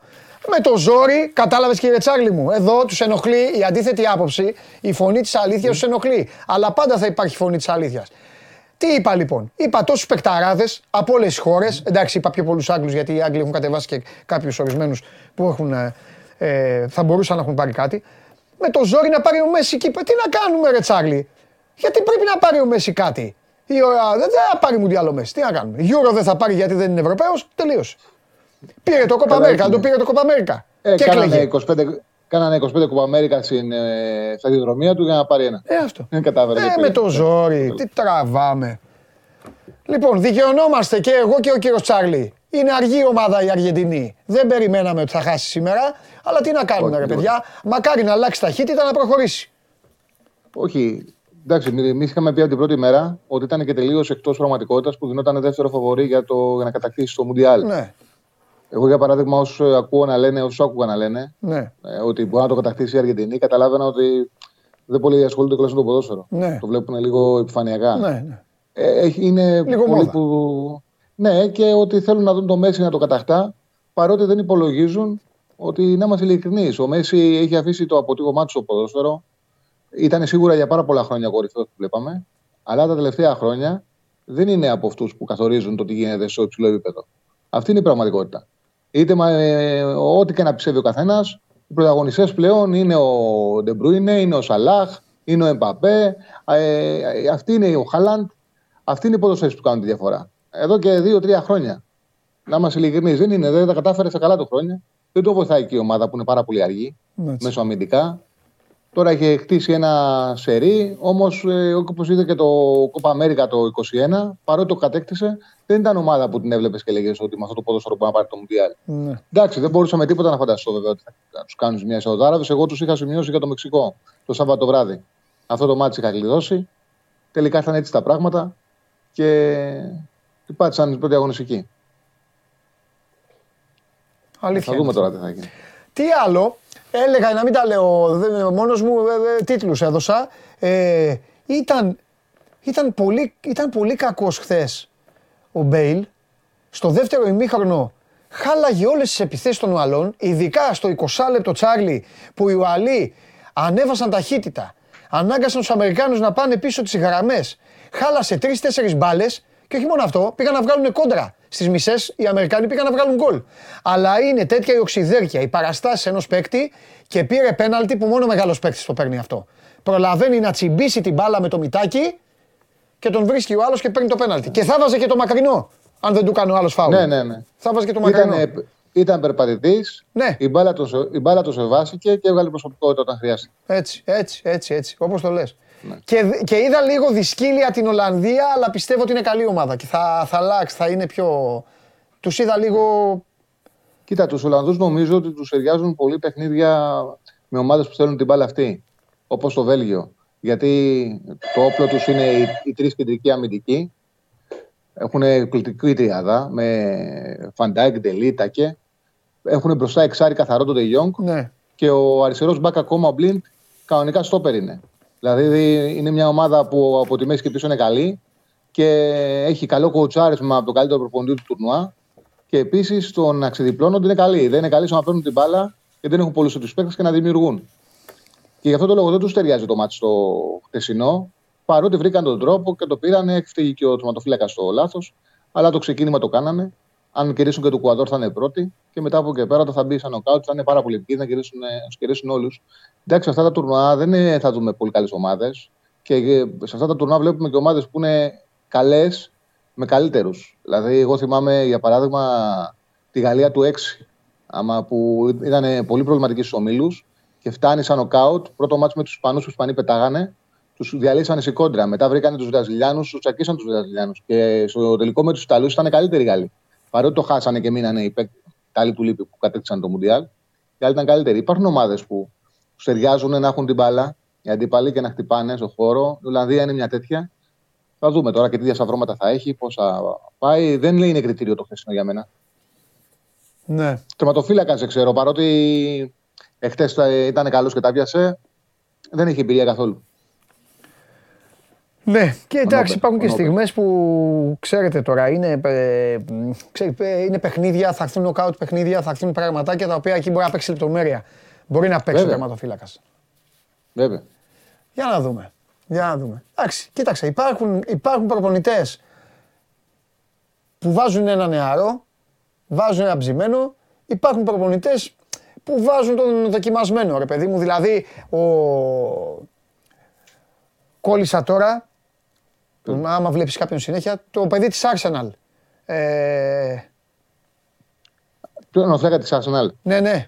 Με το ζόρι, κατάλαβες κύριε Τσάρλι μου. Εδώ τους ενοχλεί η αντίθετη άποψη. Η φωνή της αλήθειας τους ενοχλεί. Αλλά πάντα θα υπάρχει φωνή της αλήθειας. Τι είπα λοιπόν; Είπα τόσους παικταράδες από όλες τις χώρες. Εντάξει, είπα πιο πολλούς Άγγλους γιατί οι Άγγλοι έχουν κατεβάσει και κάποιους ορισμένους που έχουν, ε, ε, θα μπορούσαν να έχουν πάρει κάτι. Με το ζόρι να πάρει ο Μέση εκεί. Τι να κάνουμε, ρε Τσάρλι; Γιατί πρέπει να πάρει ο Μέση κάτι; Η ώρα, δεν θα πάρει Μουντιάλ ο Μέση. Τι να κάνουμε; Euro δεν θα πάρει γιατί δεν είναι Ευρωπαίος. Τελείωσε. Πήρε το Κόπα Καλά Αμέρικα. έγινε. Το πήρε το Κόπα Αμέρικα. Ε, και κάνανε, έκλαιγε. 25, κάνανε 25 Κούπα Αμέρικα στην, ε, στα διαδρομία του για να πάρει ένα. Ε, αυτό. Δεν κατάφερε. δεν Ε, πήρε. με το ζόρι. Τι τραβάμε. Λοιπόν, δικαιωνόμαστε και εγώ και ο κύριος Τσάρλι. Είναι αργή η ομάδα η Αργεντινή. Δεν περιμέναμε ότι θα χάσει σήμερα. Αλλά τι να κάνουμε, Όχι, ρε όχι. παιδιά. Μακάρι να αλλάξει ταχύτητα να προχωρήσει. Όχι. Εντάξει, εμείς είχαμε πει από την πρώτη μέρα ότι ήταν και τελείως εκτός πραγματικότητας που γινόταν δεύτερο φαβορή για, το, για να κατακτήσει το Μουντιάλ. Ναι, Εγώ, για παράδειγμα, όσους ακούω να λένε, όσους άκουγα να λένε ναι, ε, ότι μπορεί να το κατακτήσει η Αργεντινή, καταλάβαινα ότι δεν πολύ ασχολούνται κιόλας με το ποδόσφαιρο. Ναι. Το βλέπουν λίγο επιφανειακά. ναι. ναι. Ε, έχει- είναι Λίγο πολλοί μόδα. που. Ναι, και ότι θέλουν να δουν το Μέση να το κατακτά, παρότι δεν υπολογίζουν ότι να είμαστε ειλικρινείς. Ο Μέση έχει αφήσει το αποτύπωμά του στο ποδόσφαιρο. Ήταν σίγουρα για πάρα πολλά χρόνια κορυφαίο που βλέπαμε, αλλά τα τελευταία χρόνια δεν είναι από αυτούς που καθορίζουν το τι γίνεται στο υψηλό επίπεδο. Αυτή είναι η πραγματικότητα. Είτε μα, ε, ό,τι και να πιστεύει ο καθένας, οι πρωταγωνιστές πλέον είναι ο Ντεμπρούινε, είναι ο Σαλάχ, είναι ο Εμπαπέ, ε, ε, αυτή είναι ο Χάλαντ. Αυτοί είναι οι ποδοσφαιριστές που κάνουν τη διαφορά. Εδώ και δύο-τρία χρόνια. Να είμαστε ειλικρινείς, δεν είναι, δεν τα κατάφερε στα καλά του χρόνια. Δεν το βοηθάει και η ομάδα που είναι πάρα πολύ αργή, Έτσι. μεσοαμυντικά. Τώρα έχει χτίσει ένα σερί, όμως ε, όπως είδε και το Κόπα Αμέρικα το 2021, παρότι το κατέκτησε, δεν ήταν ομάδα που την έβλεπες και έλεγες ότι με αυτό το ποδόσφαιρο μπορεί να πάρει το Μουντιάλ. ναι. Εντάξει, δεν μπορούσα με τίποτα να φανταστώ βέβαια ότι θα τους κάνουν ζημιά οι Σαουδάραβε. Εγώ τους είχα σημειώσει για το Μεξικό το Σάββατο βράδυ. Αυτό το μάτι είχα κλειδώσει. Τελικά ήταν έτσι τα πράγματα και την πάτησαν την πρώτη αγωνιστική. Αλήθεια. Θα δούμε είναι. τώρα τι θα γίνει. Τι άλλο, έλεγα να μην τα λέω δεν- μόνος μου, ε, ε, τίτλους έδωσα. Ε, ήταν, ήταν, πολύ, ήταν πολύ κακός χθες ο Μπέιλ. Στο δεύτερο ημίχρονο χάλαγε όλες τις επιθέσεις των Ουαλών, ειδικά στο 20 λεπτό Τσάρλι που οι Ουαλοί ανέβασαν ταχύτητα. Ανάγκασαν τους Αμερικάνους να πάνε πίσω τις γραμμές. Χάλασε τρεις-τέσσερις μπάλες και όχι μόνο αυτό, πήγαν να βγάλουν κόντρα. Στις μισές οι Αμερικάνοι πήγαν να βγάλουν γκολ. Αλλά είναι τέτοια η οξυδέρκεια, η παραστάση ενός παίκτη και πήρε πέναλτι που μόνο μεγάλος παίκτης το παίρνει αυτό. Προλαβαίνει να τσιμπήσει την μπάλα με το μητάκι και τον βρίσκει ο άλλος και παίρνει το πέναλτι. Και θα βάζε και το μακρινό, αν δεν του κάνει ο άλλος φάουλ. Ναι, ναι, ναι. Θα βάζε και το μακρινό. Ήταν, ήταν περπατητής. Ναι. Η μπάλα το, σε- η μπάλα το σεβάστηκε και έβγαλε προσωπικότητα όταν χρειάστηκε. Έτσι, έτσι, έτσι, έτσι, όπως το λες. Και, δ- και είδα λίγο δυσκύλια την Ολλανδία, αλλά πιστεύω ότι είναι καλή ομάδα και θα, θα αλλάξει, θα είναι πιο... Τους είδα λίγο... Κοίτα, τους Ολλανδούς νομίζω ότι τους ταιριάζουν πολύ παιχνίδια με ομάδες που θέλουν την μπάλα αυτή. Όπως το Βέλγιο. Γιατί το όπλο τους είναι οι, οι τρεις κεντρικοί αμυντικοί. Έχουν εκπληκτική τριάδα με Φαν Ντάικ, Ντε Λιχτ, Ακέ. Έχουν μπροστά εξάρι καθαρό τον Ντε Γιονγκ Ναι, και ο αριστερός μπακ ακόμα ο Μπλιντ κανονικά στόπερ είναι. Δηλαδή είναι μια ομάδα που από τη μέση και πίσω είναι καλή και έχει καλό κοουτσάρισμα από τον καλύτερο προπονητή του τουρνουά. Και επίσης το να ξεδιπλώνονται είναι καλή. Δεν είναι καλή στο να παίρνουν την μπάλα και δεν έχουν πολλούς τους παίκτες και να δημιουργούν. Και γι' αυτό το λόγο δεν τους ταιριάζει το μάτι στο χτεσινό, παρότι βρήκαν τον τρόπο και το πήραν. Έχει και ο τροματοφύλακα στο λάθος, αλλά το ξεκίνημα το κάνανε. Αν κερδίσουν και το Κουαδόρ θα είναι πρώτοι και μετά από εκεί πέρα θα μπει σαν νοκάουτ, θα είναι πάρα πολύ επικίνδυνο να κερδίσουν, να κερδίσουν όλους. Εντάξει, αυτά τα τουρνουά δεν είναι, θα δούμε πολύ καλές ομάδες. Και σε αυτά τα τουρνουά βλέπουμε και ομάδες που είναι καλές με καλύτερους. Δηλαδή, εγώ θυμάμαι για παράδειγμα τη Γαλλία του 6, άμα που ήταν πολύ προβληματική στους ομίλους και φτάνει σαν νοκάουτ. Πρώτο μάτσο με τους Ισπανούς, που οι Ισπανοί πετάγανε, τους διαλύσανε σε κόντρα. Μετά βρήκαν τους Βραζιλιάνους, τους τσακίσαν τους Βραζιλιάνους. Και στο τελικό με τους Ιταλούς ήταν καλύτεροι οι Γάλλοι. Παρότι το χάσανε και μείνανε οι Ιταλοί του Λίπη που κατέκτησαν το Μουντιάλ. Οι Γάλλοι ήταν καλύτεροι. Υπάρχουν ομάδες που του ταιριάζουν να έχουν την μπάλα, οι αντίπαλοι και να χτυπάνε στο χώρο. Η Ολλανδία είναι μια τέτοια. Θα δούμε τώρα και τι διασταυρώματα θα έχει, πώ θα πάει. Δεν είναι κριτήριο το χθεσινό για μένα. Ναι. Τερματοφύλακας δεν ξέρω, παρότι εχθές ήταν καλός και τα πιάσε, δεν έχει εμπειρία καθόλου. Ναι, και εντάξει, υπάρχουν και στιγμές που ξέρετε τώρα είναι, ε, ε, είναι παιχνίδια, θα έρθουν νοκάουτ παιχνίδια, θα έρθουν πραγματάκια τα οποία εκεί μπορεί να παίξει λεπτομέρεια. Μπορεί να παίξει ο τερματοφύλακας. Βέβαια. Για να δούμε. Για να δούμε. Εντάξει, κοίταξε, υπάρχουν, υπάρχουν προπονητές που βάζουν ένα νεαρό, βάζουν ένα ψημένο, υπάρχουν προπονητές που βάζουν τον δοκιμασμένο, ρε παιδί μου. Δηλαδή, ο... κόλλησα τώρα, mm. άμα βλέπεις κάποιον συνέχεια, το παιδί της Arsenal. Ε... Ποιο είναι ο φέγα της Arsenal. Ναι, ναι.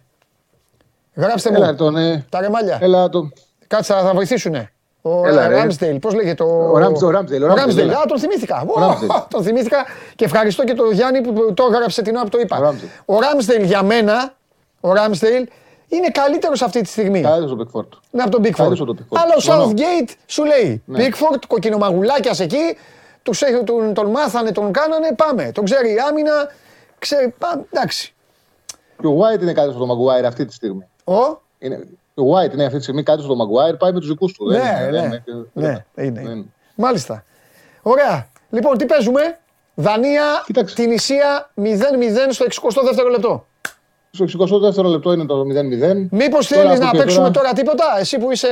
Γράψτε μου. Έλα, τον, ε... Τα ρεμάλια. Έλα, το... Κάτσε, θα βοηθήσουνε. Ο Ράμσντεϊλ, πώς λέγεται. Ο, ο Ράμσντεϊλ. Ο Ράμσντεϊλ. Α, τον θυμήθηκα. *laughs* τον θυμήθηκα και ευχαριστώ και τον Γιάννη που το έγραψε την ώρα που το είπα. Ο Ράμσντεϊλ για μένα, ο Ράμσντεϊλ είναι καλύτερος αυτή τη στιγμή. Καλύτερος ο Πίκφορντ. Ναι, από τον Πίκφορντ. Αλλά ο Southgate σου λέει. Πίκφορντ, κοκκινομαγουλάκια εκεί, τον, τον μάθανε, τον κάνανε, πάμε. Τον ξέρει η άμυνα. Ξέρει, εντάξει. Και ο White είναι καλύτερος από τον Μαγκουάιρ αυτή τη στιγμή. Ο; Είναι, ο White είναι αυτή τη στιγμή κάτι στο Μαγκουάιρ, πάει με τους δικούς του. Ναι, ναι, ναι, ναι, είναι, είναι. Μάλιστα. Ωραία. Λοιπόν, τι παίζουμε; Δανία, την Ισία 0-0 στο 62ο λεπτό. Στο 62ο λεπτό είναι το 0-0. Μήπως θέλεις να παίξουμε τώρα... τίποτα, εσύ που είσαι,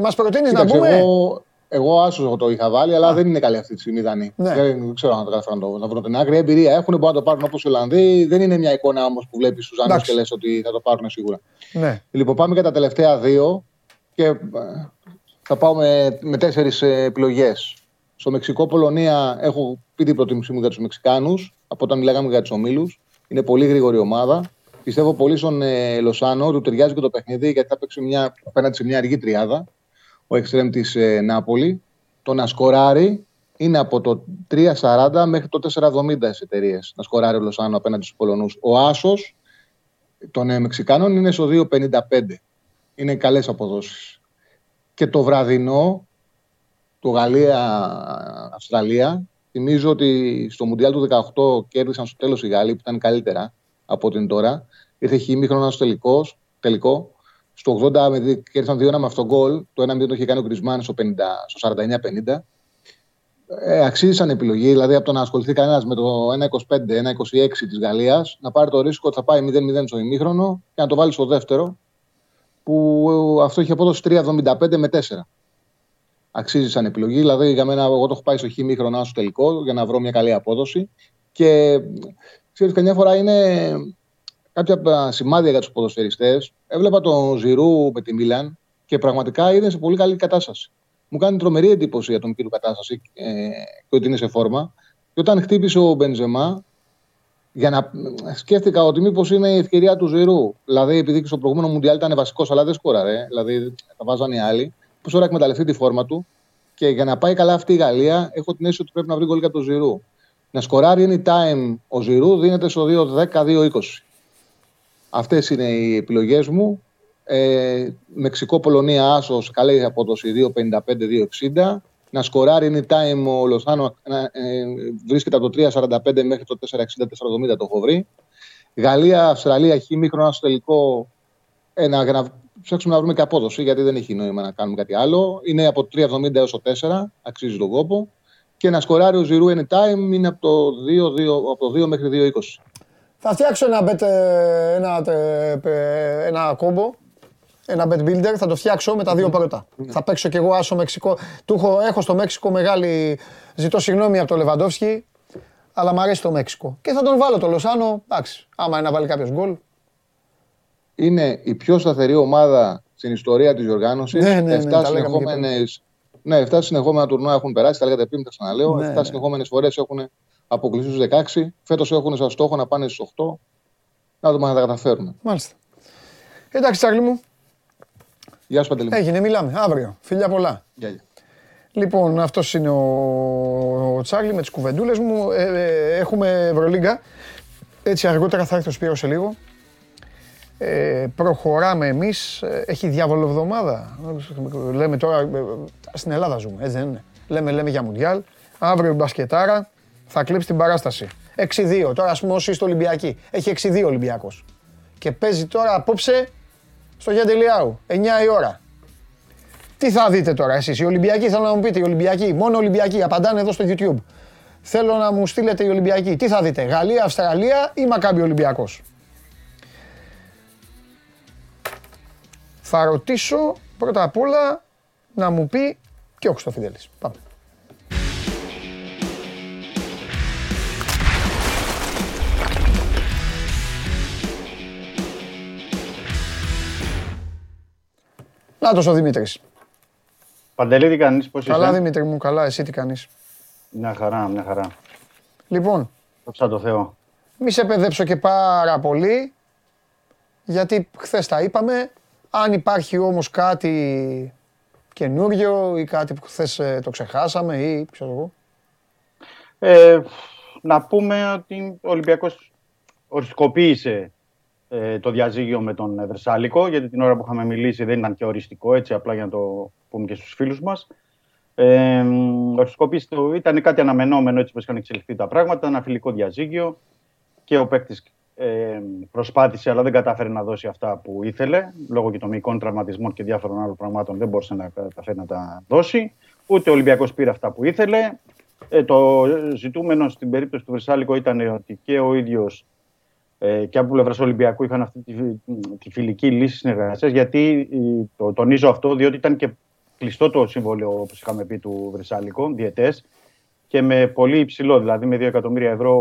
μας προτείνεις να μπούμε. Εγώ, εγώ άσο το είχα βάλει, αλλά δεν είναι καλή αυτή τη στιγμή Δανή. Ναι. Δεν ξέρω αν το καταφέρω να, το, να βρω την άκρη. Εμπειρία έχουν, μπορούν να το πάρουν όπως οι Ολλανδοί. Δεν είναι μια εικόνα όμως που βλέπεις του Ζάνου και λες ότι θα το πάρουν σίγουρα. Ναι. Λοιπόν, πάμε για τα τελευταία δύο και ε, θα πάω με, με τέσσερις επιλογές. Στο Μεξικό-Πολωνία έχω πει την προτίμησή μου για τους Μεξικάνους από όταν μιλάγαμε για τους ομίλους. Είναι πολύ γρήγορη ομάδα. Πιστεύω πολύ στον ε, Λοσάνο, του ταιριάζει και το παιχνίδι γιατί θα παίξει μια, απέναντι σε μια αργή τριάδα. Ο εξτρέμ της ε, Νάπολη. Το να σκοράρει είναι από το 3,40 μέχρι το 4,70 στι εταιρείες. Να σκοράρει ο Λοσάνο απέναντι στους Πολωνούς. Ο Άσος των ε, Μεξικάνων είναι στο 2,55. Είναι καλές αποδόσεις. Και το βραδινό, το Γαλλία-Αυστραλία, θυμίζω ότι στο Μουντιάλ του 18 κέρδισαν στο τέλος οι Γάλλοι που ήταν καλύτερα από την τώρα. Ήρθε χειμήχρονο στο τελικό, τελικό. Στο 80 κέρδισαν 2-1 με αυτόν γκολ. Το 1-0 το είχε κάνει ο Γκρισμάν στο, στο 49-50. Ε, αξίζει επιλογή, δηλαδή από το να ασχοληθεί κανένας με το 1-25, 1-26 της Γαλλίας, να πάρει το ρίσκο ότι θα πάει 0-0 στο ημίχρονο και να το βάλει στο δεύτερο, που αυτό έχει απόδοση 3-75 με 4. Αξίζει σαν επιλογή, δηλαδή για μένα, εγώ το έχω πάει στο χ στο τελικό για να βρω μια καλή απόδοση. Και ξέρεις, καμιά φορά είναι κάποια σημάδια για τους ποδοσφαιριστές. Έβλεπα τον Ζηρού με τη Μίλαν και πραγματικά είναι σε πολύ καλή κατάσταση. Μου κάνει τρομερή εντύπωση για τον κύριο κατάσταση ε, και ότι είναι σε φόρμα. Και όταν χτύπησε ο Μπενζεμά, για να σκέφτηκα ότι μήπως είναι η ευκαιρία του Ζηρού. Δηλαδή, επειδή και στο προηγούμενο Μουντιάλ ήταν βασικός, αλλά δεν σκόραρε. Δηλαδή, τα βάζανε οι άλλοι. Πώς ώρα εκμεταλλευτεί τη φόρμα του. Και για να πάει καλά αυτή η Γαλλία, έχω την αίσθηση ότι πρέπει να βρει γκολ για τον Ζηρού. Να σκοράρει anytime ο Ζηρού δίνεται στο 2-10-2-20. Αυτές είναι οι επιλογές μου. Ε, Μεξικό-Πολωνία άσος, καλή απόδοση 2-55-2-60. Να σκοράρει anytime ο Λοσάνο ε, βρίσκεται από το 3-45 μέχρι το 4-60-4-70 το έχω βρει. Γαλλία-Αυστραλία, χ μήχρονο στο τελικό. Ε, να, να ψάξουμε να βρούμε και απόδοση, γιατί δεν έχει νόημα να κάνουμε κάτι άλλο. Είναι από το 3,70 έως το 4, αξίζει τον κόπο. Και να σκοράρει ο Ζηρού anytime είναι από το 2, 2, από το 2 μέχρι 2,20. Θα φτιάξω ένα, bet, ε, ένα, ε, ε, ένα κόμπο, ένα bet builder, θα το φτιάξω με τα δύο πρώτα. Θα παίξω κι εγώ άσο Μεξικό. Του έχω, έχω στο Μέξικο μεγάλη, ζητώ συγγνώμη από τον Λεβαντόφσκι, αλλά μου αρέσει το Μέξικο. Και θα τον βάλω το Λοσάνο, εντάξει, άμα είναι να βάλει κάποιος γκολ. Είναι η πιο σταθερή ομάδα στην ιστορία της διοργάνωση. Ναι, ναι, ναι, 7 τα λέγαμε και συνεχόμενες... Ναι, 7 συνεχόμενα τουρνουά έχουν περάσει, τα λέγατε πριν, τα ξαναλέω. Ναι, 7 ναι. συνεχόμενες φορές έχουν αποκλειστεί στου 16. Φέτος έχουν σαν στόχο να πάνε στους 8. Να δούμε αν θα τα καταφέρουν. Μάλιστα. Εντάξει, Τσάρλι μου, Γεια σου Παντελή. έγινε, μιλάμε. Αύριο. Φιλιά πολλά. Γεια, γεια. Λοιπόν, αυτός είναι ο, ο Τσάρλι με τις κουβεντούλες μου. Ε, ε, έχουμε Ευρωλίγκα. Έτσι αργότερα θα έρθει ο Σπύρος σε λίγο. Ε, προχωράμε εμείς. Ε, Έχει διαβολοβδομάδα. Λέμε τώρα, ε, ε, στην Ελλάδα ζούμε, έτσι δεν είναι. Λέμε, λέμε για Μουντιάλ. Αύριο η μπασκετάρα θα κλείψει την παράσταση. 6-2. Τώρα, ας πούμε, όσοι είστε Ολυμπιακοί. Έχει 6-2 Ολυμπιακός. Και παίζει τώρα απόψε στο Γιαντελιάου. 9 η ώρα. Τι θα δείτε τώρα εσείς, οι Ολυμπιακοί, θέλω να μου πείτε, οι Ολυμπιακοί, μόνο Ολυμπιακοί, απαντάνε εδώ στο YouTube. Θέλω να μου στείλετε οι Ολυμπιακοί. Τι θα δείτε, Γαλλία, Αυστραλία ή Μακάμπι Ολυμπιακός; Θα ρωτήσω πρώτα απ' όλα να μου πει και ο Χρυστοφιδέλης. Πάμε. Νάτος ο Δημήτρης. Παντελή, τι κάνεις, πώς Καλά είσαι; Δημήτρη μου, καλά. Εσύ τι κάνεις; Μια χαρά, μια χαρά. Λοιπόν, Δόξα τω Θεώ. μη σε παιδέψω και πάρα πολύ, γιατί χθες τα είπαμε. Αν υπάρχει όμως κάτι καινούριο ή κάτι που χθες ε, το ξεχάσαμε ή ξέρω εγώ. Ε, να πούμε ότι ο Ολυμπιακός οριστικοποίησε ε, το διαζύγιο με τον Βρυσάλικο, γιατί την ώρα που είχαμε μιλήσει δεν ήταν και οριστικό, έτσι απλά για να το πούμε και στους φίλους μας. Ε, οριστικοποίησε το, ήταν κάτι αναμενόμενο έτσι όπως είχαν εξελιχθεί τα πράγματα, ένα φιλικό διαζύγιο και ο παίκτης ε, προσπάθησε αλλά δεν κατάφερε να δώσει αυτά που ήθελε. Λόγω και των μυϊκών τραυματισμών και διάφορων άλλων πραγμάτων δεν μπορούσε να καταφέρει να τα δώσει. Ούτε ο Ολυμπιακός πήρε αυτά που ήθελε. Ε, το ζητούμενο στην περίπτωση του Βρυσάλικο ήταν ότι και ο ίδιος ε, και από πλευράς Ολυμπιακού είχαν αυτή τη, τη φιλική λύση συνεργασίας. Γιατί ε, το τονίζω αυτό, διότι ήταν και κλειστό το συμβόλαιο, όπως είχαμε πει, του Βρυσάλικο, διαιτές, και με πολύ υψηλό, δηλαδή με 2 εκατομμύρια ευρώ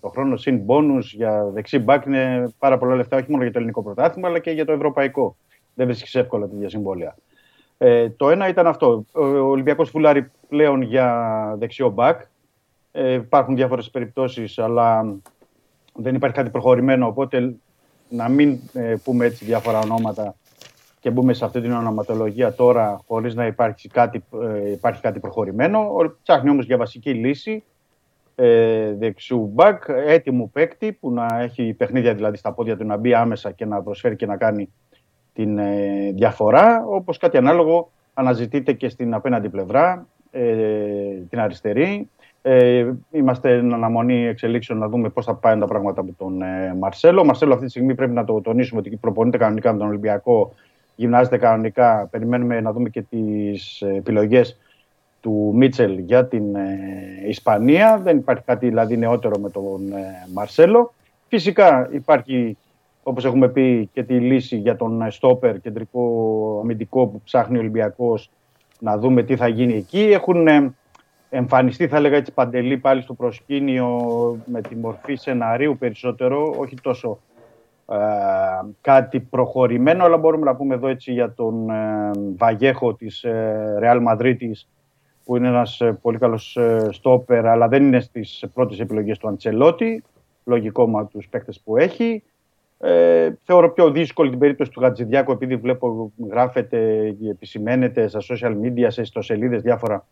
το χρόνο, συν μπόνου για δεξί μπακ. Είναι πάρα πολλά λεφτά, όχι μόνο για το ελληνικό πρωτάθλημα, αλλά και για το ευρωπαϊκό. Δεν βρίσκεις εύκολα τέτοια συμβόλαια. Ε, το ένα ήταν αυτό. Ο Ολυμπιακός φουλάρει πλέον για δεξιό μπακ. Ε, υπάρχουν διάφορες περιπτώσεις, αλλά δεν υπάρχει κάτι προχωρημένο. Οπότε να μην ε, πούμε έτσι διάφορα ονόματα και μπούμε σε αυτή την ονοματολογία τώρα χωρίς να υπάρχει κάτι, ε, υπάρχει κάτι προχωρημένο. Ο- Ψάχνει όμως για βασική λύση ε, δεξιού μπακ, έτοιμου παίκτη που να έχει παιχνίδια δηλαδή στα πόδια του να μπει άμεσα και να προσφέρει και να κάνει την ε, διαφορά. Όπως κάτι ανάλογο αναζητείται και στην απέναντι πλευρά, ε, την αριστερή. Ε, είμαστε εν αναμονή εξελίξεων να δούμε πώς θα πάνε τα πράγματα με τον ε, Μαρσέλο. Ο Μαρσέλο αυτή τη στιγμή πρέπει να το τονίσουμε ότι προπονείται κανονικά με τον Ολυμπιακό, γυμνάζεται κανονικά. Περιμένουμε να δούμε και τις επιλογές του Μίτσελ για την ε, Ισπανία. Δεν υπάρχει κάτι δηλαδή νεότερο με τον ε, Μαρσέλο. Φυσικά υπάρχει, όπως έχουμε πει, και τη λύση για τον ε, στόπερ κεντρικό αμυντικό που ψάχνει ο Ολυμπιακός να δούμε τι θα γίνει εκεί. Έχουν ε, εμφανιστεί, θα έλεγα έτσι, παντελή πάλι στο προσκήνιο με τη μορφή σεναρίου περισσότερο, όχι τόσο ε, κάτι προχωρημένο, αλλά μπορούμε να πούμε εδώ έτσι για τον ε, Βαγέχο της ε, Real Madrid που είναι ένας ε, πολύ καλός ε, στόπερ, αλλά δεν είναι στις πρώτες επιλογές του Αντσελότη, λογικό με τους παίκτες που έχει. Ε, θεωρώ πιο δύσκολη την περίπτωση του Γατζηδιάκου, επειδή βλέπω γράφεται, επισημαίνεται στα social media, σε ιστοσελίδες διάφορα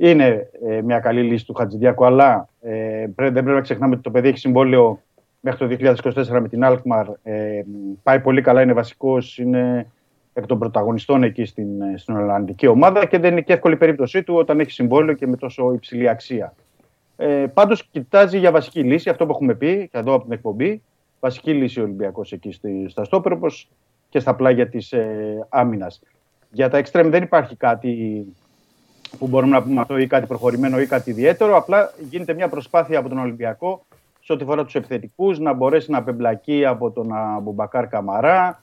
είναι ε, μια καλή λύση του Χατζηδιάκου, αλλά ε, πρέ- δεν πρέπει να ξεχνάμε ότι το παιδί έχει συμβόλαιο μέχρι το 2024 με την Alkmaar. Ε, πάει πολύ καλά, είναι βασικός, είναι εκ των πρωταγωνιστών εκεί στην, ε, στην Ολλανδική ομάδα και δεν είναι και εύκολη η περίπτωσή του όταν έχει συμβόλαιο και με τόσο υψηλή αξία. Ε, Πάντως κοιτάζει για βασική λύση, αυτό που έχουμε πει και εδώ από την εκπομπή. Βασική λύση ο Ολυμπιακός εκεί στη, στα στόπερ, όπω και στα πλάγια της ε, άμυνας. Για τα εξτρέμ δεν υπάρχει κάτι που μπορούμε να πούμε αυτό ή κάτι προχωρημένο ή κάτι ιδιαίτερο. Απλά γίνεται μια προσπάθεια από τον Ολυμπιακό σε ό,τι φορά τους επιθετικούς, να μπορέσει να απεμπλακεί από τον Αμπουμπακάρ Καμαρά,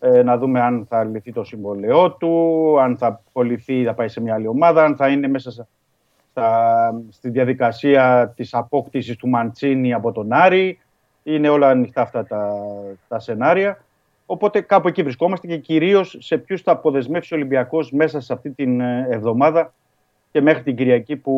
ε, να δούμε αν θα λυθεί το συμβολαιό του, αν θα απολυθεί, θα πάει σε μια άλλη ομάδα, αν θα είναι μέσα σε- στα, στη διαδικασία της απόκτησης του Μαντσίνη από τον Άρη. Είναι όλα ανοιχτά αυτά τα, τα σενάρια. Οπότε κάπου εκεί βρισκόμαστε και κυρίως σε ποιους θα αποδεσμεύσει ο Ολυμπιακός μέσα σε αυτή την ε, εβδομάδα και μέχρι την Κυριακή που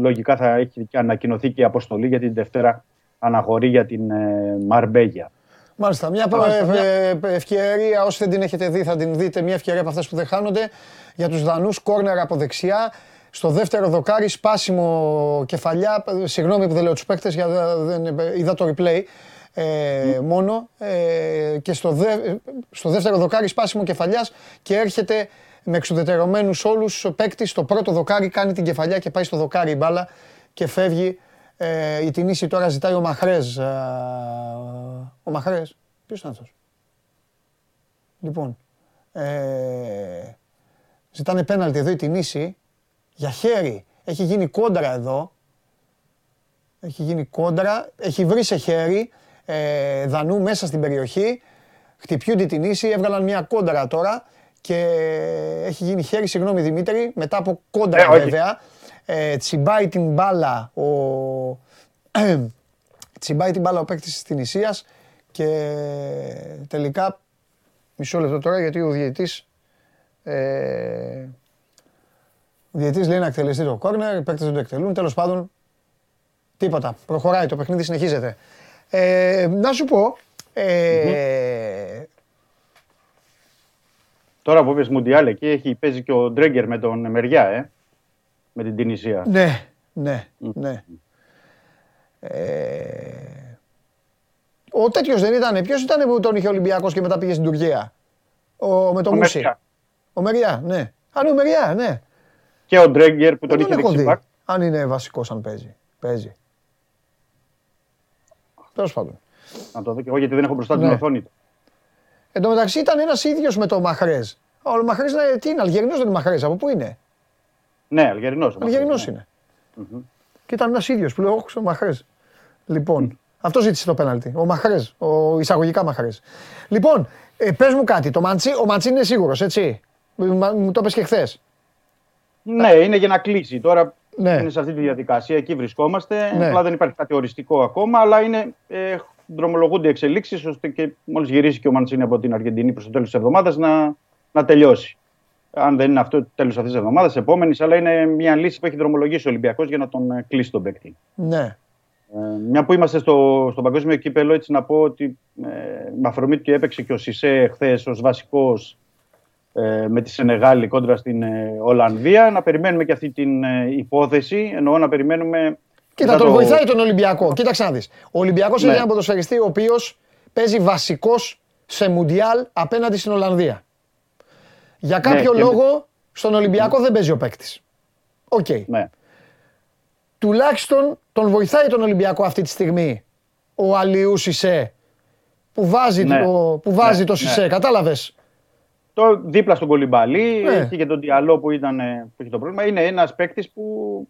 λογικά θα έχει και ανακοινωθεί και η αποστολή για την Δευτέρα αναχωρεί για την ε, Μαρμπέγια. Μάλιστα, μια προ- ε, ε, ευκαιρία, όσοι δεν την έχετε δει θα την δείτε, μια ευκαιρία από αυτές που δεν χάνονται. Για τους Δανούς, κόρνερ από δεξιά, στο δεύτερο δοκάρι σπάσιμο κεφαλιά, ε, συγγνώμη που δεν λέω τους παίκτες, γιατί δεν, είδα το replay ε, μόνο, ε, και στο, δε, στο δεύτερο δοκάρι σπάσιμο κεφαλιάς και έρχεται με εξουδετερωμένους όλους ο παίκτης στο πρώτο δοκάρι κάνει την κεφαλιά και πάει στο δοκάρι η μπάλα και φεύγει ε, η Τινήση τώρα ζητάει ο Μαχρές. ε, ο Μαχρές. Ποιος είναι αυτός; Λοιπόν. Ε, ζητάνε πέναλτι εδώ η Τινήση για χέρι. Έχει γίνει κόντρα εδώ. Έχει γίνει κόντρα. Έχει βρει σε χέρι ε, Δανού μέσα στην περιοχή. Χτυπιούνται η Τινήση. Έβγαλαν μια κόντρα τώρα. Και έχει γίνει χέρι, συγγνώμη Δημήτρη, μετά από κόντρα Ε, όχι. βέβαια. Ε, τσιμπάει την μπάλα ο, *clears throat* τσιμπάει την μπάλα ο παίκτης της Τινησίας και τελικά μισό λεπτό τώρα γιατί ο διαιτητής ε, ο διαιτητής λέει να εκτελεστεί το κόρνερ, οι παίκτες δεν το εκτελούν, τέλος πάντων τίποτα, προχωράει το παιχνίδι, συνεχίζεται. Ε, να σου πω, ε, Τώρα που είπες Μουντιάλ εκεί έχει, παίζει και ο Ντρέγκερ με τον Μεριά, ε, με την Τινησία. ναι, ναι, ναι. Ε, ο τέτοιος δεν ήταν, ποιος ήταν που τον είχε ο Ολυμπιακός και μετά πήγε στην Τουρκία; Ο, με το Ο Μούση. Μεριά. Ο Μεριά, ναι. Α, ναι, ο Μεριά, ναι. Και ο Ντρέγκερ που τον Δεν είχε έχω δει. δεξιμπάκ. Αν είναι βασικός αν παίζει. Παίζει. Τέλος πάντων. Να το δω και εγώ γιατί δεν έχω μπροστά την Ναι. οθόνη του. Εν τω μεταξύ ήταν ένας ίδιος με το Μαχρέζ. Ο Μαχρέζ είναι, τι είναι, Αλγερινός δεν είναι Μαχρέζ, από πού είναι; Ναι, Αλγερινός. ο Αλγερινός Μαχρές, είναι. Και ήταν ένας ίδιος που λέω, όχι, ο Μαχρέζ. Λοιπόν, αυτό ζήτησε το πέναλτι. Ο Μαχρέζ, ο εισαγωγικά Μαχρέζ. Λοιπόν, ε, πες μου κάτι, το Μαντσί, ο Μαντσί είναι σίγουρος, έτσι; Μα- Μου το είπες και χθες. Ναι, είναι για να κλείσει. Τώρα Ναι. είναι σε αυτή τη διαδικασία, εκεί βρισκόμαστε. Ναι. Απλά δεν υπάρχει κάτι οριστικό ακόμα, αλλά είναι, ε, δρομολογούνται εξελίξεις ώστε και μόλις γυρίσει και ο Μαντσίνη από την Αργεντινή προς το τέλος της εβδομάδας να, να τελειώσει. Αν δεν είναι αυτό το τέλος αυτής της εβδομάδας, επόμενης, αλλά είναι μια λύση που έχει δρομολογήσει ο Ολυμπιακός για να τον ε, κλείσει τον παίκτη. Ναι. Ε, μια που είμαστε στο, στο παγκόσμιο κύπελο, έτσι να πω ότι ε, με αφορμή του και έπαιξε και ο Σισε χθες ως βασικός ε, με τη Σενεγάλη κόντρα στην ε, Ολλανδία. Να περιμένουμε και αυτή την ε, υπόθεση. Εννοώ να περιμένουμε. Κοίτα, μετά τον το- βοηθάει τον Ολυμπιακό. Κοίταξε να δεις. Ο Ολυμπιακός Ναι. είναι ένα ποδοσφαιριστή ο οποίος παίζει βασικός σε Μουντιάλ απέναντι στην Ολλανδία. Για κάποιο Ναι, και- λόγο στον Ολυμπιακό δεν παίζει ο παίκτης. Οκ. Ναι. Τουλάχιστον τον βοηθάει τον Ολυμπιακό αυτή τη στιγμή ο Αλιού Σισέ που βάζει, Ναι. το, που βάζει Ναι, το ναι. Σισέ. Κατάλαβες; Το δίπλα στον Κουλιμπαλί, Ναι. έχει και τον Ντιαλό που, ήταν, ε, που έχει το πρόβλημα. Είναι ένας παίκτης που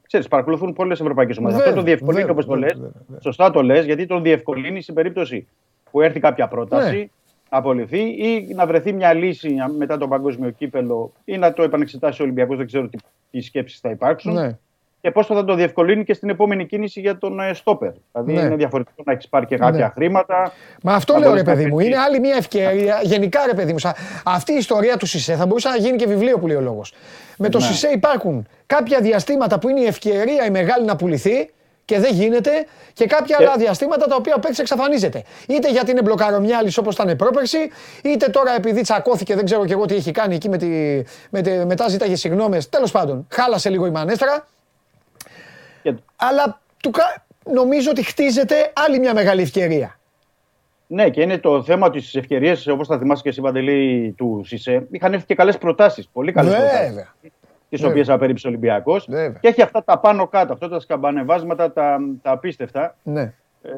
ξέρεις, παρακολουθούν πολλές ευρωπαϊκές ομάδες. Αυτό Βέβαια, το διευκολύνει βέβαια, όπως το λες. βέβαια, βέβαια, βέβαια. Σωστά το λες, γιατί τον διευκολύνει στην περίπτωση που έρθει κάποια πρόταση, Ναι. να απολυθεί ή να βρεθεί μια λύση μετά το παγκόσμιο κύπελο ή να το επανεξετάσει ο Ολυμπιακός. Δεν ξέρω τι, τι σκέψεις θα υπάρξουν. Ναι. Και πώς θα το διευκολύνει και στην επόμενη κίνηση για τον ε, στόπερ. Δηλαδή Ναι. είναι διαφορετικό να έχεις πάρει και κάποια Ναι. χρήματα. Μα αυτό να λέω ρε μπορείς να παιδί μου. πετύχεις. Είναι άλλη μια ευκαιρία. Γενικά ρε παιδί μου. σα- Αυτή η ιστορία του Σισε θα μπορούσε να γίνει και βιβλίο που λέει ο λόγος. Με το Ναι. Σισε υπάρχουν κάποια διαστήματα που είναι η ευκαιρία η μεγάλη να πουληθεί και δεν γίνεται και κάποια Και- άλλα διαστήματα τα οποία ο παίκτη εξαφανίζεται. Είτε γιατί είναι μπλοκαρομιάλης όπως ήταν πρόπερση, είτε τώρα επειδή τσακώθηκε, δεν ξέρω και εγώ τι έχει κάνει εκεί με τη, με τη, μετά ζήταγε συγγνώμε. Τέλος πάντων, χάλασε λίγο η μανέστρα. Και- Αλλά του, κα- νομίζω ότι χτίζεται άλλη μια μεγάλη ευκαιρία. Ναι, και είναι το θέμα της ευκαιρίας, όπως θα θυμάσαι και εσύ, Παντελή, του ΣΥΣΕ. Είχαν έρθει και καλές προτάσεις. Πολύ καλές προτάσεις. Βέβαια. Τις Βέβαια. οποίες απέρριψε ο Ολυμπιακός. Βέβαια. Και έχει αυτά τα πάνω κάτω, αυτά τα σκαμπανεβάσματα, τα, τα απίστευτα. Ναι. Ε,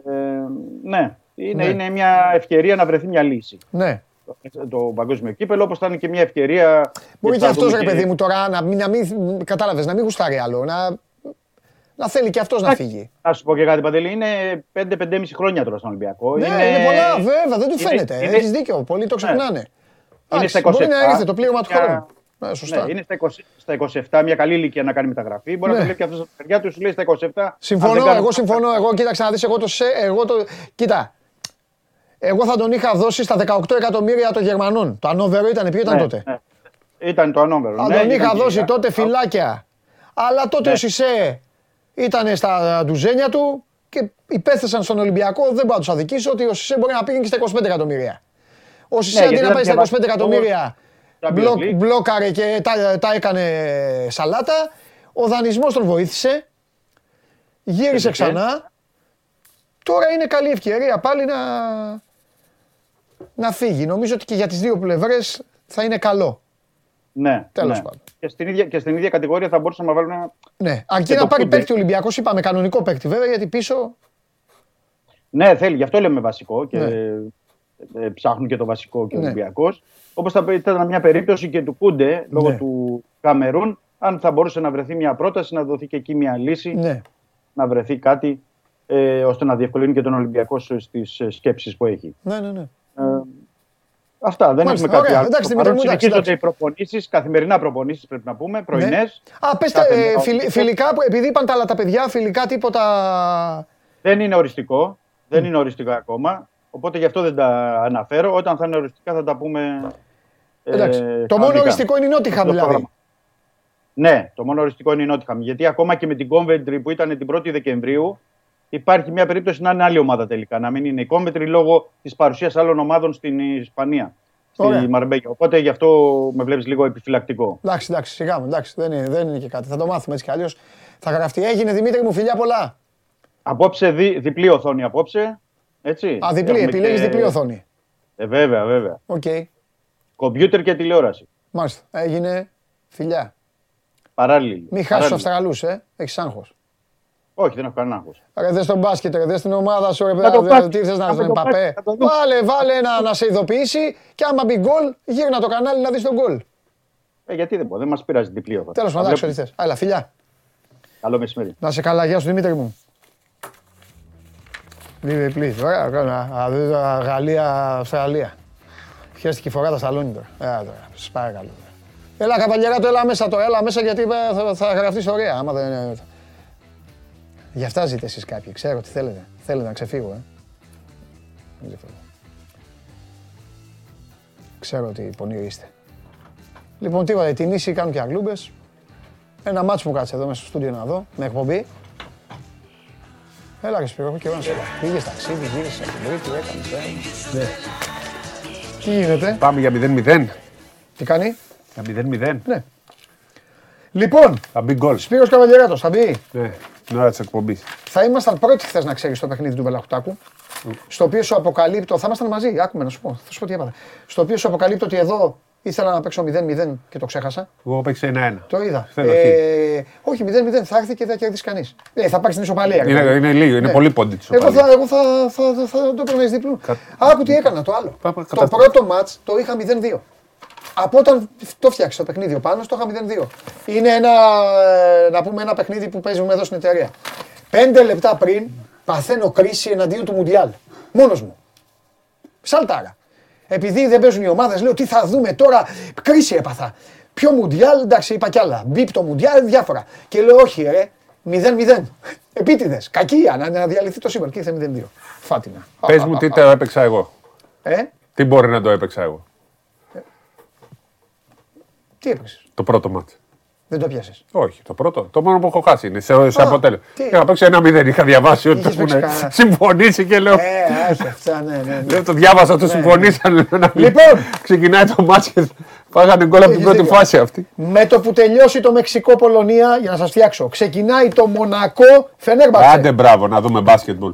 ναι, είναι, Ναι. είναι μια ευκαιρία να βρεθεί μια λύση. Ναι. Το, το παγκόσμιο κύπελο, όπως θα είναι και μια ευκαιρία. Μπορεί γιατί και θα αυτός δούμε ρε παιδί μου τώρα να μην, να μην κατάλαβες, να μην γουστάρει άλλο. Να, Να θέλει και αυτός να φύγει. Να σου πω και κάτι, Παντελή. Είναι 5-5,5 χρόνια τώρα στον Ολυμπιακό. Ναι, είναι, είναι πολλά, βέβαια, δεν του είναι- φαίνεται. είναι- Έχεις δίκιο. Πολλοί το ξεχνάνε. Είναι Εντάξει, στα 27. Μπορεί να ήρθε το πλήρωμα του μια- χρόνου. Ναι, σωστά. Ναι, είναι στα, 20, στα 27, μια καλή ηλικία να κάνει μεταγραφή. Μπορεί Ναι. να το λέει και αυτό στα παιδιά του, σου λέει στα 27. αν δεν Συμφωνώ, κάνω- εγώ συμφωνώ. Εγώ κοίταξε να δεις, εγώ το, σε, εγώ το, κοίτα, εγώ θα τον είχα δώσει στα 18 εκατομμύρια των Γερμανών. Το ανώβερο ήταν, ποιο ήταν Ναι, τότε; ναι. Ήταν το ανώμερο. Θα ναι, τον ήταν είχα και- δώσει τότε φυλάκια. Αλλά τότε Ναι. ο Σισε ήταν στα ντουζένια του και υπέθεσαν στον Ολυμπιακό. Δεν μπορώ να τους αδικήσω ότι ο Σισε μπορεί να πήγαινε και στα 25 εκατομμύρια. Ο Σισε Ναι, αντί γιατί να πάει στα ήταν 25 και εκατομμύρια Champions μπλοκ, League. μπλόκαρε και τα, τα έκανε σαλάτα. Ο δανεισμός τον βοήθησε. Γύρισε Έτυχε. ξανά. Τώρα είναι καλή ευκαιρία πάλι να, να φύγει. Νομίζω ότι και για τις δύο πλευρές θα είναι καλό. Ναι, Τέλος ναι. πάντων. Και στην, ίδια, και στην ίδια κατηγορία θα μπορούσαμε να βάλουμε ένα. Ναι, αρκεί Και να το πάρει Κούντε. παίκτη ο Ολυμπιακός, είπαμε κανονικό παίκτη βέβαια, γιατί πίσω. Ναι, θέλει, γι' αυτό λέμε βασικό και Ναι. ε, ψάχνουν και το βασικό και ο Ναι. Ολυμπιακός. Όπως θα ήταν μια περίπτωση και του Κούντε λόγω Ναι. του Καμερούν, αν θα μπορούσε να βρεθεί μια πρόταση, να δοθεί και εκεί μια λύση, Ναι. να βρεθεί κάτι ε, ώστε να διευκολύνει και τον Ολυμπιακό στις σκέψεις που έχει. Ναι, ναι, ναι. Ε, αυτά, δεν Μάλιστα, έχουμε κάτι ωραία. άλλο. Εντάξει, Στο Δημήτρη παρόν μου, εντάξει, συνεχίζονται οι εντάξει. προπονήσεις, καθημερινά προπονήσεις πρέπει να πούμε, πρωινές. Ναι. Α, πες τα, Κάθε ε, μέρα. φιλ- φιλικά, που- επειδή είπαν τα άλλα τα παιδιά, φιλικά τίποτα. Δεν είναι οριστικό. Δεν είναι οριστικό ακόμα. Οπότε γι' αυτό δεν τα αναφέρω. Όταν θα είναι οριστικά θα τα πούμε. ε, Εντάξει. το μόνο κανονικά. οριστικό είναι η Νότιχαμ Στο δηλαδή. πρόγραμμα. Ναι, το μόνο οριστικό είναι η Νότιγχαμ. Γιατί ακόμα και με την Coventry που ήταν την 1η Δεκεμβρίου, υπάρχει μια περίπτωση να είναι άλλη ομάδα τελικά. Να μην είναι η Coventry λόγω της παρουσίας άλλων ομάδων στην Ισπανία. Ωραία. Στη Μαρμπέγια. Οπότε γι' αυτό με βλέπεις λίγο επιφυλακτικό. Εντάξει, εντάξει, σιγά μου, εντάξει, δεν είναι, δεν είναι και κάτι. Θα το μάθουμε έτσι κι αλλιώς. Θα γραφτεί. Έγινε Δημήτρη μου, φιλιά πολλά. Απόψε δι, διπλή οθόνη απόψε. Έτσι. Α, διπλή, Έχουμε επιλέγεις και- διπλή οθόνη. Ε, βέβαια, βέβαια. Οκ. Κομπιούτερ και τηλεόραση. Μάλιστα. Έγινε φιλιά. Παράλληλη. Μην χάσεις τους Παράλληλη. Αυστραλούς, ε. Έχεις άγχος. Όχι, δεν έχω κανένα άγχος. Ρε δες τον μπάσκετ, ρε δες την ομάδα σου, ρε Να το παιδά, πάρει. τι θες να Να δεις, το Παπέ. πάρει, να το δούμε. Βάλε, βάλε ένα να σε ειδοποιήσει και άμα μπει γκολ, γύρνα το κανάλι να δεις τον γκολ. Ε, γιατί δεν μπορεί, δεν μας πειράζει διπλή οθόνη. Τέλος Θα πάντων, εντάξει, ό,τι βλέπουμε. θες. Έλα, φιλιά. Καλό μεσημέρι. Να σε καλά, γεια σου Δημήτρη μου. Διπλή, διπλή. Ωραία, ωραία. Α, δεις, α, Γαλλία, Αυστραλία. Χαίστηκε η φορά τα σαλόνι τώρα. Έλα τώρα, σας παρακαλώ. Έλα καβαλιέρα το, έλα μέσα το, έλα μέσα γιατί ε, θα, θα γραφτείς ιστορία. Άμα δεν, ε, θα- Γι' αυτά ζείτε εσείς κάποιοι, ξέρω τι θέλετε. Θέλετε να ξεφύγω, ε. Δεν ξεφύγω. Ξέρω ότι πονηροί είστε. Λοιπόν, τίποτα, οι τινήσοι κάνουν και αγκλούμπες. Ένα μάτσο μου κάτσε εδώ μέσα στο στούντιο να δω, με εκπομπή. Έλα ρε Σπύρο, έχω καιρό να σε δω. Πήγες ταξίδι, γύρισες από την Τρίτη, έκανες ένα. Ναι. Τι γίνεται, Πάμε για 0-0. τι κάνει; Για 0-0. Ναι. Λοιπόν, Θα μπει γκολ. Σπύρος Καβαλιεράτος, θα μπει. Ναι, την ώρα της εκπομπής. Θα ήμασταν πρώτοι χθες να ξέρεις στο παιχνίδι του Μπελαχουτάκου. Στο οποίο σου αποκαλύπτω, θα ήμασταν μαζί, άκουμε να σου πω, θα σου πω τι έπαθα. Στο οποίο σου αποκαλύπτω ότι εδώ ήθελα να παίξω 0-0 και το ξέχασα. Εγώ παίξα 1-1. Το είδα. Θέλω ε, όχι, 0-0 θα έρθει και δεν θα κερδίσει κανείς. Ε, θα πάρει την ισοπαλία. ρε Είναι, παιδί. είναι λίγο, είναι Ναι. πολύ πόντι τη Εγώ θα, εγώ θα, θα, θα, θα το έπαιρνα εις διπλού. Κα- Άκου τι έκανα το άλλο. Πά- πά- το κατά- πρώτο μάτς το είχα 0-2. Από όταν το φτιάξα το παιχνίδι ο Πάνος, το είχα 0-2. Είναι ένα, ε, να πούμε, ένα παιχνίδι που παίζουμε εδώ στην εταιρεία. Πέντε λεπτά πριν παθαίνω κρίση εναντίον του Μουντιάλ. Μόνος μου. Σαλτάρα. Επειδή δεν παίζουν οι ομάδες, λέω τι θα δούμε τώρα; Κρίση έπαθα. Ποιο Μουντιάλ, εντάξει, είπα κι άλλα. Μπίπ το Μουντιάλ, διάφορα. Και λέω όχι, ρε, 0-0. *laughs* Επίτηδες. Κακία, να, να διαλυθεί το σύμπαν. Και ήρθε 0-2. Φάτινα. Πες μου τι το έπαιξα εγώ. Ε, Τι μπορεί να το έπαιξα εγώ. Τι έπαιξες; Το πρώτο μάτς. Δεν το πιάσες; Όχι, το πρώτο. Το μόνο που έχω χάσει είναι σε, σε Α, αποτέλεσμα. τι; Είχα παίξει ένα μηδέν. Είχα διαβάσει ότι Είχες έχουν παίξει κανένα. συμφωνήσει και λέω. Ε, όχι αυτά, ναι, ναι. ναι. Λέω το διάβασα, το συμφωνήσανε. να μην- Λοιπόν. Ξεκινάει το μάτς και φάγανε γκολ από την Έχεις πρώτη δίκιο. φάση αυτή. Με το που τελειώσει το Μεξικό-Πολωνία, για να σας φτιάξω, ξεκινάει το Μονακό Φενέρμπαξε. Άντε μπράβο να δούμε μπάσκετμπολ.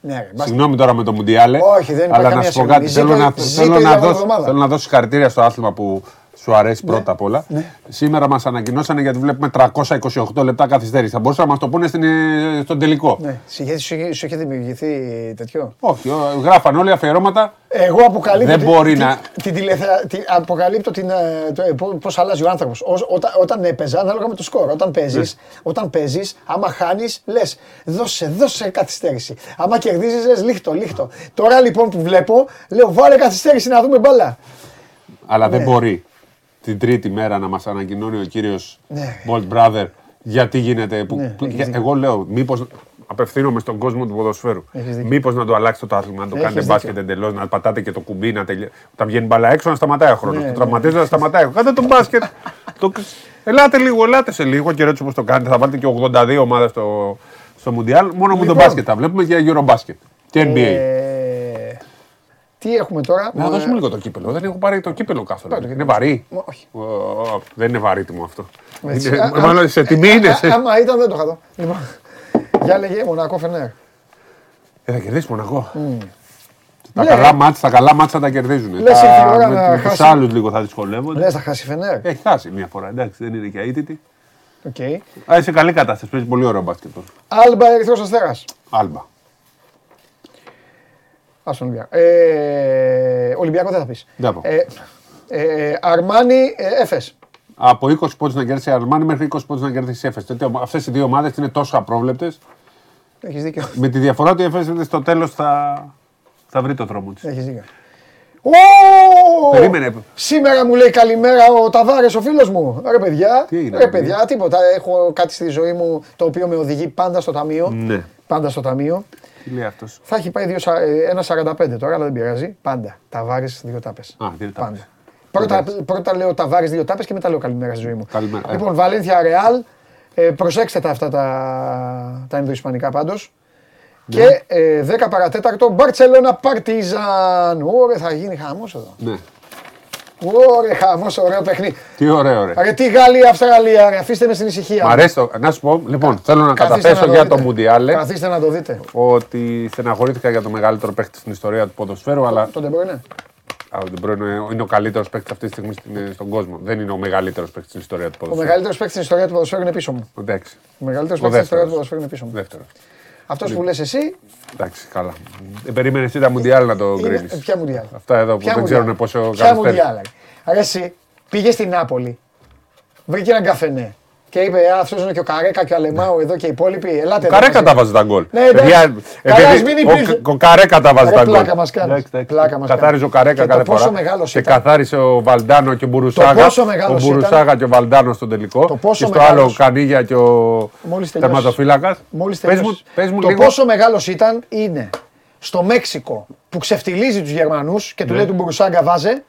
Ναι, ρε, μπάσκετ. Συγγνώμη τώρα με το Μουντιάλε. Όχι, δεν υπάρχει Αλλά να καμία σου πω συγγνώμη. κάτι. Θέλω Ζήτω- να, ζήτω θέλω, η να αγώνα δώσω, εβδομάδα. θέλω να δώσω συγχαρητήρια στο άθλημα που σου αρέσει πρώτα απ' όλα. Ναι. Σήμερα μας ανακοινώσανε γιατί βλέπουμε 328 λεπτά καθυστέρηση. Θα μπορούσαν να μας το πούνε στην, ε, στον τελικό. Ναι. Σου είχε- σου είχε- σου είχε δημιουργηθεί τέτοιο; Όχι, ο- γράφαν όλοι αφιερώματα. Εγώ αποκαλύπτω. Δεν την- μπορεί την- να- Την, τηλεθεα- την- αποκαλύπτω την, ε, το, ε, πώ- πώς αλλάζει ο άνθρωπος. Όταν, όταν έπαιζα, ανάλογα με το σκορ. Όταν παίζεις, Ναι. όταν παίζεις, άμα χάνεις, λες δώσε, δώσε καθυστέρηση. Άμα κερδίζεις, λες λίχτο, λίχτο. Τώρα λοιπόν που βλέπω, λέω βάλε καθυστέρηση να δούμε μπάλα. Αλλά δεν Ναι. μπορεί την τρίτη μέρα να μας ανακοινώνει ο κύριος Ναι. Bolt Brother γιατί γίνεται. Που, Ναι, που- έχεις για- δίκιο. εγώ λέω, μήπως απευθύνομαι στον κόσμο του ποδοσφαίρου. Έχεις δίκιο. Μήπως να το αλλάξετε το άθλημα, να το Έχεις κάνετε δίκιο. μπάσκετ εντελώς, να πατάτε και το κουμπί, να τελειώσει. Όταν βγαίνει μπαλά έξω, να σταματάει ο χρόνος. Ναι, το ναι. τραυματίζει, να σταματάει. Κάντε το μπάσκετ. το... Ελάτε λίγο, ελάτε σε λίγο καιρό έτσι όπως το κάνετε. Θα βάλετε και 82 ομάδες στο, στο Μουντιάλ. Μόνο με το Λοιπόν. μπάσκετ τα βλέπουμε και Eurobasket. Και NBA. Ε, τι έχουμε τώρα; Να Ε, δώσουμε λίγο το κύπελο. Δεν έχω πάρει το κύπελο καθόλου. Πάρε το Είναι βαρύ. Μ, όχι. Ω, Δεν είναι βαρύτιμο αυτό. Έτσι. Είναι- Α, α, Μάλλον σε τιμή ε, είναι. α, σε- Άμα ήταν δεν το είχα δω. Λοιπόν, για λέγε Μονακό Φενέρ. Ε, θα κερδίσει Μονακό. Τα Ναι. καλά μάτς, τα καλά μάτς θα τα κερδίζουν. Λες ήρθε η ώρα Τα, να με, με τους χάσει. άλλους λίγο θα δυσκολεύονται. Λες θα χάσει η Φενέρ. Έχει χάσει μια φορά, εντάξει, δεν είναι και αίτητη. Οκ. Α, είσαι καλή κατάσταση, παίζει πολύ ωραίο μπάσκετ. τώρα. Άλμπα Ερυθρός Αστέρας. Άλμπα. Ας τον Ολυμπιακό. Ε, Ολυμπιακό δεν θα πεις. Δεν θα πω. Ε, ε, Αρμάνι ε, Έφες. Από 20 πόντους να κερδίσει η Αρμάνι μέχρι 20 πόντους να κερδίσει η Έφες. Αυτές οι δύο ομάδες είναι τόσο απρόβλεπτες. Έχεις δίκιο. Με τη διαφορά ότι η Έφες στο τέλος θα, θα βρει το δρόμο της. Έχεις δίκιο. Ω! Περίμενε. Σήμερα μου λέει καλημέρα ο Ταβάρες, ο φίλος μου. Ρε παιδιά, Τι έγινε, ρε ρε παιδιά, τίποτα. Έχω κάτι στη ζωή μου το οποίο με οδηγεί πάντα στο ταμείο. Ναι. Πάντα στο ταμείο. Τι λέει αυτός; Θα έχει πάει δύο σα- ε, ένα 45 τώρα, αλλά δεν πειράζει. Πάντα. Ταβάρε, δύο τάπες. Α, δύο τάπες. Πάντα. Πρώτα, πρώτα λέω Ταβάρε, δύο τάπες και μετά λέω καλημέρα στη ζωή μου. Καλημέρα. ε. Λοιπόν, Βαλένθια Ρεάλ. Ε, προσέξτε τα αυτά τα, τα ενδοϊσπανικά πάντως. Ναι. Και ε, 10 παρατέταρτο Μπαρσελόνα Παρτίζαν. Ωρε, θα γίνει χαμός εδώ. Ναι. Ωρε, χαμός, ωραίο παιχνίδι. Τι ωραίο, ρε. Ρε, τι Γαλλία, Αυστραλία, ρε, αφήστε με στην ησυχία. Μ' αρέσει το. Να σου πω, λοιπόν, θέλω να Καθίστε καταθέσω να για δείτε. το Μουντιάλε Καθίστε να το δείτε. ότι στεναχωρήθηκα για το μεγαλύτερο παίκτη στην ιστορία του ποδοσφαίρου, αλλά Τον Ντεμπρόινε. Α, ο De Bruyne είναι ο καλύτερος παίκτης αυτή τη στιγμή στην- στον κόσμο. Δεν είναι ο μεγαλύτερος παίκτης στην ιστορία του Ο ποδοσφαίρου. μεγαλύτερος παίκτης στην ιστορία του ποδοσφαίρου είναι πίσω μου. Εντάξει. Ο μεγαλύτερος Ο παίκτης στην ιστορία του δεύτερος. ποδοσφαίρου είναι πίσω μου. Δεύτερος. Αυτός που λες εσύ. Εντάξει, καλά. Δεν περίμενε εσύ τα Μουντιάλ να το είναι- κρίνεις. ε, Ποια μουντιάλ; Αυτά εδώ που Ποια δεν Μουντιάλ; ξέρουν πόσο Ποια καθυστέρησε. μουντιάλ. ρε. Ρε, εσύ πήγες στην Νάπολη. Βρήκε έναν καφενέ. Και είπε, Α, αυτός είναι και ο Καρέκα και ο Αλεμάου εδώ και οι υπόλοιποι. Ελάτε εδώ Καρέκα μαζί». τα βάζει τα γκολ. Ναι, εντάξει. Παιδιά, Καλά, επειδή ας μην ο- υπήρχε. Ο Καρέκα τα βάζει Ρε, τα γκολ. πλάκα μας κάνεις. Εντάξει, εντάξει. Πλάκα μας Καθάριζε ο κάνεις. Καρέκα Και κάθε το πόσο φορά. μεγάλος Και ήταν. καθάρισε ο Βαλντάνο και ο Μπουρουσάγα. πόσο Ο μεγάλος Μπουρουσάγα και ο Βαλντάνος στον τελικό. Το πόσο Και στο άλλο ο μεγάλος. Κανίγια και ο Μόλις τελειώσεις. τερματοφύλακας. Μόλις Πες μου, τελειώσεις. πες μου το λίγο. πόσο μεγάλος ήταν είναι στο Μέξικο που ξεφτιλίζει τους Γερμανούς και του λέει του Μπουρουσάγκα βάζε.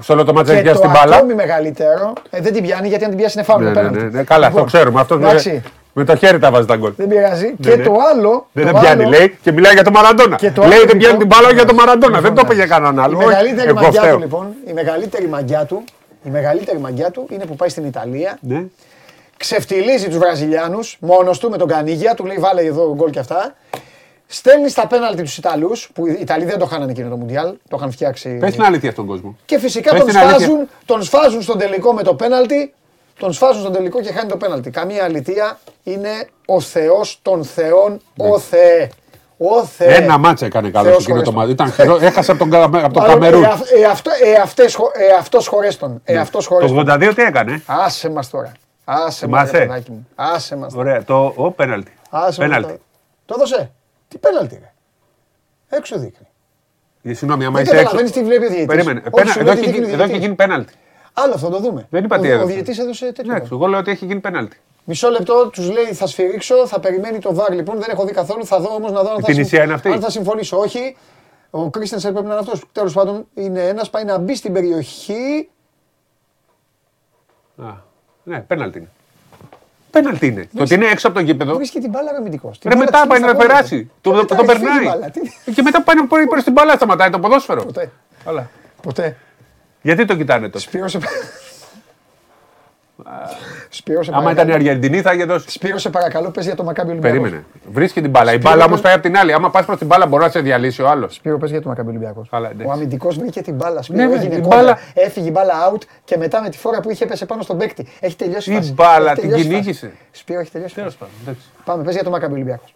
Σε όλο το μάτς Και έχει πιάσει το την μπάλα. ακόμη μεγαλύτερο ε, δεν την πιάνει γιατί αν την πιάσει είναι φάουλ. Ναι, ναι, πέναλτι. ναι, ναι, Καλά, Λοιπόν, το ξέρουμε. Αυτό εντάξει, με το χέρι τα βάζει τα γκολ. δεν πειράζει. Ναι, και ναι. το άλλο. Δεν το δεν πιάνει, άλλο- λέει και μιλάει για τον Μαραντόνα. Και το Λέει άλλο, δεν πιάνει λοιπόν, την μπάλα για τον λοιπόν, Μαραντόνα. Δεν το είπε εντάξει. για κανέναν άλλο. Η μεγαλύτερη Εγώ μαγιά φταίω. του λοιπόν, η μεγαλύτερη μαγιά του, η μεγαλύτερη μαγιά του είναι που πάει στην Ιταλία, Ναι. ξεφτιλίζει τους Βραζιλιάνους μόνος του με τον Κανίγια, του λέει βάλε εδώ γκολ και αυτά. Στέλνεις στα πέναλτι του Ιταλούς, που οι Ιταλοί δεν το είχαν εκείνο το Μουντιάλ, το είχαν φτιάξει. Πες την αλήθεια στον κόσμο. Και φυσικά Πες τον την αλήθεια. σφάζουν, τον σφάζουν στον τελικό με το πέναλτι. Τον σφάζουν στον τελικό και χάνει το πέναλτι. Καμία αλήθεια είναι ο Θεός των Θεών, ο Θεέ. Ο Θεέ. Ναι. Ένα μάτσα έκανε καλό Θεός εκείνο το χωρέστον. μάτι. Ήταν χειρό- *laughs* Έχασε από τον, Κα- από τον Μάλλον, Καμερούν. Ε, αυ- ε, αυτό, ε, αυτές, χω- ε, αυτός χωρέστον. Ε, αυτός Το χωρέστον. 82 τι έκανε; Άσε μας τώρα. Άσε μας, Θυμάσαι; ρε παιδάκι μου. Άσε μας. τώρα. Ωραία, το ο, πέναλτι. Άσε μας Πέναλτι. τώρα. Το έδωσε. Τι πέναλτι ρε. Έξω δείχνει. Ε, Συγγνώμη, άμα Δεν είσαι έξω. καταλαβαίνεις τι βλέπει ο διαιτητής. Περίμενε. Όχι, Πένα- σου Εδώ λέει τι έχει δείχνει γίνει- ο εδώ έχει διαιτητής. γίνει πέναλτι. Άλλο αυτό το δούμε. Δεν είπα τι Ο- Ο έδωσε. διαιτητής έδωσε τέτοιο. Εντάξει, εγώ λέω ότι έχει γίνει πέναλτι. Μισό λεπτό, τους λέει θα σφυρίξω, θα περιμένει το βάρ λοιπόν. Δεν έχω δει καθόλου. Θα δω όμως να δω αν θα, Την Ισία είναι αυτή; αν θα συμφωνήσω. Όχι. Ο Κρίστενσεν πρέπει να είναι αυτός. Τέλος πάντων είναι ένας, πάει να μπει στην περιοχή. Α, Ναι, πέναλτι είναι. Πέναλτι είναι. Το ότι είναι έξω από το γήπεδο. Βρίσκει την μπάλα αμυντικό. Ρε μετά πάει να περάσει. Το, το, το περνάει. Και μετά πάει να προ την μπάλα, σταματάει το ποδόσφαιρο. Ποτέ. Καλά. Ποτέ. Γιατί το κοιτάνε τόσο; Σπύρωσε. Σπύρος, σε Άμα παρακαλώ. ήταν η Αργεντινή θα είχε δώσει. Σπύρος, σε παρακαλώ, πες για το Μακάμπι Ολυμπιακός. Περίμενε. Βρίσκει την μπάλα. Η Σπύρο, μπάλα όμως πες- πάει από την άλλη. Άμα πας προς την μπάλα μπορεί να σε διαλύσει ο άλλος. Σπύρο, πες για το Μακάμπι Ολυμπιακός. Καλά, εντάξει. Ο αμυντικός βρήκε την μπάλα. Σπύρο, Ναι, ναι, έγινε η κόντρα. μπάλα- Έφυγε η μπάλα out και μετά με τη φόρα που είχε πέσε πάνω στον παίκτη. Έχει τελειώσει η Τι φάση. μπάλα, Έχει την τελειώσει η κυνήγησε. φάση. Σπύρο, έχει τελειώσει. η Τέλος φάση. πάντων. εντάξει. Πάμε, πες για το Μακάμπι Ολυμπιακός.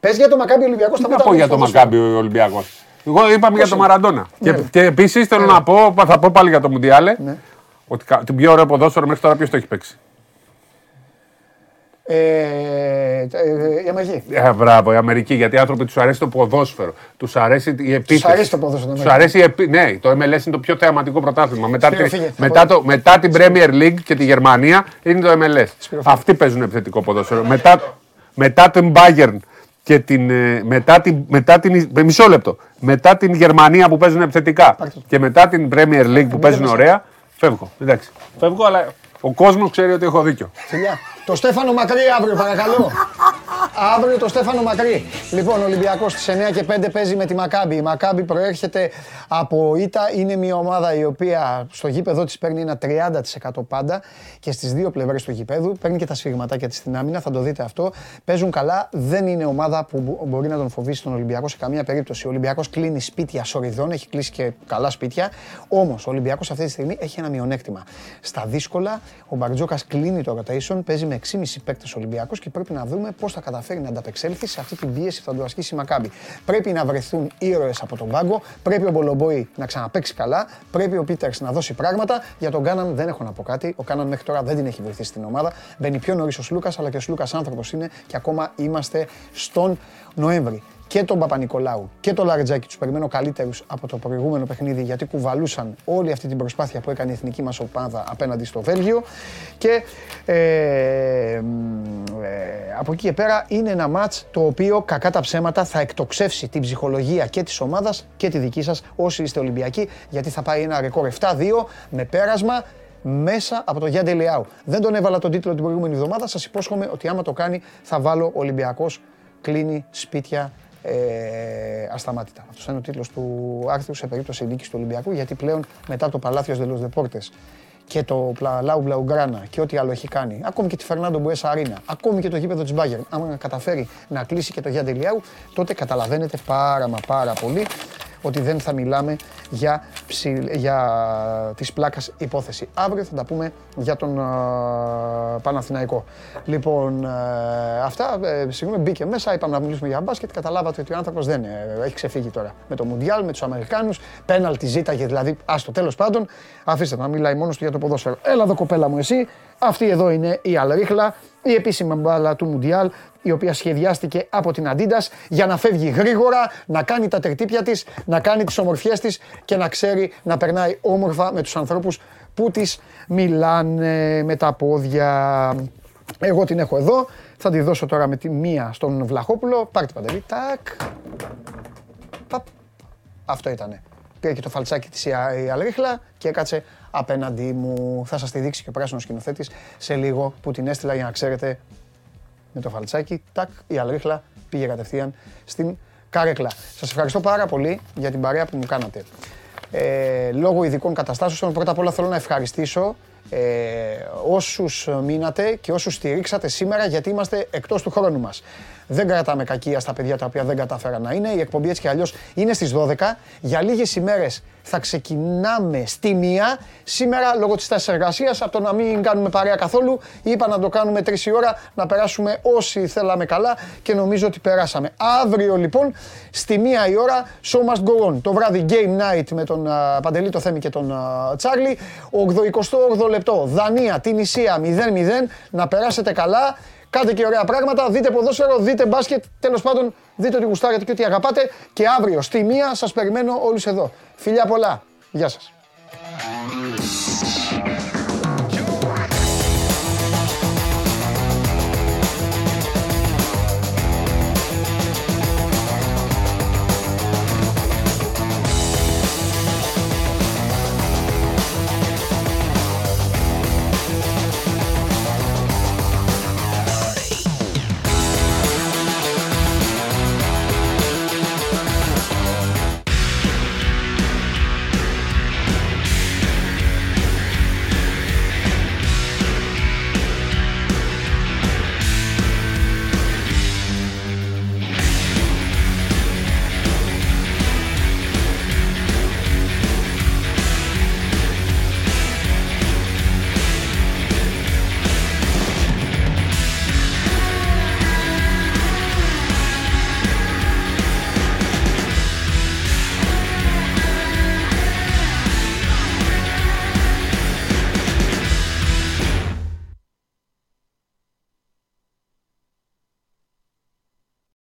Πες για το Μακάμπι Ολυμπιακός. Τι θα να πω πω τα για το ποδόσφαιρο. Μακάμπι ο Ολυμπιακός. Εγώ είπαμε για το είναι; Μαραντόνα. Και, Ναι. και επίσης θέλω Έλα. να πω, θα πω πάλι για το Μουντιάλε, Ναι. Ότι κα- την πιο ωραίο ποδόσφαιρο μέχρι τώρα ποιος το έχει παίξει; Ε, ε, η Αμερική. Ε, μπράβο, η Αμερική, γιατί οι άνθρωποι τους αρέσει το ποδόσφαιρο. Τους αρέσει η επίθεση. αρέσει το ποδόσφαιρο, Τους ναι. αρέσει η επί... Ναι, το MLS είναι το πιο θεαματικό πρωτάθλημα. Μετά, Σπύρο, τη- φύγε, θα μετά, πω- το, μετά την Premier League και τη Γερμανία είναι το MLS. Σπύρο, φύγε. Αυτοί παίζουν επιθετικό ποδόσφαιρο. μετά, μετά την Bayern και την, ε, μετά την, μετά την, ε, μισό λεπτό. Μετά την Γερμανία που παίζουν επιθετικά και μετά την Premier League που παίζουν μέσα. ωραία, φεύγω. Εντάξει. Φεύγω, αλλά ο κόσμος ξέρει ότι έχω δίκιο. Φιλιά. Το Στέφανο Μακρύ αύριο, παρακαλώ. Αύριο το Στέφανο Μακρύ. Λοιπόν, ο Ολυμπιακός στις 9 και 5 παίζει με τη Μακάμπη. Η Μακάμπη προέρχεται από ήττα. Είναι μια ομάδα η οποία στο γήπεδο της παίρνει ένα 30% πάντα και στις δύο πλευρές του γηπέδου παίρνει και τα σφιγματάκια τη στην άμυνα. Θα το δείτε αυτό. Παίζουν καλά. Δεν είναι ομάδα που μπο- μπορεί να τον φοβήσει τον Ολυμπιακό σε καμία περίπτωση. Ο Ολυμπιακός κλείνει σπίτια σοριδών, έχει κλείσει και καλά σπίτια. Όμως ο Ολυμπιακός αυτή τη στιγμή έχει ένα μειονέκτημα. Στα δύσκολα, ο Μπαρτζόκας κλείνει το rotation, παίζει με 6,5 παίκτε Ολυμπιακός και πρέπει να δούμε πώς θα καταφέρει να ανταπεξέλθει σε αυτή την πίεση που θα του ασκήσει η Μακάμπη. Πρέπει να βρεθούν ήρωες από τον πάγκο, πρέπει ο Μπολομπόη να ξαναπέξει καλά, πρέπει ο Πίτερς να δώσει πράγματα. Για τον Κάναν δεν έχω να πω κάτι. Ο Κάναν μέχρι τώρα δεν την έχει βοηθήσει την ομάδα. Μπαίνει πιο νωρίς ο Σλούκας, αλλά και ο Σλούκας άνθρωπος είναι και ακόμα είμαστε στον Νοέμβρη και τον Παπα-Νικολάου και τον Λαρετζάκη τους περιμένω καλύτερους από το προηγούμενο παιχνίδι γιατί κουβαλούσαν όλη αυτή την προσπάθεια που έκανε η εθνική μας ομάδα απέναντι στο Βέλγιο. Και ε, μ, ε, από εκεί και πέρα είναι ένα μάτς το οποίο κακά τα ψέματα θα εκτοξεύσει την ψυχολογία και της ομάδας και τη δική σας όσοι είστε Ολυμπιακοί γιατί θα πάει ένα ρεκόρ 7-2 με πέρασμα μέσα από το Γιάννη Λιάου. Δεν τον έβαλα τον τίτλο την προηγούμενη εβδομάδα. Σας υπόσχομαι ότι άμα το κάνει θα βάλω Ολυμπιακός κλείνει σπίτια ε, ασταμάτητα. Αυτός είναι ο τίτλος του άρθρου σε περίπτωση νίκης του Ολυμπιακού γιατί πλέον μετά το Παλάθιος de los Deportes και το Λάου Μπλαουγκράνα και ό,τι άλλο έχει κάνει, ακόμη και τη Φερνάντο Μπουέσα Αρίνα, ακόμη και το γήπεδο της Μπάγκερ, άμα καταφέρει να κλείσει και το Γιάννη Λιάου, τότε καταλαβαίνετε πάρα μα πάρα πολύ ότι δεν θα μιλάμε για, ψη, για της πλάκας υπόθεση. Αύριο θα τα πούμε για τον α, Παναθηναϊκό. Λοιπόν, ε, αυτά, ε, συγγνώμη, μπήκε μέσα, είπαμε να μιλήσουμε για μπάσκετ, καταλάβατε ότι ο άνθρωπος δεν ε, έχει ξεφύγει τώρα. Με το Μουντιάλ, με τους Αμερικάνους, πέναλτι ζήταγε, δηλαδή, άστο τέλος πάντων, αφήστε το να μιλάει μόνος του για το ποδόσφαιρο. Έλα εδώ κοπέλα μου εσύ, αυτή εδώ είναι η Αλρίχλα, η επίσημη μπάλα του Μουντιάλ, η οποία σχεδιάστηκε από την Adidas για να φεύγει γρήγορα, να κάνει τα τερτύπια της, να κάνει τις ομορφιές της και να ξέρει να περνάει όμορφα με τους ανθρώπους που της μιλάνε με τα πόδια. Εγώ την έχω εδώ, θα τη δώσω τώρα με τη μία στον Βλαχόπουλο. Πάρ' την παντελή, τάκ. Παπ. Αυτό ήτανε. Πήρε και το φαλτσάκι της η Α- η Αλρίχλα και έκατσε απέναντί μου. Θα σας τη δείξει και ο πράσινος σκηνοθέτης σε λίγο που την έστειλα για να ξέρετε με το φαλτσάκι, τάκ, η αλρίχλα πήγε κατευθείαν στην καρέκλα. Σας ευχαριστώ πάρα πολύ για την παρέα που μου κάνατε. Ε, λόγω ειδικών καταστάσεων, πρώτα απ' όλα θέλω να ευχαριστήσω ε, όσους μείνατε και όσους στηρίξατε σήμερα γιατί είμαστε εκτός του χρόνου μας. Δεν κρατάμε κακία στα παιδιά τα οποία δεν κατάφεραν να είναι. Η εκπομπή έτσι κι αλλιώς είναι στις 12. Για λίγες ημέρες θα ξεκινάμε στη μία. Σήμερα λόγω της τάσης εργασίας, από το να μην κάνουμε παρέα καθόλου, είπα να το κάνουμε τρεις η ώρα, να περάσουμε όσοι θέλαμε καλά και νομίζω ότι περάσαμε. Αύριο λοιπόν στη μία η ώρα, show must go on. Το βράδυ game night με τον α, Παντελή, το Θέμη και τον α, Τσάρλι. 88 λεπτό, Δανία, την Ισία 0-0. Να περάσετε καλά. Κάντε και ωραία πράγματα, δείτε ποδόσφαιρο, δείτε μπάσκετ, τέλος πάντων δείτε ότι γουστάρετε και ότι αγαπάτε και αύριο στη μία σας περιμένω όλους εδώ. Φιλιά πολλά, γεια σας.